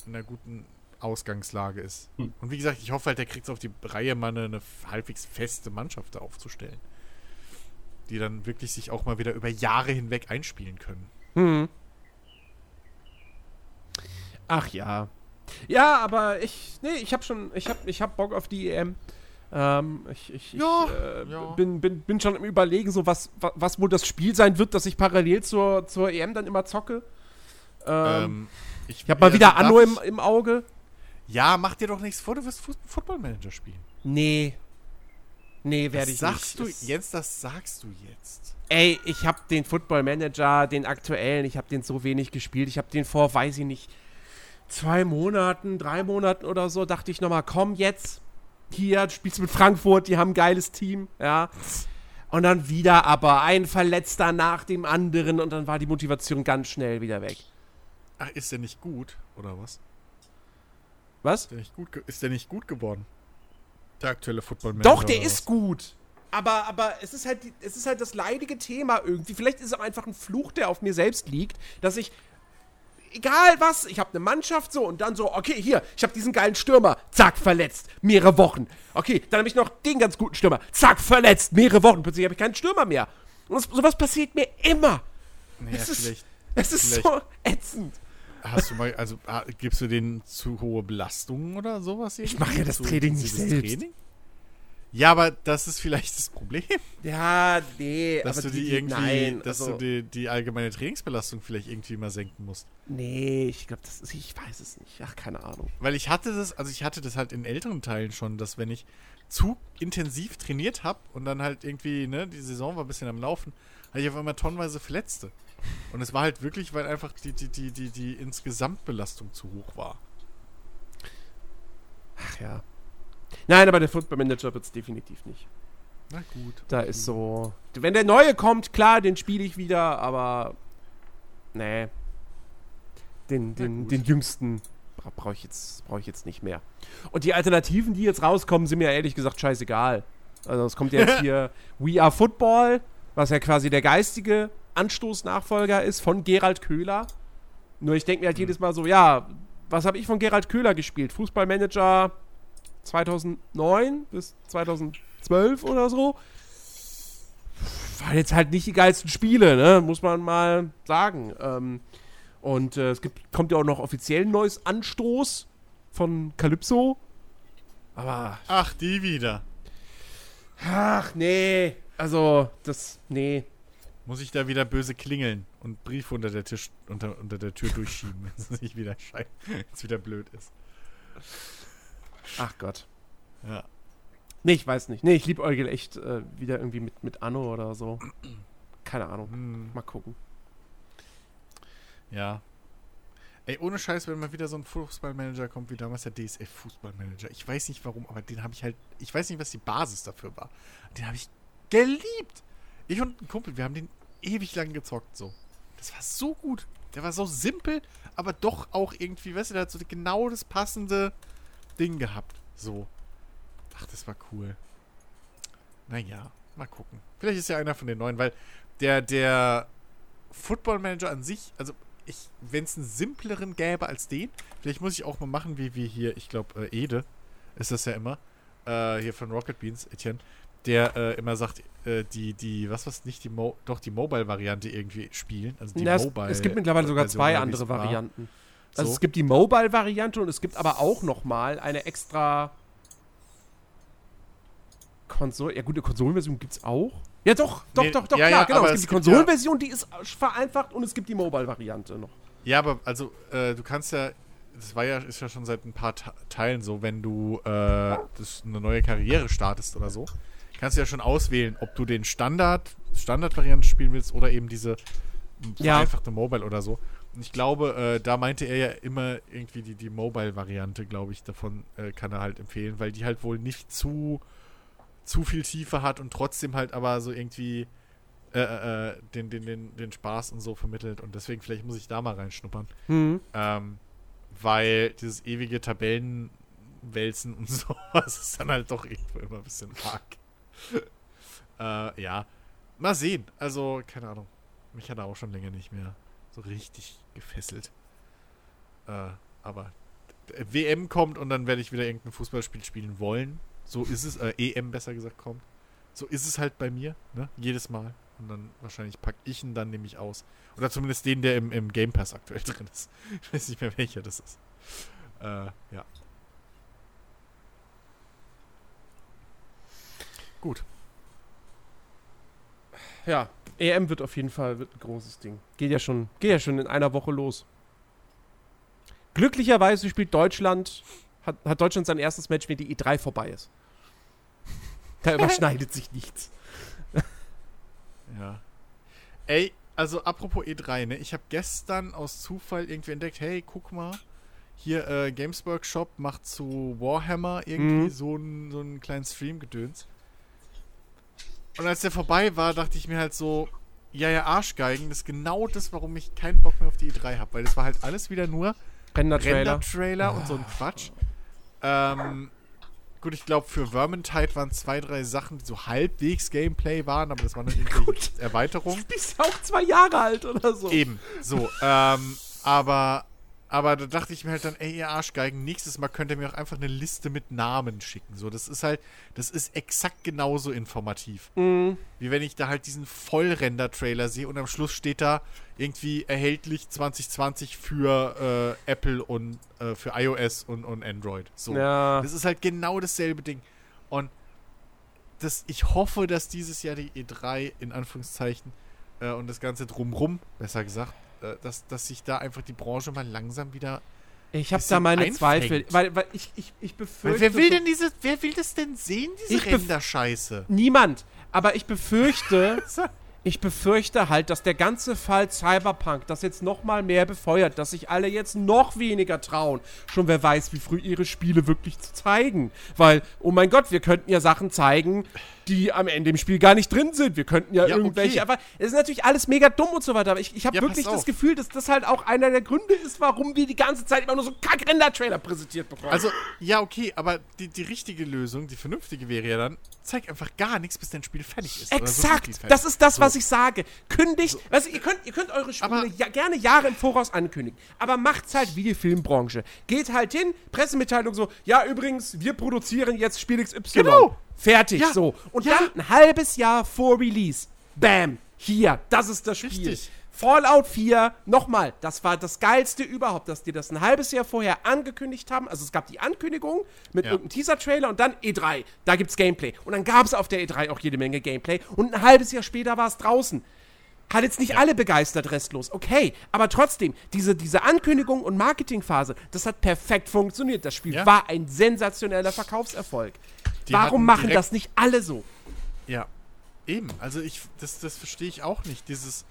in einer guten Ausgangslage ist. Hm. Und wie gesagt, ich hoffe halt, der kriegt es auf die Reihe, mal eine, eine halbwegs feste Mannschaft da aufzustellen. Die dann wirklich sich auch mal wieder über Jahre hinweg einspielen können. Hm. Ach ja. Ja, aber ich, nee, ich habe schon, ich habe ich hab Bock auf die EM. Ähm, ich ich, ja, ich äh, ja. Bin, bin, bin schon im Überlegen, so was, was, was wohl das Spiel sein wird, dass ich parallel zur, zur EM dann immer zocke. Ähm, ähm, ich, ich habe mal wieder Anno im, im Auge. Ja, mach dir doch nichts vor, du wirst Football Manager spielen. Nee. Nee, werde ich sagst nicht. Du, jetzt, das sagst du jetzt. Ey, ich habe den Football Manager, den aktuellen, ich habe den so wenig gespielt. Ich habe den vor, weiß ich nicht, zwei Monaten, drei Monaten oder so, dachte ich nochmal, komm jetzt, hier, du spielst mit Frankfurt, die haben ein geiles Team, ja. Und dann wieder aber ein Verletzter nach dem anderen und dann war die Motivation ganz schnell wieder weg. Ach, ist der nicht gut, oder was? Was? Ist der nicht gut, ist der nicht gut geworden? Der aktuelle Football Manager. Doch, der ist gut. Aber, aber es ist halt, es ist halt das leidige Thema irgendwie. Vielleicht ist es auch einfach ein Fluch, der auf mir selbst liegt, dass ich egal was, ich habe eine Mannschaft so und dann so, okay, hier, ich habe diesen geilen Stürmer, zack, verletzt, mehrere Wochen. Okay, dann habe ich noch den ganz guten Stürmer, zack, verletzt, mehrere Wochen, plötzlich habe ich keinen Stürmer mehr. Und das, sowas passiert mir immer. Naja, es ist, es ist so ätzend. Hast du mal, also ah, gibst du denen zu hohe Belastungen oder sowas? Ich mache ja das Training nicht selbst. Training? Ja, aber das ist vielleicht das Problem. Ja, nee, dass du die, die irgendwie, nein, dass also, du die, die allgemeine Trainingsbelastung vielleicht irgendwie mal senken musst. Nee, ich glaube, das ist, ich weiß es nicht. Ach, keine Ahnung. Weil ich hatte das, also ich hatte das halt in älteren Teilen schon, dass wenn ich zu intensiv trainiert habe und dann halt irgendwie, ne, die Saison war ein bisschen am Laufen, hatte ich auf einmal tonnenweise Verletzte. Und es war halt wirklich, weil einfach die, die, die, die, die Insgesamtbelastung zu hoch war. Ach ja. Nein, aber der Football Manager wird es definitiv nicht. Na gut. Da okay. ist so. Wenn der neue kommt, klar, den spiele ich wieder, aber. Nee. Den, den, den jüngsten brauche ich, jetzt, brauch ich jetzt nicht mehr. Und die Alternativen, die jetzt rauskommen, sind mir ehrlich gesagt scheißegal. Also es kommt jetzt [laughs] hier We Are Football, was ja quasi der geistige Anstoßnachfolger ist von Gerald Köhler. Nur ich denke mir halt jedes Mal so, ja, was habe ich von Gerald Köhler gespielt? Fußballmanager 2009 bis 2012 oder so. Waren jetzt halt nicht die geilsten Spiele, ne? Muss man mal sagen. Ähm, und äh, es gibt, kommt ja auch noch offiziell ein neues Anstoß von Calypso. Aber. Ach, die wieder. Ach, nee. Also, das. Nee. Muss ich da wieder böse klingeln und Briefe unter der Tisch, unter, unter der Tür durchschieben, [laughs] wenn es nicht wieder scheiße, wieder blöd ist. Ach Gott. Ja. Nee, ich weiß nicht. Nee, ich liebe Eugel echt äh, wieder irgendwie mit, mit Anno oder so. Keine Ahnung. Hm. Mal gucken. Ja. Ey, ohne Scheiß, wenn mal wieder so ein Fußballmanager kommt, wie damals der DSF Fußballmanager. Ich weiß nicht warum, aber den habe ich halt. Ich weiß nicht, was die Basis dafür war. Den habe ich geliebt. Ich und ein Kumpel, wir haben den ewig lang gezockt so. Das war so gut. Der war so simpel, aber doch auch irgendwie, weißt du, der hat so genau das passende Ding gehabt. So. Ach, das war cool. Naja, mal gucken. Vielleicht ist ja einer von den neuen, weil der, der Football Manager an sich, also wenn es einen simpleren gäbe als den, vielleicht muss ich auch mal machen, wie wir hier, ich glaube, äh, Ede, ist das ja immer, äh, hier von Rocket Beans, Etienne, der äh, immer sagt, äh, die, die, was was nicht die Mo doch die Mobile-Variante irgendwie spielen. Also die Na, es, Mobile es gibt mittlerweile sogar Version, zwei andere es. Varianten. Also So. es gibt die Mobile-Variante und es gibt aber auch noch mal eine extra Konsole. Ja gut, eine Konsolenversion gibt es auch. Ja doch, doch, Nee, doch, doch, ja, klar, ja, genau. Es es gibt die gibt ja- Konsolenversion, die ist vereinfacht und es gibt die Mobile-Variante noch. Ja, aber also äh, du kannst ja, das war ja, ist ja schon seit ein paar Te- Teilen so, wenn du äh, das eine neue Karriere startest oder so, kannst du ja schon auswählen, ob du den Standard, Standard-Variante spielen willst oder eben diese Ja. vereinfachte Mobile oder so. Und ich glaube, äh, da meinte er ja immer irgendwie die, die Mobile-Variante, glaube ich, davon äh, kann er halt empfehlen, weil die halt wohl nicht zu, zu viel Tiefe hat und trotzdem halt aber so irgendwie äh, äh, den, den, den, den Spaß und so vermittelt. Und deswegen, vielleicht muss ich da mal reinschnuppern. Hm. Ähm, weil dieses ewige Tabellenwälzen und [laughs] sowas ist dann halt doch irgendwo immer ein bisschen arg. [laughs] äh, ja. Mal sehen. Also, keine Ahnung. Mich hat er auch schon länger nicht mehr so richtig gefesselt. Äh, aber WM kommt und dann werde ich wieder irgendein Fußballspiel spielen wollen. So ist es, äh, EM besser gesagt kommt. So ist es halt bei mir, ne? Jedes Mal. Und dann wahrscheinlich packe ich ihn dann nämlich aus. Oder zumindest den, der im, im Game Pass aktuell [laughs] drin ist. Ich weiß nicht mehr, welcher das ist. Äh, ja. Gut. Ja, EM wird auf jeden Fall wird ein großes Ding. Geht ja schon, geht ja schon in einer Woche los. Glücklicherweise spielt Deutschland, hat, hat Deutschland sein erstes Match, wenn die E3 vorbei ist. Da [laughs] überschneidet sich nichts. Ja. Ey, also apropos E3, ne? Ich habe gestern aus Zufall irgendwie entdeckt, hey, guck mal, hier äh, Games Workshop macht zu Warhammer irgendwie Mhm. so einen so einen kleinen Stream-Gedöns. Und als der vorbei war, dachte ich mir halt so, ja, ja, Arschgeigen, das ist genau das, warum ich keinen Bock mehr auf die E3 habe, weil das war halt alles wieder nur Render-Trailer. Render-Trailer und so ein Quatsch. Ähm, gut, ich glaube, für Vermintide waren zwei, drei Sachen, die so halbwegs Gameplay waren, aber das waren dann irgendwelche [laughs] Erweiterungen. Du bist ja auch zwei Jahre alt oder so. Eben, so. Ähm, aber, aber da dachte ich mir halt dann, ey, ihr Arschgeigen, nächstes Mal könnt ihr mir auch einfach eine Liste mit Namen schicken. So, das ist halt, das ist exakt genauso informativ. Mhm. Wie wenn ich da halt diesen Vollrender-Trailer sehe und am Schluss steht da irgendwie erhältlich 2020 für äh, Apple und äh, für iOS und, und Android. So. Ja. Das ist halt genau dasselbe Ding. Und das, ich hoffe, dass dieses Jahr die E3 in Anführungszeichen äh, und das Ganze drumrum, besser gesagt, dass, dass sich da einfach die Branche mal langsam wieder. Ich habe da meine einfängt. Zweifel, weil, weil ich, ich, ich Weil befürchte. wer will denn diese, wer will das denn sehen, diese Render-Scheiße? Niemand. Aber ich befürchte, [laughs] ich befürchte halt, dass der ganze Fall Cyberpunk das jetzt noch mal mehr befeuert, dass sich alle jetzt noch weniger trauen. Schon wer weiß, wie früh ihre Spiele wirklich zu zeigen. Weil, oh mein Gott, wir könnten ja Sachen zeigen, die am Ende im Spiel gar nicht drin sind. Wir könnten ja, Ja, irgendwelche, okay. aber es ist natürlich alles mega dumm und so weiter. Aber ich, ich habe Ja, wirklich das. Gefühl, dass das halt auch einer der Gründe ist, warum wir die ganze Zeit immer nur so Kack-Render-Trailer präsentiert bekommen. Also, ja, okay, aber die, die richtige Lösung, die vernünftige wäre ja dann, zeig einfach gar nichts, bis dein Spiel fertig ist. so Exakt, fertig. das ist das, So. was ich sage. Kündigt, weißt du, ihr könnt, ihr könnt eure Spiele Aber- ja, gerne Jahre im Voraus ankündigen, aber macht's halt wie die Filmbranche. Geht halt hin, Pressemitteilung so, ja übrigens, wir produzieren jetzt Spiel XY. Genau. Fertig, Ja, so. Und ja. dann ein halbes Jahr vor Release, bam, hier, das ist das Spiel. Richtig. Fallout 4, nochmal, das war das geilste überhaupt, dass die das ein halbes Jahr vorher angekündigt haben. Also es gab die Ankündigung mit Ja. irgendeinem Teaser-Trailer und dann E3. Da gibt's Gameplay. Und dann gab's auf der E3 auch jede Menge Gameplay. Und ein halbes Jahr später war es draußen. Hat jetzt nicht alle begeistert restlos, okay. Aber trotzdem, diese, diese Ankündigung und Marketingphase, das hat perfekt funktioniert. Das Spiel Ja. war ein sensationeller Verkaufserfolg. Die Warum machen das nicht alle so? Ja, eben. Also ich, das, das verstehe ich auch nicht. Dieses,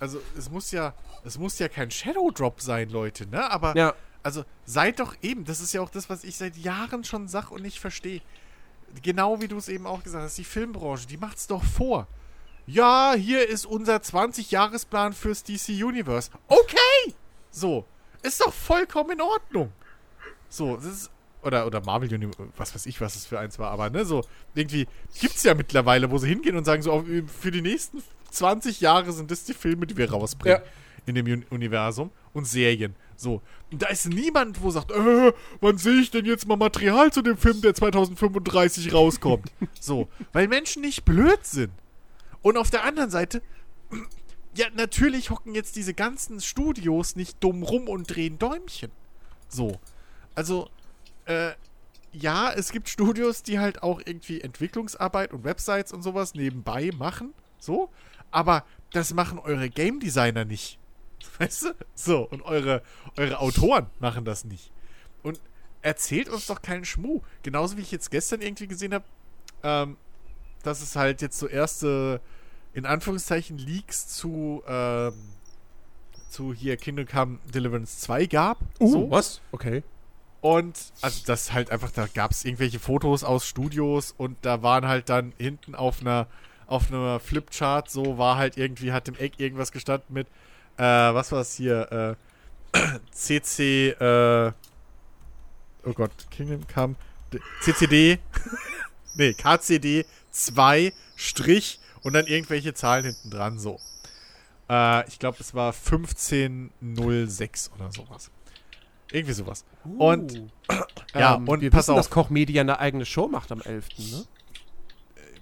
also es muss ja, es muss ja kein Shadow Drop sein, Leute, ne? Aber Ja. also seid doch eben. Das ist ja auch das, was ich seit Jahren schon sag und nicht verstehe. Genau wie du es eben auch gesagt hast, die Filmbranche, die macht's doch vor. Ja, hier ist unser 20-Jahresplan fürs DC Universe. Okay! So. Ist doch vollkommen in Ordnung. So, das ist. Oder, oder Marvel Universe, was weiß ich, was das für eins war, aber ne, so, irgendwie gibt's ja mittlerweile, wo sie hingehen und sagen, so, für die nächsten 20 Jahre sind das die Filme, die wir rausbringen Ja. in dem Un Universum und Serien. So. Und da ist niemand, wo sagt, äh, wann sehe ich denn jetzt mal Material zu dem Film, der 2035 rauskommt? so. Weil Menschen nicht blöd sind. Und auf der anderen Seite, [clears throat] ja, natürlich hocken jetzt diese ganzen Studios nicht dumm rum und drehen Däumchen. So. Also, äh, ja, es gibt Studios, die halt auch irgendwie Entwicklungsarbeit und Websites und sowas nebenbei machen. So. Aber das machen eure Game Designer nicht. [laughs] Weißt du? So, und eure, eure Autoren machen das nicht. Und erzählt uns doch keinen Schmuh. Genauso wie ich jetzt gestern irgendwie gesehen habe, ähm, dass es halt jetzt so erste, in Anführungszeichen, Leaks zu, ähm, zu hier Kingdom Come Deliverance 2 gab. Uh, so. was? Okay. Und also das halt einfach, da gab es irgendwelche Fotos aus Studios und da waren halt dann hinten auf einer auf einer Flipchart so war halt irgendwie, hat im Eck irgendwas gestanden mit, äh, was war es hier, äh, [clears throat] CC, äh, oh Gott, Kingdom Come, CCD, [laughs] nee, KCD 2 Strich und dann irgendwelche Zahlen hinten dran so. Äh, ich glaube, es war 1506 oder sowas. Irgendwie sowas. Uh. Und ja, ähm, und wir pass wissen, auf. dass Koch Media eine eigene Show macht am 11., ne?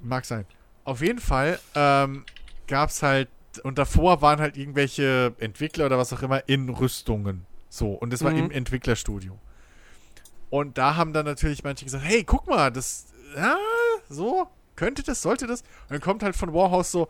Mag sein. Auf jeden Fall ähm, gab es halt, und davor waren halt irgendwelche Entwickler oder was auch immer in Rüstungen. So, und das war mhm. im Entwicklerstudio. Und da haben dann natürlich manche gesagt, hey, guck mal, das, ja, so, könnte das, sollte das? Und dann kommt halt von Warhouse so,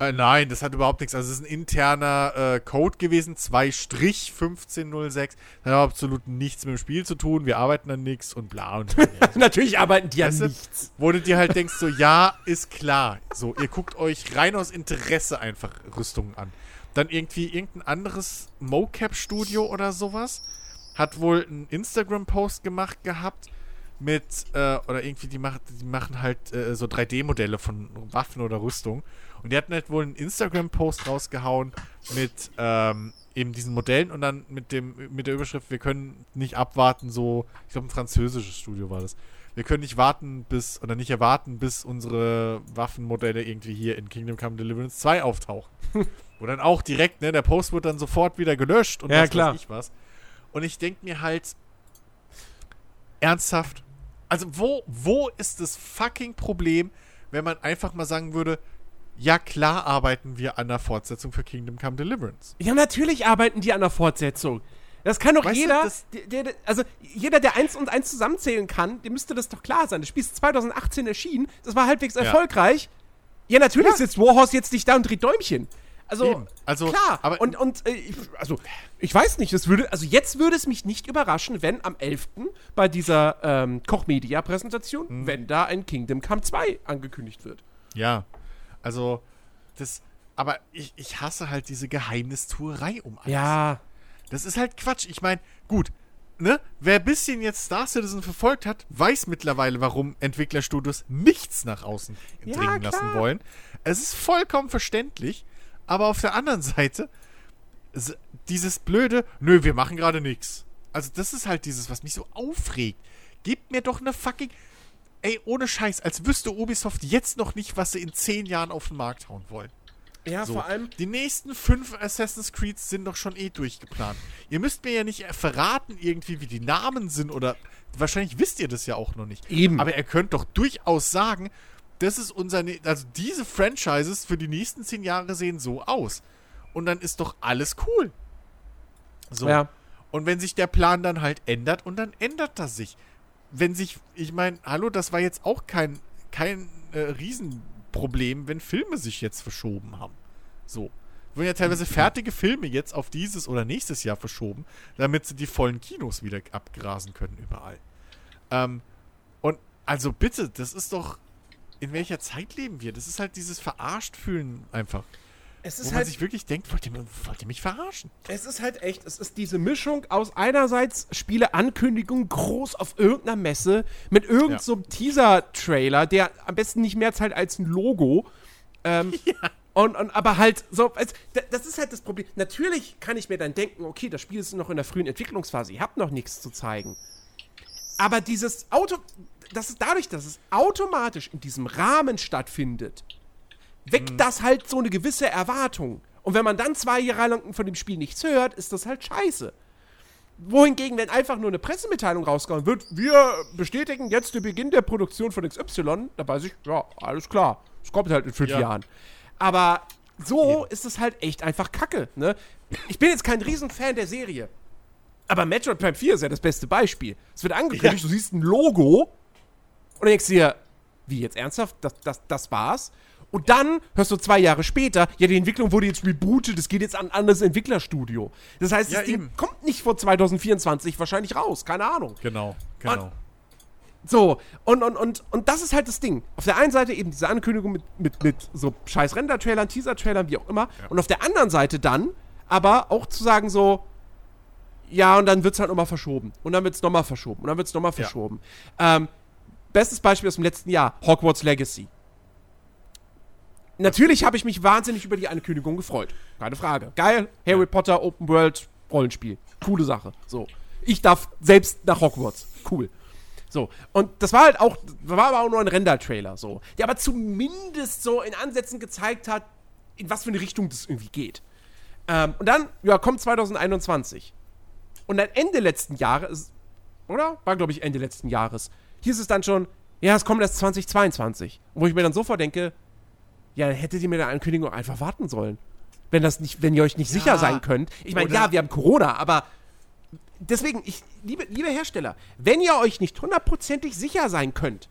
äh, nein, das hat überhaupt nichts. Also es ist ein interner äh, Code gewesen, 2-1506. Das hat absolut nichts mit dem Spiel zu tun. Wir arbeiten an nichts und bla und [laughs] Natürlich arbeiten die an nichts. Wo du dir halt denkst, so, ja, ist klar. So, ihr guckt euch rein aus Interesse einfach Rüstungen an. Dann irgendwie irgendein anderes Mocap-Studio oder sowas hat wohl einen Instagram-Post gemacht gehabt mit, äh, oder irgendwie, die, macht, die machen halt äh, so 3D-Modelle von Waffen oder Rüstung. Und die hatten halt wohl einen Instagram-Post rausgehauen mit ähm, eben diesen Modellen und dann mit dem mit der Überschrift, wir können nicht abwarten, so, ich glaube ein französisches Studio war das. Wir können nicht warten bis, oder nicht erwarten, bis unsere Waffenmodelle irgendwie hier in Kingdom Come Deliverance 2 auftauchen. [laughs] Wo dann auch direkt, ne, der Post wird dann sofort wieder gelöscht und ja, was klar. weiß ich was. Und ich denke mir halt, ernsthaft, also wo, wo ist das fucking Problem, wenn man einfach mal sagen würde, ja klar arbeiten wir an der Fortsetzung für Kingdom Come Deliverance. Ja, natürlich arbeiten die an der Fortsetzung. Das kann doch weißt jeder, du, der, der, also jeder, der eins und eins zusammenzählen kann, dem müsste das doch klar sein. Das Spiel ist 2018 erschienen, das war halbwegs ja. erfolgreich. Ja, natürlich ja. sitzt Warhorse jetzt nicht da und dreht Däumchen. Also, also klar, aber und, und äh, also ich weiß nicht, das würde, also jetzt würde es mich nicht überraschen, wenn am 11. bei dieser ähm, Koch-Media-Präsentation, hm. wenn da ein Kingdom Come 2 angekündigt wird. Ja, also, das. Aber ich, ich hasse halt diese Geheimnistuerei um alles. Ja. Das ist halt Quatsch. Ich meine, gut, ne? Wer ein bisschen jetzt Star Citizen verfolgt hat, weiß mittlerweile, warum Entwicklerstudios nichts nach außen ja, dringen klar. lassen wollen. Es ist vollkommen verständlich. Aber auf der anderen Seite, dieses blöde, nö, wir machen gerade nichts. Also, das ist halt dieses, was mich so aufregt. Gebt mir doch eine fucking ey, ohne Scheiß, als wüsste Ubisoft jetzt noch nicht, was sie in zehn Jahren auf den Markt hauen wollen. Ja, so. vor allem. Die nächsten fünf Assassin's Creeds sind doch schon eh durchgeplant. Ihr müsst mir ja nicht verraten, irgendwie, wie die Namen sind oder. Wahrscheinlich wisst ihr das ja auch noch nicht. Eben. Aber ihr könnt doch durchaus sagen, das ist unser. Also diese Franchises für die nächsten zehn Jahre sehen so aus. Und dann ist doch alles cool. So. Ja. Und wenn sich der Plan dann halt ändert, und dann ändert das sich wenn sich, ich meine, hallo, das war jetzt auch kein, kein äh, Riesenproblem, wenn Filme sich jetzt verschoben haben. So. Wurden ja teilweise fertige Filme jetzt auf dieses oder nächstes Jahr verschoben, damit sie die vollen Kinos wieder abgrasen können überall. Ähm, und also bitte, das ist doch. In welcher Zeit leben wir? Das ist halt dieses Verarscht fühlen einfach. Es ist wo man halt, sich wirklich denkt, wollt ihr, wollt ihr, mich verarschen? Es ist halt echt, es ist diese Mischung aus einerseits Spieleankündigung groß auf irgendeiner Messe mit irgendeinem so Teaser-Trailer, der am besten nicht mehr zahlt als ein Logo. Ähm, [laughs] ja. Und, und, aber halt so, es, das ist halt das Problem. Natürlich kann ich mir dann denken, okay, das Spiel ist noch in der frühen Entwicklungsphase, ihr habt noch nichts zu zeigen. Aber dieses Auto, das ist dadurch, dass es automatisch in diesem Rahmen stattfindet, weckt mhm. das halt so eine gewisse Erwartung. Und wenn man dann zwei Jahre lang von dem Spiel nichts hört, ist das halt scheiße. Wohingegen, wenn einfach nur eine Pressemitteilung rausgehauen wird, wir bestätigen jetzt den Beginn der Produktion von XY, da weiß ich, ja, alles klar. Es kommt halt in fünf ja. Jahren. Aber so ja. ist es halt echt einfach Kacke, ne? Ich bin jetzt kein Riesenfan der Serie. Aber Metroid Prime 4 ist ja das beste Beispiel. Es wird angekündigt, ja. du siehst ein Logo und denkst dir, wie jetzt ernsthaft? Das, das, das war's? Und dann hörst du zwei Jahre später, ja, die Entwicklung wurde jetzt rebootet, es geht jetzt an ein anderes Entwicklerstudio. Das heißt, ja, das Ding kommt nicht vor 2024 wahrscheinlich raus, keine Ahnung. Genau, genau. Und, so, und, und, und, und das ist halt das Ding. Auf der einen Seite eben diese Ankündigung mit, mit, mit so scheiß Render-Trailern, Teaser-Trailern, wie auch immer. Ja. Und auf der anderen Seite dann aber auch zu sagen so, ja, und dann wird es halt nochmal verschoben. Und dann wird es nochmal verschoben. Und dann wird es nochmal verschoben. Ja. Ähm, bestes Beispiel aus dem letzten Jahr, Hogwarts Legacy. Natürlich habe ich mich wahnsinnig über die Ankündigung gefreut. Keine Frage. Geil, Harry. Potter Open World Rollenspiel. Coole Sache. So. Ich darf selbst nach Hogwarts. Cool. So, und das war halt auch, war aber auch nur ein Render-Trailer, so, der aber zumindest so in Ansätzen gezeigt hat, in was für eine Richtung das irgendwie geht. Ähm, und dann, ja, kommt 2021. Und dann Ende letzten Jahres, oder? War, glaube ich, Ende letzten Jahres. Hier ist es dann schon, ja, es kommt erst 2022. Wo ich mir dann so vordenke, ja, dann hättet ihr mir der Ankündigung einfach warten sollen. Wenn das nicht, wenn ihr euch nicht ja, sicher sein könnt. Ich meine, ja, wir haben Corona, aber deswegen, ich, liebe, liebe Hersteller, wenn ihr euch nicht hundertprozentig sicher sein könnt,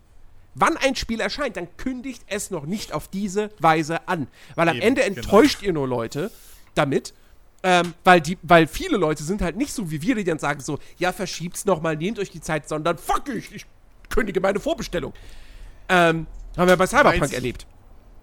wann ein Spiel erscheint, dann kündigt es noch nicht auf diese Weise an. Weil am Eben, Ende genau. enttäuscht genau. ihr nur Leute damit. Ähm, weil, die, weil viele Leute sind halt nicht so wie wir, die dann sagen so, ja, verschiebt's nochmal, nehmt euch die Zeit, sondern fuck ich, ich kündige meine Vorbestellung. Ähm, haben wir bei Cyberpunk erlebt.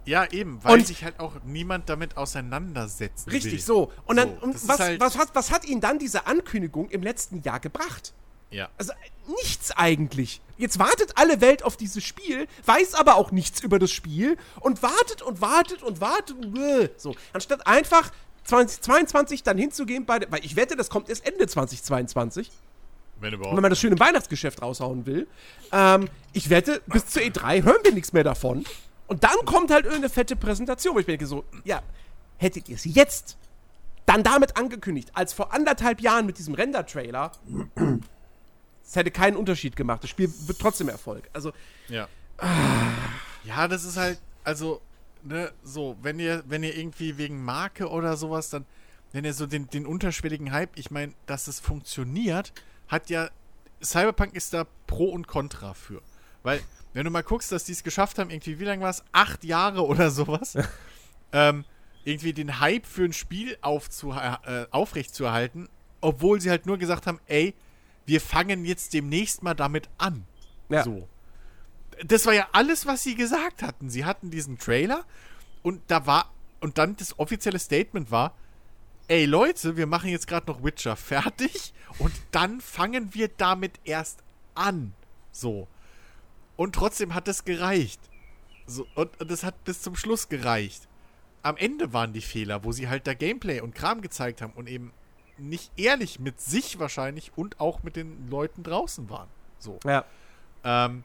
Ja, eben, weil und sich halt auch niemand damit auseinandersetzt. Richtig, will. so. Und dann, so, und was, halt was, hat, was hat ihn dann diese Ankündigung im letzten Jahr gebracht? Ja. Also nichts eigentlich. Jetzt wartet alle Welt auf dieses Spiel, weiß aber auch nichts über das Spiel und wartet und wartet und wartet. Äh, so, anstatt einfach 2022 dann hinzugehen bei, weil ich wette, das kommt erst Ende 2022. Wenn überhaupt. wenn man das schön im Weihnachtsgeschäft raushauen will. Ähm, ich wette, bis zur E3 hören wir nichts mehr davon. Und dann kommt halt irgendeine fette Präsentation, wo ich denke so, ja, hättet ihr es jetzt dann damit angekündigt, als vor anderthalb Jahren mit diesem Render-Trailer, es hätte keinen Unterschied gemacht. Das Spiel wird trotzdem Erfolg. Also. Ja. Ah. Ja, das ist halt, also, ne, so, wenn ihr, wenn ihr irgendwie wegen Marke oder sowas, dann, wenn ihr so den, den unterschwelligen Hype, ich meine, dass es funktioniert, hat ja, Cyberpunk ist da Pro und Contra für. Weil wenn du mal guckst, dass die es geschafft haben, irgendwie, wie lange war es? Acht Jahre oder sowas. ähm, irgendwie den Hype für ein Spiel äh, aufrechtzuerhalten, obwohl sie halt nur gesagt haben, ey, wir fangen jetzt demnächst mal damit an. Ja. So. Das war ja alles, was sie gesagt hatten. Sie hatten diesen Trailer und da war, und dann das offizielle Statement war, ey Leute, wir machen jetzt gerade noch Witcher fertig und dann fangen wir damit erst an. So. Und trotzdem hat es gereicht. So, und, und es hat bis zum Schluss gereicht. Am Ende waren die Fehler, wo sie halt da Gameplay und Kram gezeigt haben und eben nicht ehrlich mit sich wahrscheinlich und auch mit den Leuten draußen waren. So. Ja. Ähm,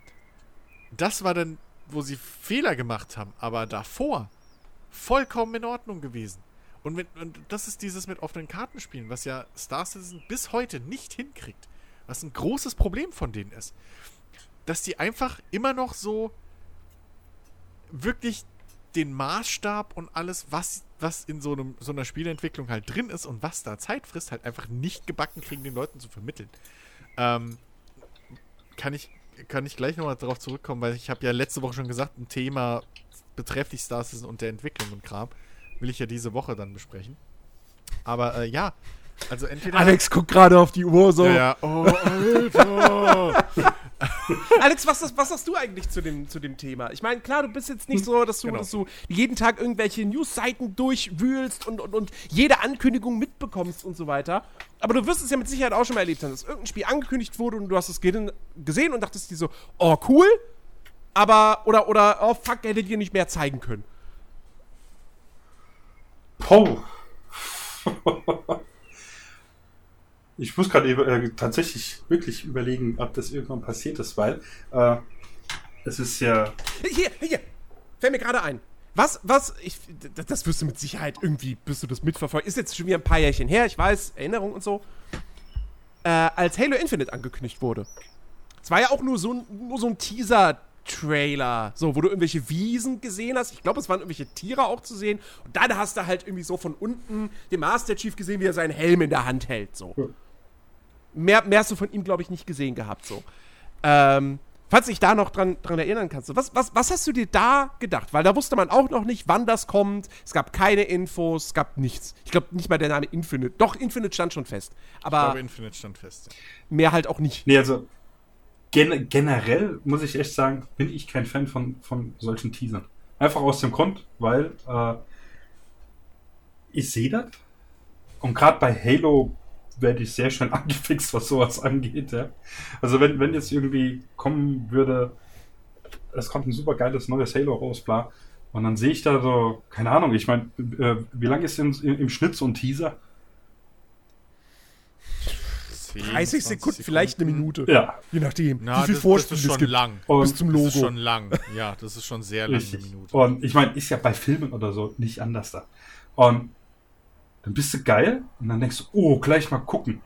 das war dann, wo sie Fehler gemacht haben, aber davor vollkommen in Ordnung gewesen. Und, mit, und das ist dieses mit offenen Kartenspielen, was ja Star Citizen bis heute nicht hinkriegt. Was ein großes Problem von denen ist dass die einfach immer noch so wirklich den Maßstab und alles, was, was in so, einem, so einer Spielentwicklung halt drin ist und was da Zeit frisst, halt einfach nicht gebacken kriegen, den Leuten zu vermitteln. Ähm, kann ich, kann ich gleich nochmal darauf zurückkommen, weil ich habe ja letzte Woche schon gesagt, ein Thema betrefflich Star Citizen und der Entwicklung und Kram will ich ja diese Woche dann besprechen. Aber äh, ja, also entweder. Alex guckt gerade auf die Uhr so. Ja, ja. Oh, Alter. [laughs] Alex, was, was sagst du eigentlich zu dem, zu dem Thema? Ich meine, klar, du bist jetzt nicht so, dass du, genau. dass du jeden Tag irgendwelche Newsseiten durchwühlst und, und, und jede Ankündigung mitbekommst und so weiter. Aber du wirst es ja mit Sicherheit auch schon mal erlebt haben, dass irgendein Spiel angekündigt wurde und du hast es gesehen und dachtest dir so, oh, cool. Aber, oder, oder, oh, fuck, hättet ihr nicht mehr zeigen können. Oh. [laughs] Ich muss gerade äh, tatsächlich wirklich überlegen, ob das irgendwann passiert ist, weil äh, es ist ja. Hier, hier! Fällt mir gerade ein. Was, was, ich, das wirst du mit Sicherheit irgendwie, bist du das mitverfolgt. Ist jetzt schon wieder ein paar Jährchen her, ich weiß, Erinnerung und so. äh, als Halo Infinite angekündigt wurde. Es war ja auch nur so, nur so ein Teaser-Trailer, so, wo du irgendwelche Wiesen gesehen hast. Ich glaube, es waren irgendwelche Tiere auch zu sehen. Und dann hast du halt irgendwie so von unten den Master Chief gesehen, wie er seinen Helm in der Hand hält, so. Mehr, mehr hast du von ihm, glaube ich, nicht gesehen gehabt, so. Ähm, falls du dich da noch dran, dran erinnern kannst. Was, was, was hast du dir da gedacht? Weil da wusste man auch noch nicht, wann das kommt. Es gab keine Infos, es gab nichts. Ich glaube nicht mal der Name Infinite. Doch, Infinite stand schon fest. Aber ich glaube, Infinite stand fest. Ja. Mehr halt auch nicht. Nee, also gen generell muss ich echt sagen, bin ich kein Fan von, von solchen Teasern. Einfach aus dem Grund, weil äh, ich sehe das. Und gerade bei Halo werde ich sehr schnell [laughs] angefixt, was sowas angeht. Ja. Also wenn, wenn jetzt irgendwie kommen würde, es kommt ein super geiles neues Halo raus, bla. Und dann sehe ich da so, keine Ahnung, ich meine, äh, wie lange ist im, im Schnitt so ein Teaser? 30 Sekunden, Sekunden, vielleicht eine Minute. Ja. Je nachdem. Na, wie viel Vorspiel das ist schon gibt. lang. Und bis zum Logo. Das ist schon lang. [laughs] Ja, das ist schon sehr lang, eine Minute. Und ich meine, ist ja bei Filmen oder so nicht anders da. Und dann bist du geil und dann denkst du, oh, gleich mal gucken.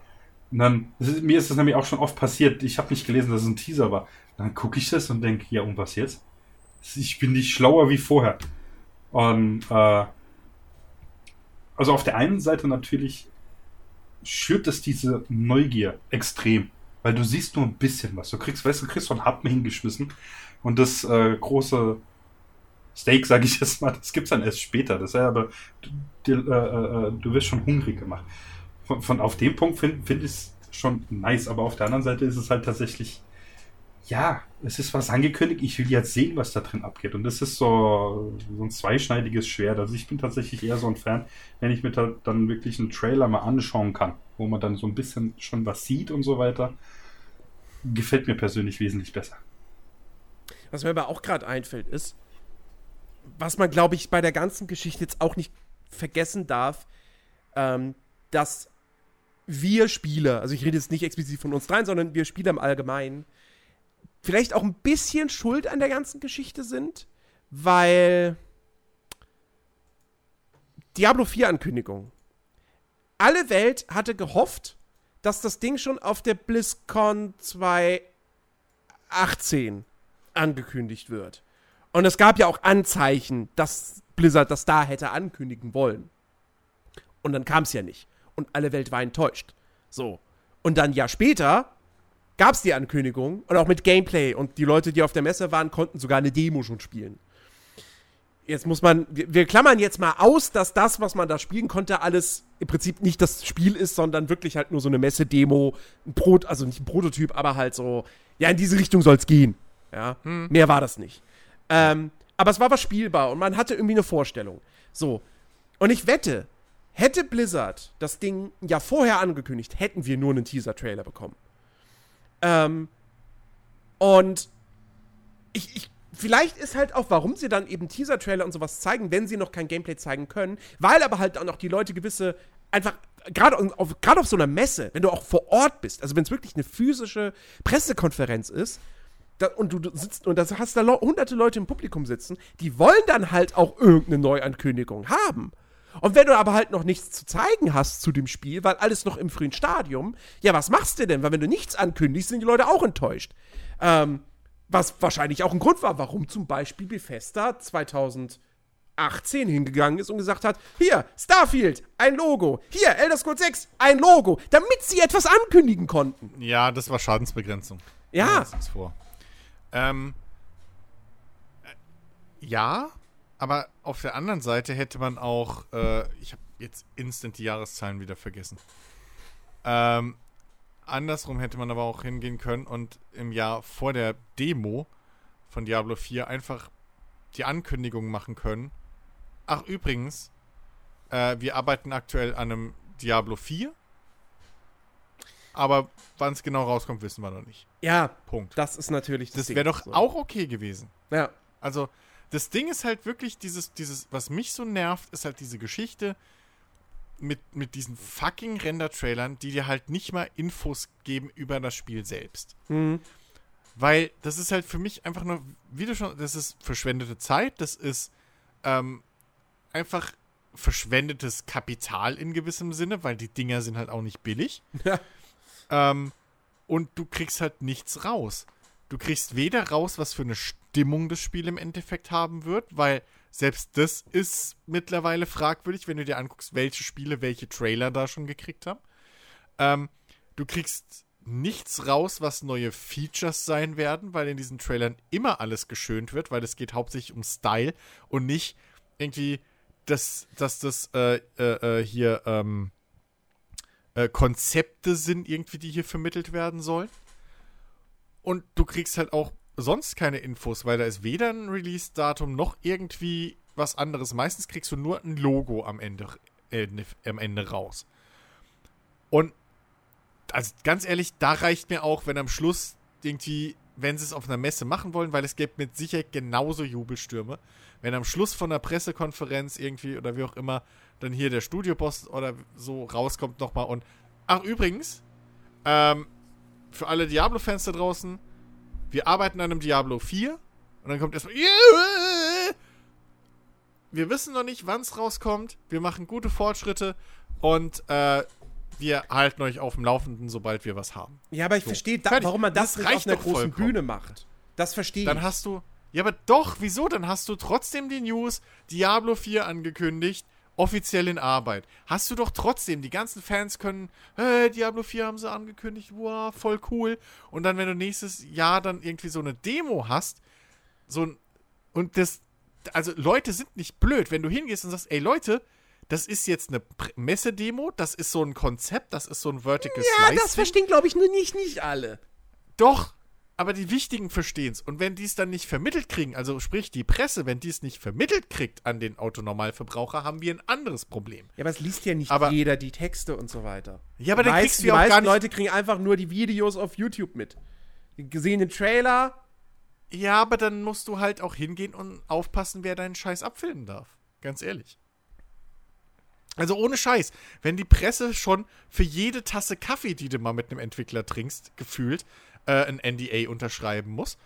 Und dann, ist, mir ist das nämlich auch schon oft passiert. Ich habe nicht gelesen, dass es ein Teaser war. Dann gucke ich das und denke, ja, und was jetzt? Ich bin nicht schlauer wie vorher. Und äh, also auf der einen Seite natürlich schürt es diese Neugier extrem. Weil du siehst nur ein bisschen was. Du kriegst, weißt du, kriegst so einen Happen hingeschmissen. Und das äh, große Steak, sage ich jetzt mal, das gibt's dann erst später. Das heißt aber, du, äh, äh, du wirst schon hungrig gemacht. Von, von auf dem Punkt finde find ich es schon nice. Aber auf der anderen Seite ist es halt tatsächlich ja, es ist was angekündigt, ich will jetzt sehen, was da drin abgeht. Und das ist so, so ein zweischneidiges Schwert. Also ich bin tatsächlich eher so ein Fan, wenn ich mir da dann wirklich einen Trailer mal anschauen kann, wo man dann so ein bisschen schon was sieht und so weiter. Gefällt mir persönlich wesentlich besser. Was mir aber auch gerade einfällt, ist, was man, glaube ich, bei der ganzen Geschichte jetzt auch nicht vergessen darf, ähm, dass wir Spieler, also ich rede jetzt nicht explizit von uns dreien, sondern wir Spieler im Allgemeinen, vielleicht auch ein bisschen schuld an der ganzen Geschichte sind, weil Diablo 4 Ankündigung. Alle Welt hatte gehofft, dass das Ding schon auf der BlizzCon 2018 angekündigt wird. Und es gab ja auch Anzeichen, dass Blizzard das da hätte ankündigen wollen. Und dann kam es ja nicht. Und alle Welt war enttäuscht. So. Und dann ein Jahr später gab es die Ankündigung und auch mit Gameplay. Und die Leute, die auf der Messe waren, konnten sogar eine Demo schon spielen. Jetzt muss man, wir, wir klammern jetzt mal aus, dass das, was man da spielen konnte, alles im Prinzip nicht das Spiel ist, sondern wirklich halt nur so eine Messe-Demo, ein Brot, also nicht ein Prototyp, aber halt so, ja, in diese Richtung soll es gehen. Ja, hm. mehr war das nicht. Ähm, aber es war was spielbar und man hatte irgendwie eine Vorstellung. So. Und ich wette, hätte Blizzard das Ding ja vorher angekündigt, hätten wir nur einen Teaser-Trailer bekommen. Ähm, und ich, ich, vielleicht ist halt auch, warum sie dann eben Teaser-Trailer und sowas zeigen, wenn sie noch kein Gameplay zeigen können, weil aber halt auch noch die Leute gewisse, einfach, gerade auf, auf so einer Messe, wenn du auch vor Ort bist, also wenn es wirklich eine physische Pressekonferenz ist, da, und du sitzt und da hast da hunderte Leute im Publikum sitzen, die wollen dann halt auch irgendeine Neuankündigung haben. Und wenn du aber halt noch nichts zu zeigen hast zu dem Spiel, weil alles noch im frühen Stadium, ja, was machst du denn? Weil wenn du nichts ankündigst, sind die Leute auch enttäuscht. Ähm, was wahrscheinlich auch ein Grund war, warum zum Beispiel Bethesda 2018 hingegangen ist und gesagt hat, hier, Starfield, ein Logo. Hier, Elder Scrolls 6, ein Logo. Damit sie etwas ankündigen konnten. Ja, das war Schadensbegrenzung. Ja. Das ist vor. Ähm, äh, ja, aber auf der anderen Seite hätte man auch, äh, ich habe jetzt instant die Jahreszahlen wieder vergessen. Ähm, andersrum hätte man aber auch hingehen können und im Jahr vor der Demo von Diablo 4 einfach die Ankündigung machen können. Ach, übrigens, äh, wir arbeiten aktuell an einem Diablo 4. Aber wann es genau rauskommt, wissen wir noch nicht. Ja, Punkt. Das ist natürlich das Das wäre doch so. auch okay gewesen. Ja. Also, das Ding ist halt wirklich dieses, dieses, was mich so nervt, ist halt diese Geschichte mit, mit diesen fucking Render-Trailern, die dir halt nicht mal Infos geben über das Spiel selbst. Mhm. Weil das ist halt für mich einfach nur, wie du schon, das ist verschwendete Zeit, das ist ähm, einfach verschwendetes Kapital in gewissem Sinne, weil die Dinger sind halt auch nicht billig. [laughs] Ähm, und du kriegst halt nichts raus. Du kriegst weder raus, was für eine Stimmung das Spiel im Endeffekt haben wird, weil selbst das ist mittlerweile fragwürdig, wenn du dir anguckst, welche Spiele welche Trailer da schon gekriegt haben. Ähm, du kriegst nichts raus, was neue Features sein werden, weil in diesen Trailern immer alles geschönt wird, weil es geht hauptsächlich um Style und nicht irgendwie, dass, dass das äh, äh, äh hier ähm, äh, Konzepte sind, irgendwie, die hier vermittelt werden sollen. Und du kriegst halt auch sonst keine Infos, weil da ist weder ein Release-Datum noch irgendwie was anderes. Meistens kriegst du nur ein Logo am Ende, äh, am Ende raus. Und also ganz ehrlich, da reicht mir auch, wenn am Schluss irgendwie, wenn sie es auf einer Messe machen wollen, weil es gibt mit Sicherheit genauso Jubelstürme, wenn am Schluss von einer Pressekonferenz irgendwie oder wie auch immer dann hier der Studioboss oder so rauskommt nochmal und ach übrigens, ähm, für alle Diablo-Fans da draußen, wir arbeiten an einem Diablo 4 und dann kommt erstmal wir wissen noch nicht, wann es rauskommt. Wir machen gute Fortschritte und äh, wir halten euch auf dem Laufenden, sobald wir was haben. Ja, aber ich so. verstehe, da, warum man das, das nicht auf einer großen vollkommen. Bühne macht. Das verstehe ich. Dann hast du. Ja, aber doch, wieso? Dann hast du trotzdem die News, Diablo 4 angekündigt, offiziell in Arbeit. Hast du doch trotzdem, die ganzen Fans können, hey, Diablo 4 haben sie angekündigt, wow, voll cool. Und dann, wenn du nächstes Jahr dann irgendwie so eine Demo hast, so ein, und das, also Leute sind nicht blöd, wenn du hingehst und sagst, ey Leute, das ist jetzt eine Messedemo, das ist so ein Konzept, das ist so ein Vertical ja, Slice. Ja, das verstehen, glaube ich, nur nicht, nicht alle. Doch, aber die Wichtigen verstehen es. Und wenn die es dann nicht vermittelt kriegen, also sprich die Presse, wenn die es nicht vermittelt kriegt an den Autonormalverbraucher, haben wir ein anderes Problem. Ja, aber es liest ja nicht aber, jeder die Texte und so weiter. Ja, aber dann meisten, kriegst du ja auch gar nicht Leute kriegen einfach nur die Videos auf YouTube mit. Die gesehenen Trailer. Ja, aber dann musst du halt auch hingehen und aufpassen, wer deinen Scheiß abfilmen darf. Ganz ehrlich. Also ohne Scheiß, wenn die Presse schon für jede Tasse Kaffee, die du mal mit einem Entwickler trinkst, gefühlt äh, ein NDA unterschreiben muss,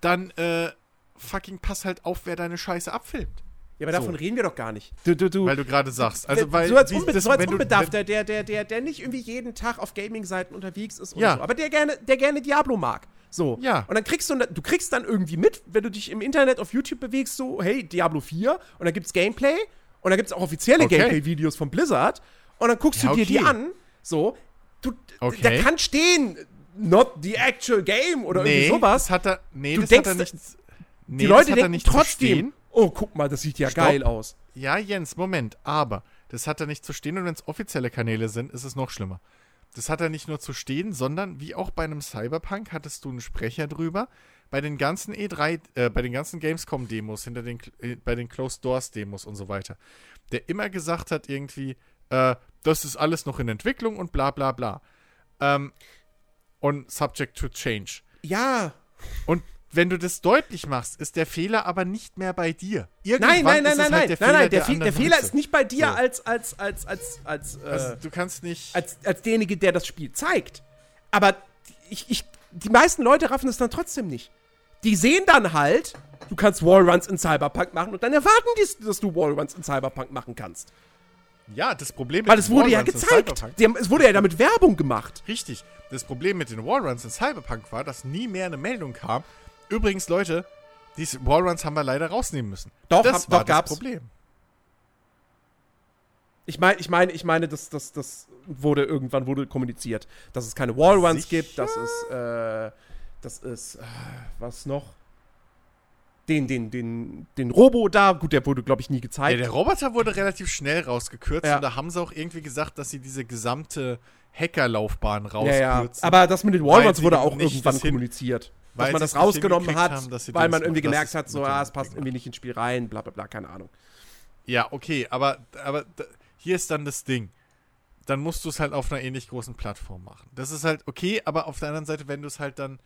dann äh, fucking pass halt auf, wer deine Scheiße abfilmt. Ja, aber so. davon reden wir doch gar nicht. Du, du, du. Weil du gerade sagst. Also, weil so als, Unbe das, so als Unbedarfter, der, der, der, der nicht irgendwie jeden Tag auf Gaming-Seiten unterwegs ist ja. so. Aber der gerne, der gerne Diablo mag. So. Ja. Und dann kriegst du, du kriegst dann irgendwie mit, wenn du dich im Internet auf YouTube bewegst, so, hey, Diablo 4, und dann gibt's Gameplay und da gibt es auch offizielle okay. Gameplay-Videos von Blizzard. Und dann guckst du ja, okay. dir die an. So, du, okay. da kann stehen, not the actual game oder nee, irgendwie sowas. Das hat er, nee, du das denkst, hat er nicht. Nee, die Leute denken trotzdem, oh, guck mal, das sieht ja Stopp. geil aus. Ja, Jens, Moment, aber das hat er nicht zu stehen und wenn es offizielle Kanäle sind, ist es noch schlimmer. Das hat er nicht nur zu stehen, sondern wie auch bei einem Cyberpunk hattest du einen Sprecher drüber, bei den ganzen E3, äh, bei den ganzen Gamescom-Demos, hinter den, äh, bei den Closed Doors-Demos und so weiter, der immer gesagt hat, irgendwie, äh, das ist alles noch in Entwicklung und bla bla bla. Ähm, und subject to change. Ja. Und wenn du das deutlich machst, ist der Fehler aber nicht mehr bei dir. Irgendwann nein, nein, nein, nein, halt nein, nein, nein, der, der, der Fehler ist nicht bei dir so. als, als, als, als, als, äh, also, du kannst nicht. Als, als derjenige, der das Spiel zeigt. Aber ich, ich, die meisten Leute raffen es dann trotzdem nicht. Die sehen dann halt, du kannst Wallruns in Cyberpunk machen und dann erwarten die, dass du Wallruns in Cyberpunk machen kannst. Ja, das Problem Weil es wurde ja gezeigt. Haben, es wurde ja damit Werbung gemacht. Richtig. Das Problem mit den Wallruns in Cyberpunk war, dass nie mehr eine Meldung kam. Übrigens, Leute, diese Wallruns haben wir leider rausnehmen müssen. Doch, das hab, war doch, das gab's. Problem. Ich meine, ich meine, ich meine, das, das, das wurde irgendwann wurde kommuniziert, dass es keine Wallruns gibt, dass es äh, das ist, äh, was noch? Den, den, den, den Robo da, gut, der wurde, glaube ich, nie gezeigt. Ja, der Roboter wurde relativ schnell rausgekürzt ja. und da haben sie auch irgendwie gesagt, dass sie diese gesamte Hackerlaufbahn rauskürzen. Ja, ja. Aber das mit den Wallruns wurde auch irgendwann kommuniziert. Dass man das rausgenommen hat, haben, weil man irgendwie gemerkt hat, so, ah, es passt irgendwie nicht ins Spiel rein, bla bla bla, keine Ahnung. Ja, okay, aber, aber hier ist dann das Ding dann musst du es halt auf einer ähnlich großen Plattform machen. Das ist halt okay, aber auf der anderen Seite, wenn du es halt dann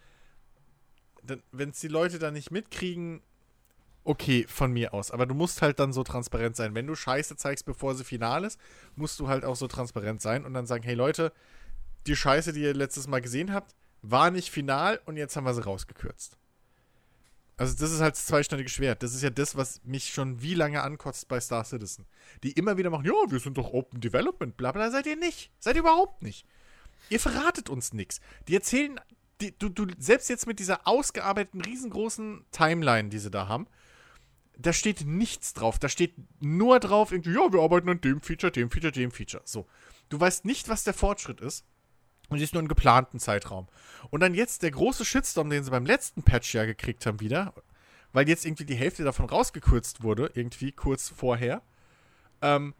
wenn es die Leute dann nicht mitkriegen, okay, von mir aus. Aber du musst halt dann so transparent sein. Wenn du Scheiße zeigst, bevor sie final ist, musst du halt auch so transparent sein und dann sagen, hey Leute, die Scheiße, die ihr letztes Mal gesehen habt, war nicht final und jetzt haben wir sie rausgekürzt. Also das ist halt das zweischneidige Schwert. Das ist ja das, was mich schon wie lange ankotzt bei Star Citizen. Die immer wieder machen, ja, wir sind doch Open Development, bla bla, seid ihr nicht. Seid ihr überhaupt nicht. Ihr verratet uns nichts. Die erzählen, die, du, du, selbst jetzt mit dieser ausgearbeiteten, riesengroßen Timeline, die sie da haben, da steht nichts drauf. Da steht nur drauf, irgendwie, ja, wir arbeiten an dem Feature, dem Feature, dem Feature. So. Du weißt nicht, was der Fortschritt ist. Und ist nur einen geplanten Zeitraum. Und dann jetzt der große Shitstorm, den sie beim letzten Patch ja gekriegt haben, wieder, weil jetzt irgendwie die Hälfte davon rausgekürzt wurde, irgendwie kurz vorher, ähm,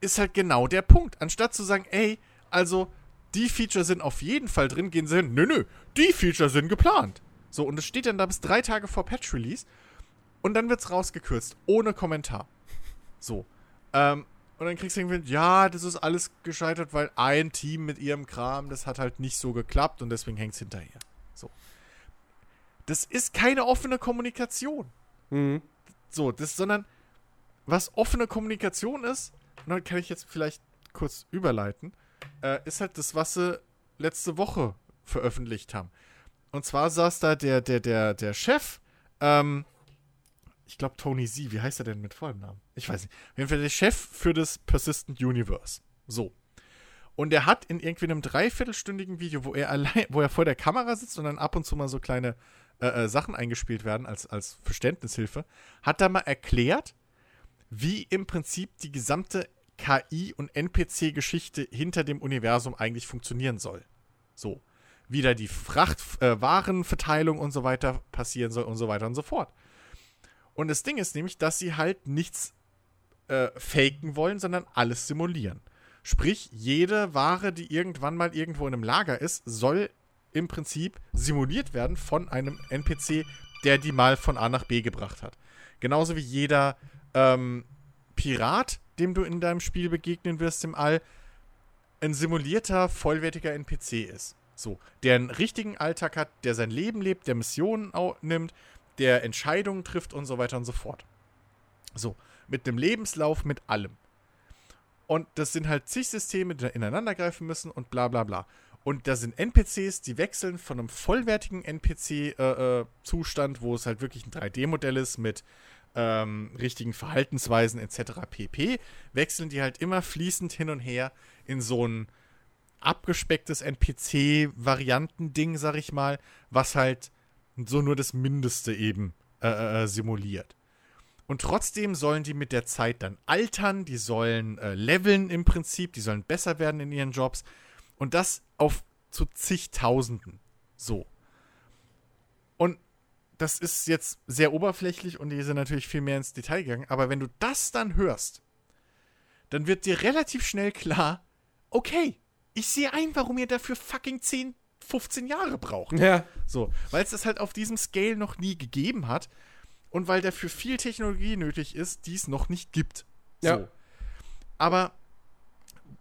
ist halt genau der Punkt. Anstatt zu sagen, ey, also die Feature sind auf jeden Fall drin, gehen sie hin, nö, nö, die Feature sind geplant. So, und es steht dann da bis drei Tage vor Patch-Release und dann wird's rausgekürzt, ohne Kommentar. So. Ähm, und dann kriegst du irgendwie, ja, das ist alles gescheitert, weil ein Team mit ihrem Kram, das hat halt nicht so geklappt und deswegen hängt es hinterher. So. Das ist keine offene Kommunikation. Mhm. So, das, sondern was offene Kommunikation ist, und dann kann ich jetzt vielleicht kurz überleiten, äh, ist halt das, was sie letzte Woche veröffentlicht haben. Und zwar saß da der, der, der, der Chef, ähm, ich glaube Tony Z, wie heißt er denn mit vollem Namen? Ich weiß nicht. Auf jeden Fall der Chef für das Persistent Universe. So. Und er hat in irgendwie einem dreiviertelstündigen Video, wo er allein, wo er vor der Kamera sitzt und dann ab und zu mal so kleine äh, äh, Sachen eingespielt werden als, als Verständnishilfe, hat da mal erklärt, wie im Prinzip die gesamte KI- und NPC-Geschichte hinter dem Universum eigentlich funktionieren soll. So. Wie da die Frachtwarenverteilung äh, und so weiter passieren soll und so weiter und so fort. Und das Ding ist nämlich, dass sie halt nichts äh, faken wollen, sondern alles simulieren. Sprich, jede Ware, die irgendwann mal irgendwo in einem Lager ist, soll im Prinzip simuliert werden von einem NPC, der die mal von A nach B gebracht hat. Genauso wie jeder ähm, Pirat, dem du in deinem Spiel begegnen wirst im All, ein simulierter, vollwertiger NPC ist. So, der einen richtigen Alltag hat, der sein Leben lebt, der Missionen nimmt, der Entscheidungen trifft und so weiter und so fort. So, mit dem Lebenslauf, mit allem. Und das sind halt zig Systeme, die ineinander greifen müssen und bla bla bla. Und da sind NPCs, die wechseln von einem vollwertigen NPC-Zustand, äh, äh wo es halt wirklich ein 3D-Modell ist mit ähm, richtigen Verhaltensweisen etc. pp. Wechseln die halt immer fließend hin und her in so ein abgespecktes NPC-Variantending, sag ich mal, was halt so nur das Mindeste eben äh, äh, äh, simuliert. Und trotzdem sollen die mit der Zeit dann altern, die sollen äh, leveln im Prinzip, die sollen besser werden in ihren Jobs. Und das auf zu zigtausenden. So. Und das ist jetzt sehr oberflächlich und die sind natürlich viel mehr ins Detail gegangen. Aber wenn du das dann hörst, dann wird dir relativ schnell klar, okay, ich sehe ein, warum ihr dafür fucking 10, 15 Jahre braucht. Ja. So, weil es das halt auf diesem Scale noch nie gegeben hat und weil dafür viel Technologie nötig ist, die es noch nicht gibt. So. Ja. Aber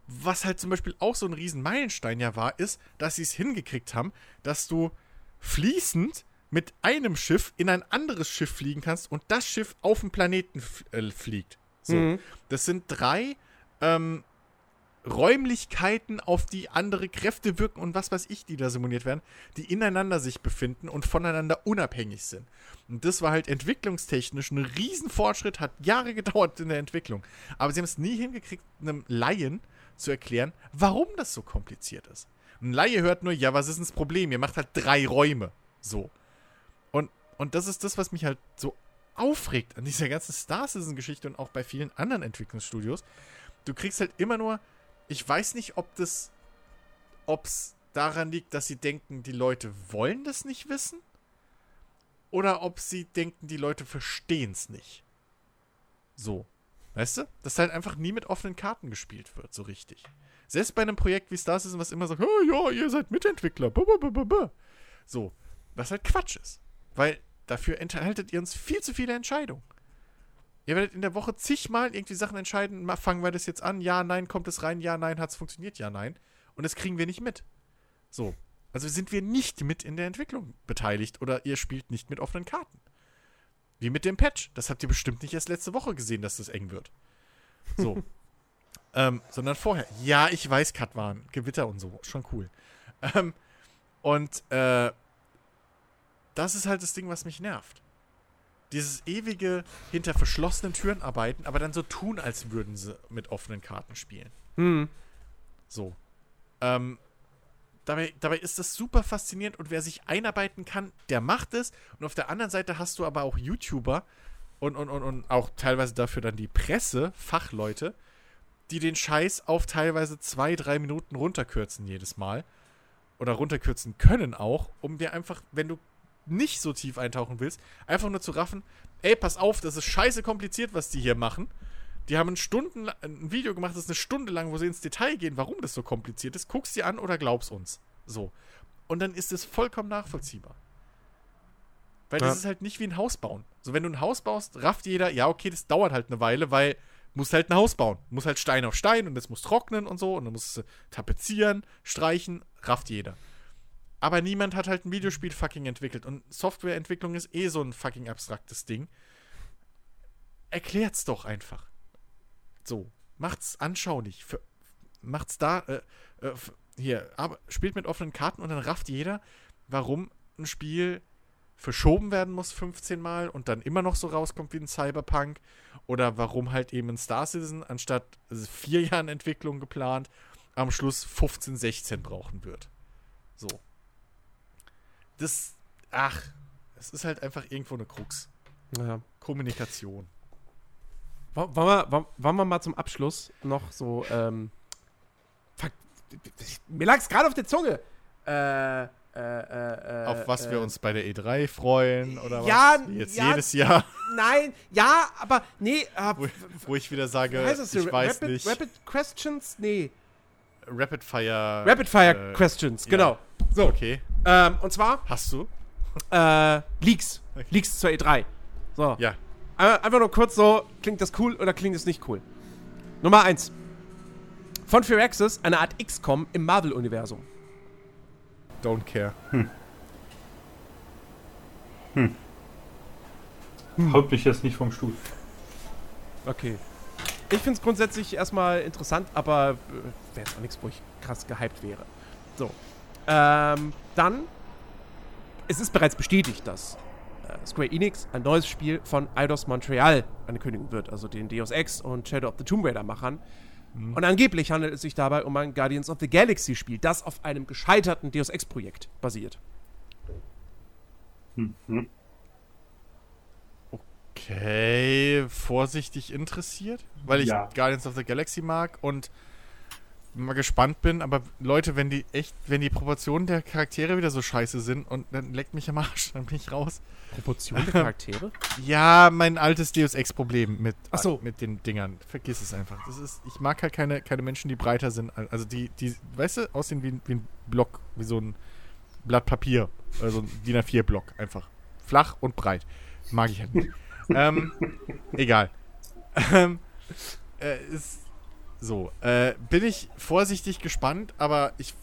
was halt zum Beispiel auch so ein riesen Meilenstein ja war, ist, dass sie es hingekriegt haben, dass du fließend mit einem Schiff in ein anderes Schiff fliegen kannst und das Schiff auf dem Planeten äh, fliegt. So. Mhm. Das sind drei ähm, Räumlichkeiten, auf die andere Kräfte wirken und was weiß ich, die da simuliert werden, die ineinander sich befinden und voneinander unabhängig sind. Und das war halt entwicklungstechnisch ein Riesenfortschritt, hat Jahre [laughs] gedauert in der Entwicklung. Aber sie haben es nie hingekriegt, einem Laien zu erklären, warum das so kompliziert ist. Ein Laie hört nur, ja, was ist denn das Problem? Ihr macht halt drei Räume. So. Und, und das ist das, was mich halt so aufregt an dieser ganzen Star Citizen-Geschichte und auch bei vielen anderen Entwicklungsstudios. Du kriegst halt immer nur ich weiß nicht, ob das, ob es daran liegt, dass sie denken, die Leute wollen das nicht wissen. Oder ob sie denken, die Leute verstehen es nicht. So. Weißt du? Dass halt einfach nie mit offenen Karten gespielt wird, so richtig. Selbst bei einem Projekt wie Star Citizen, was immer sagt, oh, ja, ihr seid Mitentwickler. So. Was halt Quatsch ist. Weil dafür enthaltet ihr uns viel zu viele Entscheidungen. Ihr werdet in der Woche zigmal irgendwie Sachen entscheiden, fangen wir das jetzt an, ja, nein, kommt es rein, ja, nein, hat es funktioniert, ja, nein. Und das kriegen wir nicht mit. So. Also sind wir nicht mit in der Entwicklung beteiligt oder ihr spielt nicht mit offenen Karten. Wie mit dem Patch. Das habt ihr bestimmt nicht erst letzte Woche gesehen, dass das eng wird. So. [laughs] ähm, sondern vorher. Ja, ich weiß, Cut waren. Gewitter und so. Schon cool. Ähm, und äh, das ist halt das Ding, was mich nervt dieses ewige hinter verschlossenen Türen arbeiten, aber dann so tun, als würden sie mit offenen Karten spielen. Hm. So. Ähm, dabei, dabei ist das super faszinierend und wer sich einarbeiten kann, der macht es. Und auf der anderen Seite hast du aber auch YouTuber und, und, und, und auch teilweise dafür dann die Presse, Fachleute, die den Scheiß auf teilweise zwei, drei Minuten runterkürzen jedes Mal. Oder runterkürzen können auch, um dir einfach, wenn du nicht so tief eintauchen willst, einfach nur zu raffen, ey, pass auf, das ist scheiße kompliziert, was die hier machen. Die haben ein, Stunden, ein Video gemacht, das ist eine Stunde lang, wo sie ins Detail gehen, warum das so kompliziert ist. Guck's dir an oder glaub's uns. So. Und dann ist es vollkommen nachvollziehbar. Weil ja. das ist halt nicht wie ein Haus bauen. So, wenn du ein Haus baust, rafft jeder, ja, okay, das dauert halt eine Weile, weil musst halt ein Haus bauen. Muss halt Stein auf Stein und es muss trocknen und so und dann musst du tapezieren, streichen, rafft jeder. Aber niemand hat halt ein Videospiel fucking entwickelt und Softwareentwicklung ist eh so ein fucking abstraktes Ding. Erklärt's doch einfach. So, macht's anschaulich. Für, macht's da, äh, äh, hier, aber spielt mit offenen Karten und dann rafft jeder, warum ein Spiel verschoben werden muss 15 Mal und dann immer noch so rauskommt wie ein Cyberpunk oder warum halt eben ein Star Citizen anstatt vier Jahren Entwicklung geplant am Schluss 15, 16 brauchen wird. So. Das, ach, es ist halt einfach irgendwo eine Krux. Naja. Kommunikation. Wollen wir, wollen wir mal zum Abschluss noch so, ähm, fuck, mir lag es gerade auf der Zunge. Äh, äh, äh, auf was wir äh, uns bei der E3 freuen oder ja, was? Jetzt ja, jedes Jahr. [laughs] Nein, ja, aber nee. Äh, wo, wo, ich wieder sage, ich Rapid, weiß nicht. Rapid Questions? Nee. Rapid Fire. Rapid Fire äh, Questions, genau. Ja. So. Okay. Ähm, und zwar. Hast du? Äh, Leaks. Okay. Leaks zur E3. So. Ja. Einfach nur kurz so, klingt das cool oder klingt es nicht cool? Nummer 1. Von Firaxis eine Art XCOM im Marvel-Universum. Don't care. Hm. Hm. hm. Haut mich jetzt nicht vom Stuhl. Okay. Ich finde es grundsätzlich erstmal interessant, aber äh, wäre jetzt auch nichts, wo ich krass gehypt wäre. So. Ähm, dann. Es ist bereits bestätigt, dass äh, Square Enix ein neues Spiel von Eidos Montreal ankündigen wird, also den Deus Ex und Shadow of the Tomb Raider Machern. Mhm. Und angeblich handelt es sich dabei um ein Guardians of the Galaxy Spiel, das auf einem gescheiterten Deus Ex Projekt basiert. Mhm. Okay, vorsichtig interessiert, weil ich ja. Guardians of the Galaxy mag und mal gespannt bin, aber Leute, wenn die echt, wenn die Proportionen der Charaktere wieder so scheiße sind und dann leckt mich am Arsch, [laughs] dann bin ich raus. Proportionen der [laughs] Charaktere? ja, mein altes Deus Ex-Problem mit, Ach so. mit den Dingern. Vergiss es einfach. Das ist, ich mag halt keine, keine Menschen, die breiter sind. Also die, die, weißt du, aussehen wie, wie ein Block, wie so ein Blatt Papier. Also ein DIN A4-Block einfach. Flach und breit. Mag ich halt nicht. [laughs] ähm, egal. Ähm, äh, ist, so, äh, bin ich vorsichtig gespannt, aber ich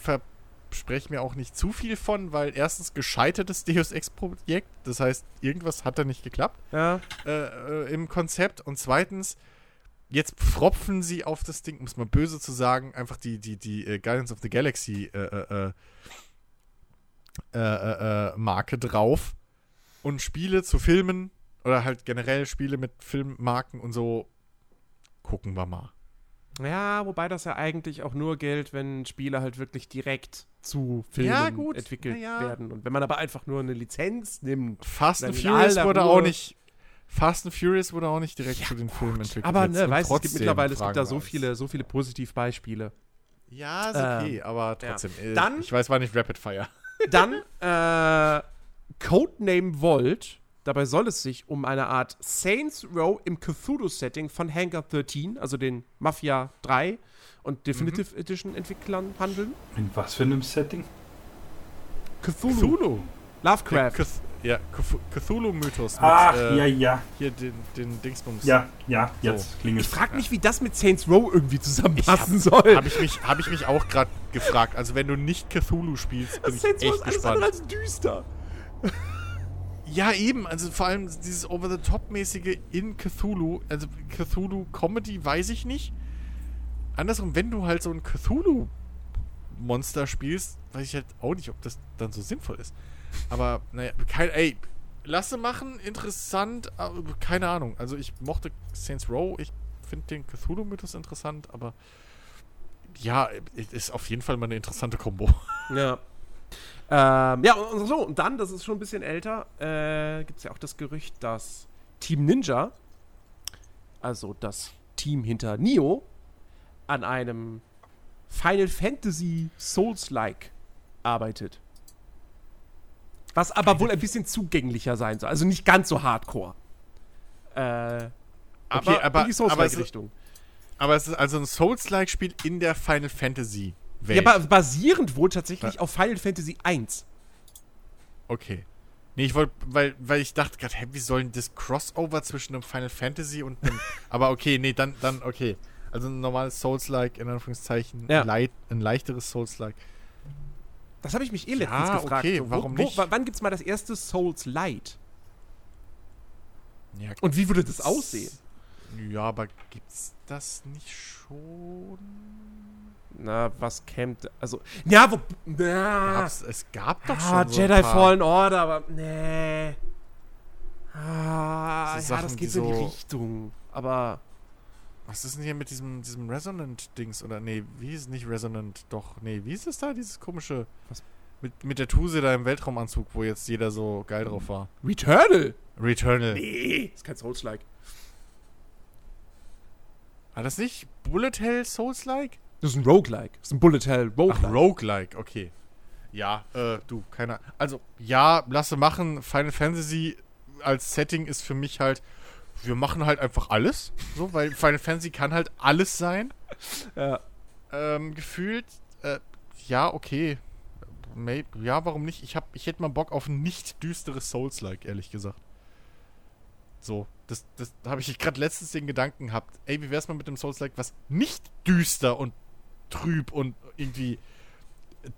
verspreche mir auch nicht zu viel von, weil erstens gescheitertes Deus Ex-Projekt, das heißt, irgendwas hat da nicht geklappt ja. äh, äh, im Konzept und zweitens, jetzt pfropfen sie auf das Ding, muss man böse zu sagen, einfach die, die, die uh, Guardians of the Galaxy äh, äh, Marke drauf und Spiele zu Filmen oder halt generell Spiele mit Filmmarken und so gucken wir mal. Ja, wobei das ja eigentlich auch nur gilt, wenn Spiele halt wirklich direkt zu Filmen ja, entwickelt ja, ja. werden. Und wenn man aber einfach nur eine Lizenz nimmt. Fast and Furious wurde auch nicht. Fast and Furious wurde auch nicht direkt zu den gut. Filmen entwickelt. Aber ne, weißt es gibt mittlerweile es gibt da so viele, so viele Positivbeispiele. Ja, ist okay, ähm, aber trotzdem. Äh, dann, ich weiß, war nicht Rapid Fire. Dann äh, Codename Volt Dabei soll es sich um eine Art Saints Row im Cthulhu-Setting von Hangar 13, also den Mafia 3 und Definitive mhm. Edition Entwicklern handeln. In was für einem Setting? Cthulhu. Cthulhu. Lovecraft. Ja, Cthulhu-Mythos. Ach, äh, ja, ja. Hier den, den Dingsbums. Ja, ja, jetzt so. klingelt Ich frage mich, wie das mit Saints Row irgendwie zusammenpassen hab, soll. Habe ich, mich, hab ich mich auch gerade gefragt. Also, wenn du nicht Cthulhu spielst, bin das ich Saints echt Row ist gespannt. Alles als düster. Ja, eben. Also vor allem dieses Over-the-Top-mäßige in Cthulhu. Also Cthulhu-Comedy weiß ich nicht. Andersrum, wenn du halt so ein Cthulhu-Monster spielst, weiß ich halt auch nicht, ob das dann so sinnvoll ist. Aber, naja, kein, ey, lasse machen, interessant, keine Ahnung. Also ich mochte Saints Row, ich finde den Cthulhu-Mythos interessant, aber ja, ist auf jeden Fall mal eine interessante Kombo. Ja. Ähm, ja, und so, und dann, das ist schon ein bisschen älter, äh, gibt es ja auch das Gerücht, dass Team Ninja, also das Team hinter Nio, an einem Final Fantasy Souls-like arbeitet. Was aber wohl ein bisschen zugänglicher sein soll. Also nicht ganz so hardcore. Äh, okay, aber, aber in die Souls-like-Richtung. Aber es ist also ein Souls-like-Spiel in der Final Fantasy Welt. Ja, aber basierend wohl tatsächlich ja. auf Final Fantasy 1. Okay. Nee, ich wollte, weil, weil ich dachte gerade, hä, wie soll denn das Crossover zwischen einem Final Fantasy und einem. [laughs] aber okay, nee, dann, dann, okay. Also ein normales Souls-like, in Anführungszeichen, ja. leit, ein leichteres Souls-like. Das habe ich mich eh letztens ja, gefragt. Okay, so, wo, warum nicht? Wo, wann gibt es mal das erste Souls-Light? Ja, und wie würde das aussehen? Ja, aber gibt's das nicht schon? Na, was campt. Also. Ja, wo. Na, Gab's, es gab doch ah, schon. So Jedi Fallen Order, aber. Nee. Ah, so ja, das geht so in die Richtung. Aber. Was ist denn hier mit diesem, diesem Resonant-Dings? Oder nee, wie ist es nicht Resonant? Doch, nee, wie ist es da, dieses komische. Was? Mit, mit der Tuse da im Weltraumanzug, wo jetzt jeder so geil drauf war. Returnal! Returnal. Nee, ist kein Souls-like. War das nicht Bullet Hell Souls-like? Das ist ein Roguelike. Das ist ein Bullet Hell Roguelike. Ach, Roguelike, okay. Ja, äh, du, keiner. Also, ja, lasse machen. Final Fantasy als Setting ist für mich halt, wir machen halt einfach alles. So, weil Final Fantasy kann halt alles sein. [laughs] Ja. Ähm, gefühlt, äh, ja, okay. Maybe, ja, warum nicht? Ich, hab, ich hätte mal Bock auf ein nicht düsteres Souls-like, ehrlich gesagt. So, das, das habe ich gerade letztens den Gedanken gehabt. Ey, wie wär's mal mit dem Souls-like, was nicht düster und trüb und irgendwie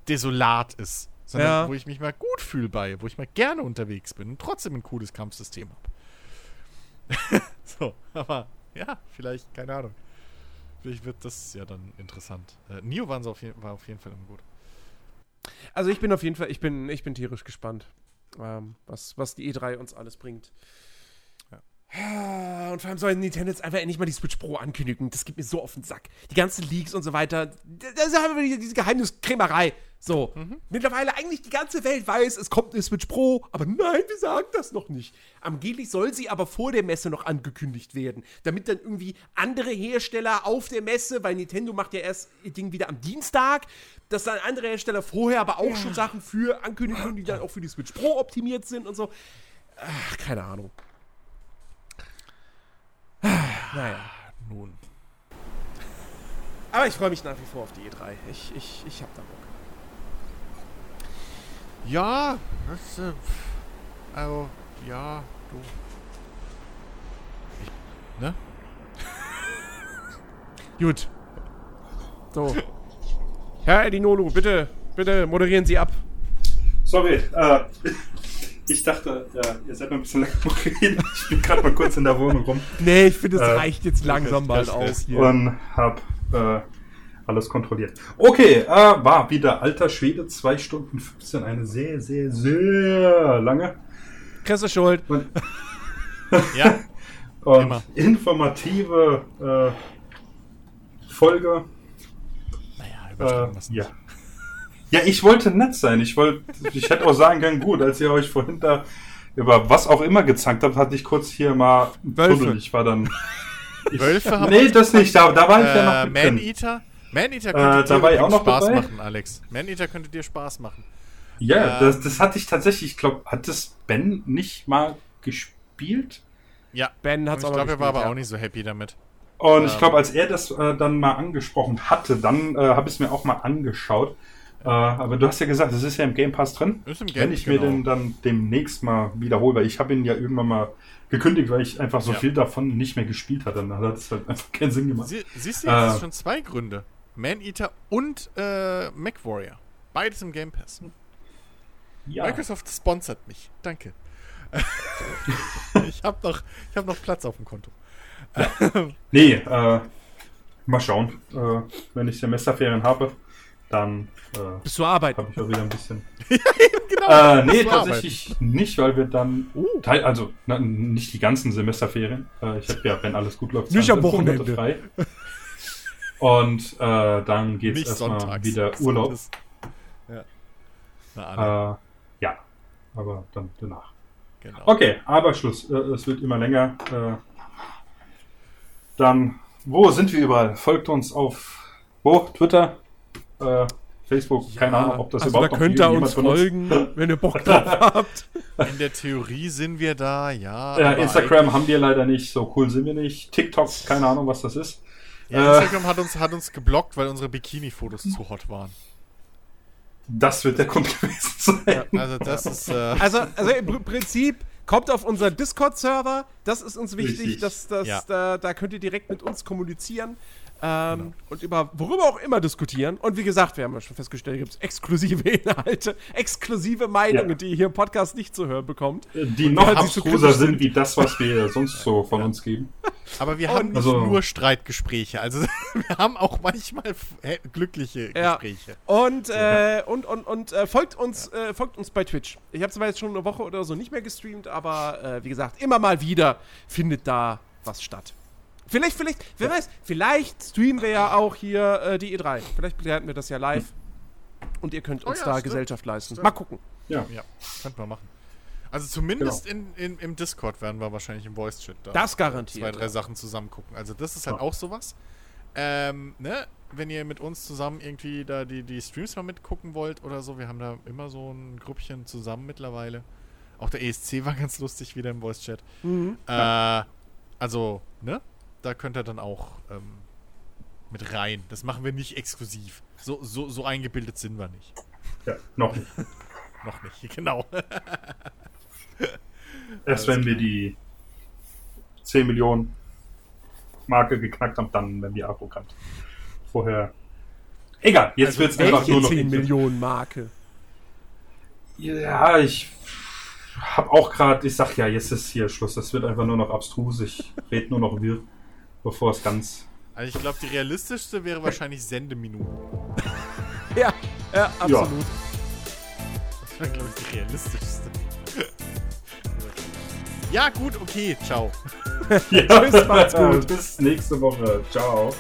desolat ist. Sondern ja. wo ich mich mal gut fühle bei, wo ich mal gerne unterwegs bin und trotzdem ein cooles Kampfsystem habe. [laughs] so, aber ja, vielleicht, keine Ahnung. Vielleicht wird das ja dann interessant. Äh, Nio waren auf war auf jeden Fall immer gut. Also ich bin auf jeden Fall, ich bin, ich bin tierisch gespannt, ähm, was, was die E3 uns alles bringt. Und vor allem sollen Nintendo jetzt einfach endlich mal die Switch Pro ankündigen. Das geht mir so auf den Sack. Die ganzen Leaks und so weiter. Das ist einfach diese Geheimniskrämerei. So. Mhm. Mittlerweile eigentlich die ganze Welt weiß, es kommt eine Switch Pro, aber nein, wir sagen das noch nicht. Angeblich soll sie aber vor der Messe noch angekündigt werden. Damit dann irgendwie andere Hersteller auf der Messe, weil Nintendo macht ja erst ihr Ding wieder am Dienstag, dass dann andere Hersteller vorher aber auch ja. schon Sachen für ankündigen, die dann auch für die Switch Pro optimiert sind und so. Ach, keine Ahnung. Naja. Nun. Aber ich freue mich nach wie vor auf die E3. Ich, ich, ich hab da Bock. Ja, das, äh, also, ja, du. Ich, ne? [laughs] Gut. So. Herr Edinolu, bitte, bitte moderieren Sie ab. Sorry, äh, ich dachte, ja, ihr seid noch ein bisschen länger reden. Ich bin gerade mal kurz in der Wohnung rum. Nee, ich finde, es äh, reicht jetzt langsam mal aus hier. Und hab äh, alles kontrolliert. Okay, äh, war wieder alter Schwede, 2 Stunden 15, eine sehr, sehr, sehr lange. Chris schuld. Und, [laughs] ja. [laughs] und Immer. informative äh, Folge. Naja, übertragen äh, ja. Ja, ich wollte nett sein. Ich wollte, ich hätte auch sagen können, gut, als ihr euch vorhin da über was auch immer gezankt habt, hatte ich kurz hier mal Wölfe. Ich war dann. Ich, [laughs] Wölfe haben Nee, das nicht. Da, da war ich äh, ja noch. Man-Eater? Man-Eater könnte äh, da war ich auch noch Spaß dabei. machen, Alex. Man-Eater könnte dir Spaß machen. Ja, ähm, das, das hatte ich tatsächlich. Ich glaube, hat das Ben nicht mal gespielt? Ja, Ben hat es auch Ich glaube, er war aber ja. auch nicht so happy damit. Und ähm, ich glaube, als er das äh, dann mal angesprochen hatte, dann äh, habe ich es mir auch mal angeschaut. Äh, aber du hast ja gesagt, das ist ja im Game Pass drin. Ist im Game, Wenn ich genau. mir den dann demnächst mal wiederhole, weil ich habe ihn ja irgendwann mal gekündigt, weil ich einfach so ja. viel davon nicht mehr gespielt hatte. Dann hat es halt einfach keinen Sinn gemacht. Sie, siehst du, jetzt äh, schon zwei Gründe. Man-Eater und äh, MacWarrior. Beides im Game Pass. Ja. Microsoft sponsert mich. Danke. [laughs] ich habe noch, hab noch Platz auf dem Konto. nee, äh, mal schauen, äh, wenn ich Semesterferien habe dann äh, Bist du arbeiten? Habe ich auch wieder ein bisschen. [laughs] genau. Äh, nee, tatsächlich arbeiten. nicht, weil wir dann uh. Teil, also na, nicht die ganzen Semesterferien. Äh, ich habe ja, wenn alles gut läuft, nicht am Wochenende frei. Und äh, dann geht es erstmal wieder Urlaub. Ja. Äh, ja, aber dann danach. Genau. Okay, aber Schluss. Äh, es wird immer länger. Äh, dann, wo sind wir überall? Folgt uns auf wo? Twitter? Äh, Facebook, ja, keine Ahnung, ob das also überhaupt da könnt ihr uns folgen, wenn ihr Bock [laughs] drauf habt. In der Theorie sind wir da, ja. ja Instagram haben wir leider nicht, so cool sind wir nicht. TikTok, keine Ahnung, was das ist. Ja, Instagram äh, hat, uns, hat uns geblockt, weil unsere Bikini-Fotos zu hot waren. Das wird der Grund [laughs] gewesen sein. Ja, also das ist. Äh [laughs] also, also im Prinzip kommt auf unseren Discord-Server. Das ist uns wichtig. Dass, dass, ja. da, da könnt ihr direkt mit uns kommunizieren. Ähm, genau. Und über worüber auch immer diskutieren. Und wie gesagt, wir haben ja schon festgestellt, gibt es exklusive [laughs] Inhalte, exklusive Meinungen, ja. die ihr hier im Podcast nicht zu hören bekommt. Die noch abstruser so sind wie das, was wir [laughs] sonst so von ja. uns geben. Aber wir haben nicht also, nur Streitgespräche, also [laughs] wir haben auch manchmal glückliche ja. Gespräche. Und, äh, und, und, und äh, folgt, uns, äh, folgt uns bei Twitch. Ich habe zwar jetzt schon eine Woche oder so nicht mehr gestreamt, aber äh, wie gesagt, immer mal wieder findet da was statt. Vielleicht, vielleicht, wer ja. weiß, vielleicht streamen wir ja auch hier äh, die E3. Vielleicht begleiten wir das ja live. Und ihr könnt oh uns oh ja, da stimmt. Gesellschaft leisten. Stimmt. Mal gucken. Ja, ja, könnten wir machen. Also zumindest genau. in, in, im Discord werden wir wahrscheinlich im Voice-Chat da das garantiert, zwei, drei ja. Sachen zusammen gucken. Also das ist halt ja. auch sowas. Ähm, ne? Wenn ihr mit uns zusammen irgendwie da die, die Streams mal mitgucken wollt oder so, wir haben da immer so ein Grüppchen zusammen mittlerweile. Auch der ESC [laughs] war ganz lustig wieder im Voice-Chat. Mhm. Äh, also, ne? Da könnt ihr dann auch ähm, mit rein. Das machen wir nicht exklusiv. So, so, so eingebildet sind wir nicht. Ja, noch nicht. [laughs] noch nicht, [laughs] genau. Erst wenn wir die 10 Millionen Marke geknackt haben, dann werden wir arrogant. Vorher. Egal, jetzt also wird es einfach nur noch. 10 Millionen Marke. Ja, ich habe auch gerade, ich sag ja, jetzt ist hier Schluss. Das wird einfach nur noch abstrus. Ich rede nur noch wirr bevor es ganz. Also ich glaube, die realistischste wäre wahrscheinlich Sendeminuten. ja, ja, absolut. Ja. Das wäre, glaube ich, die realistischste. ja, gut, okay, ciao. ja, [laughs] Tschüss, macht's [laughs] gut. Bis nächste Woche. Ciao.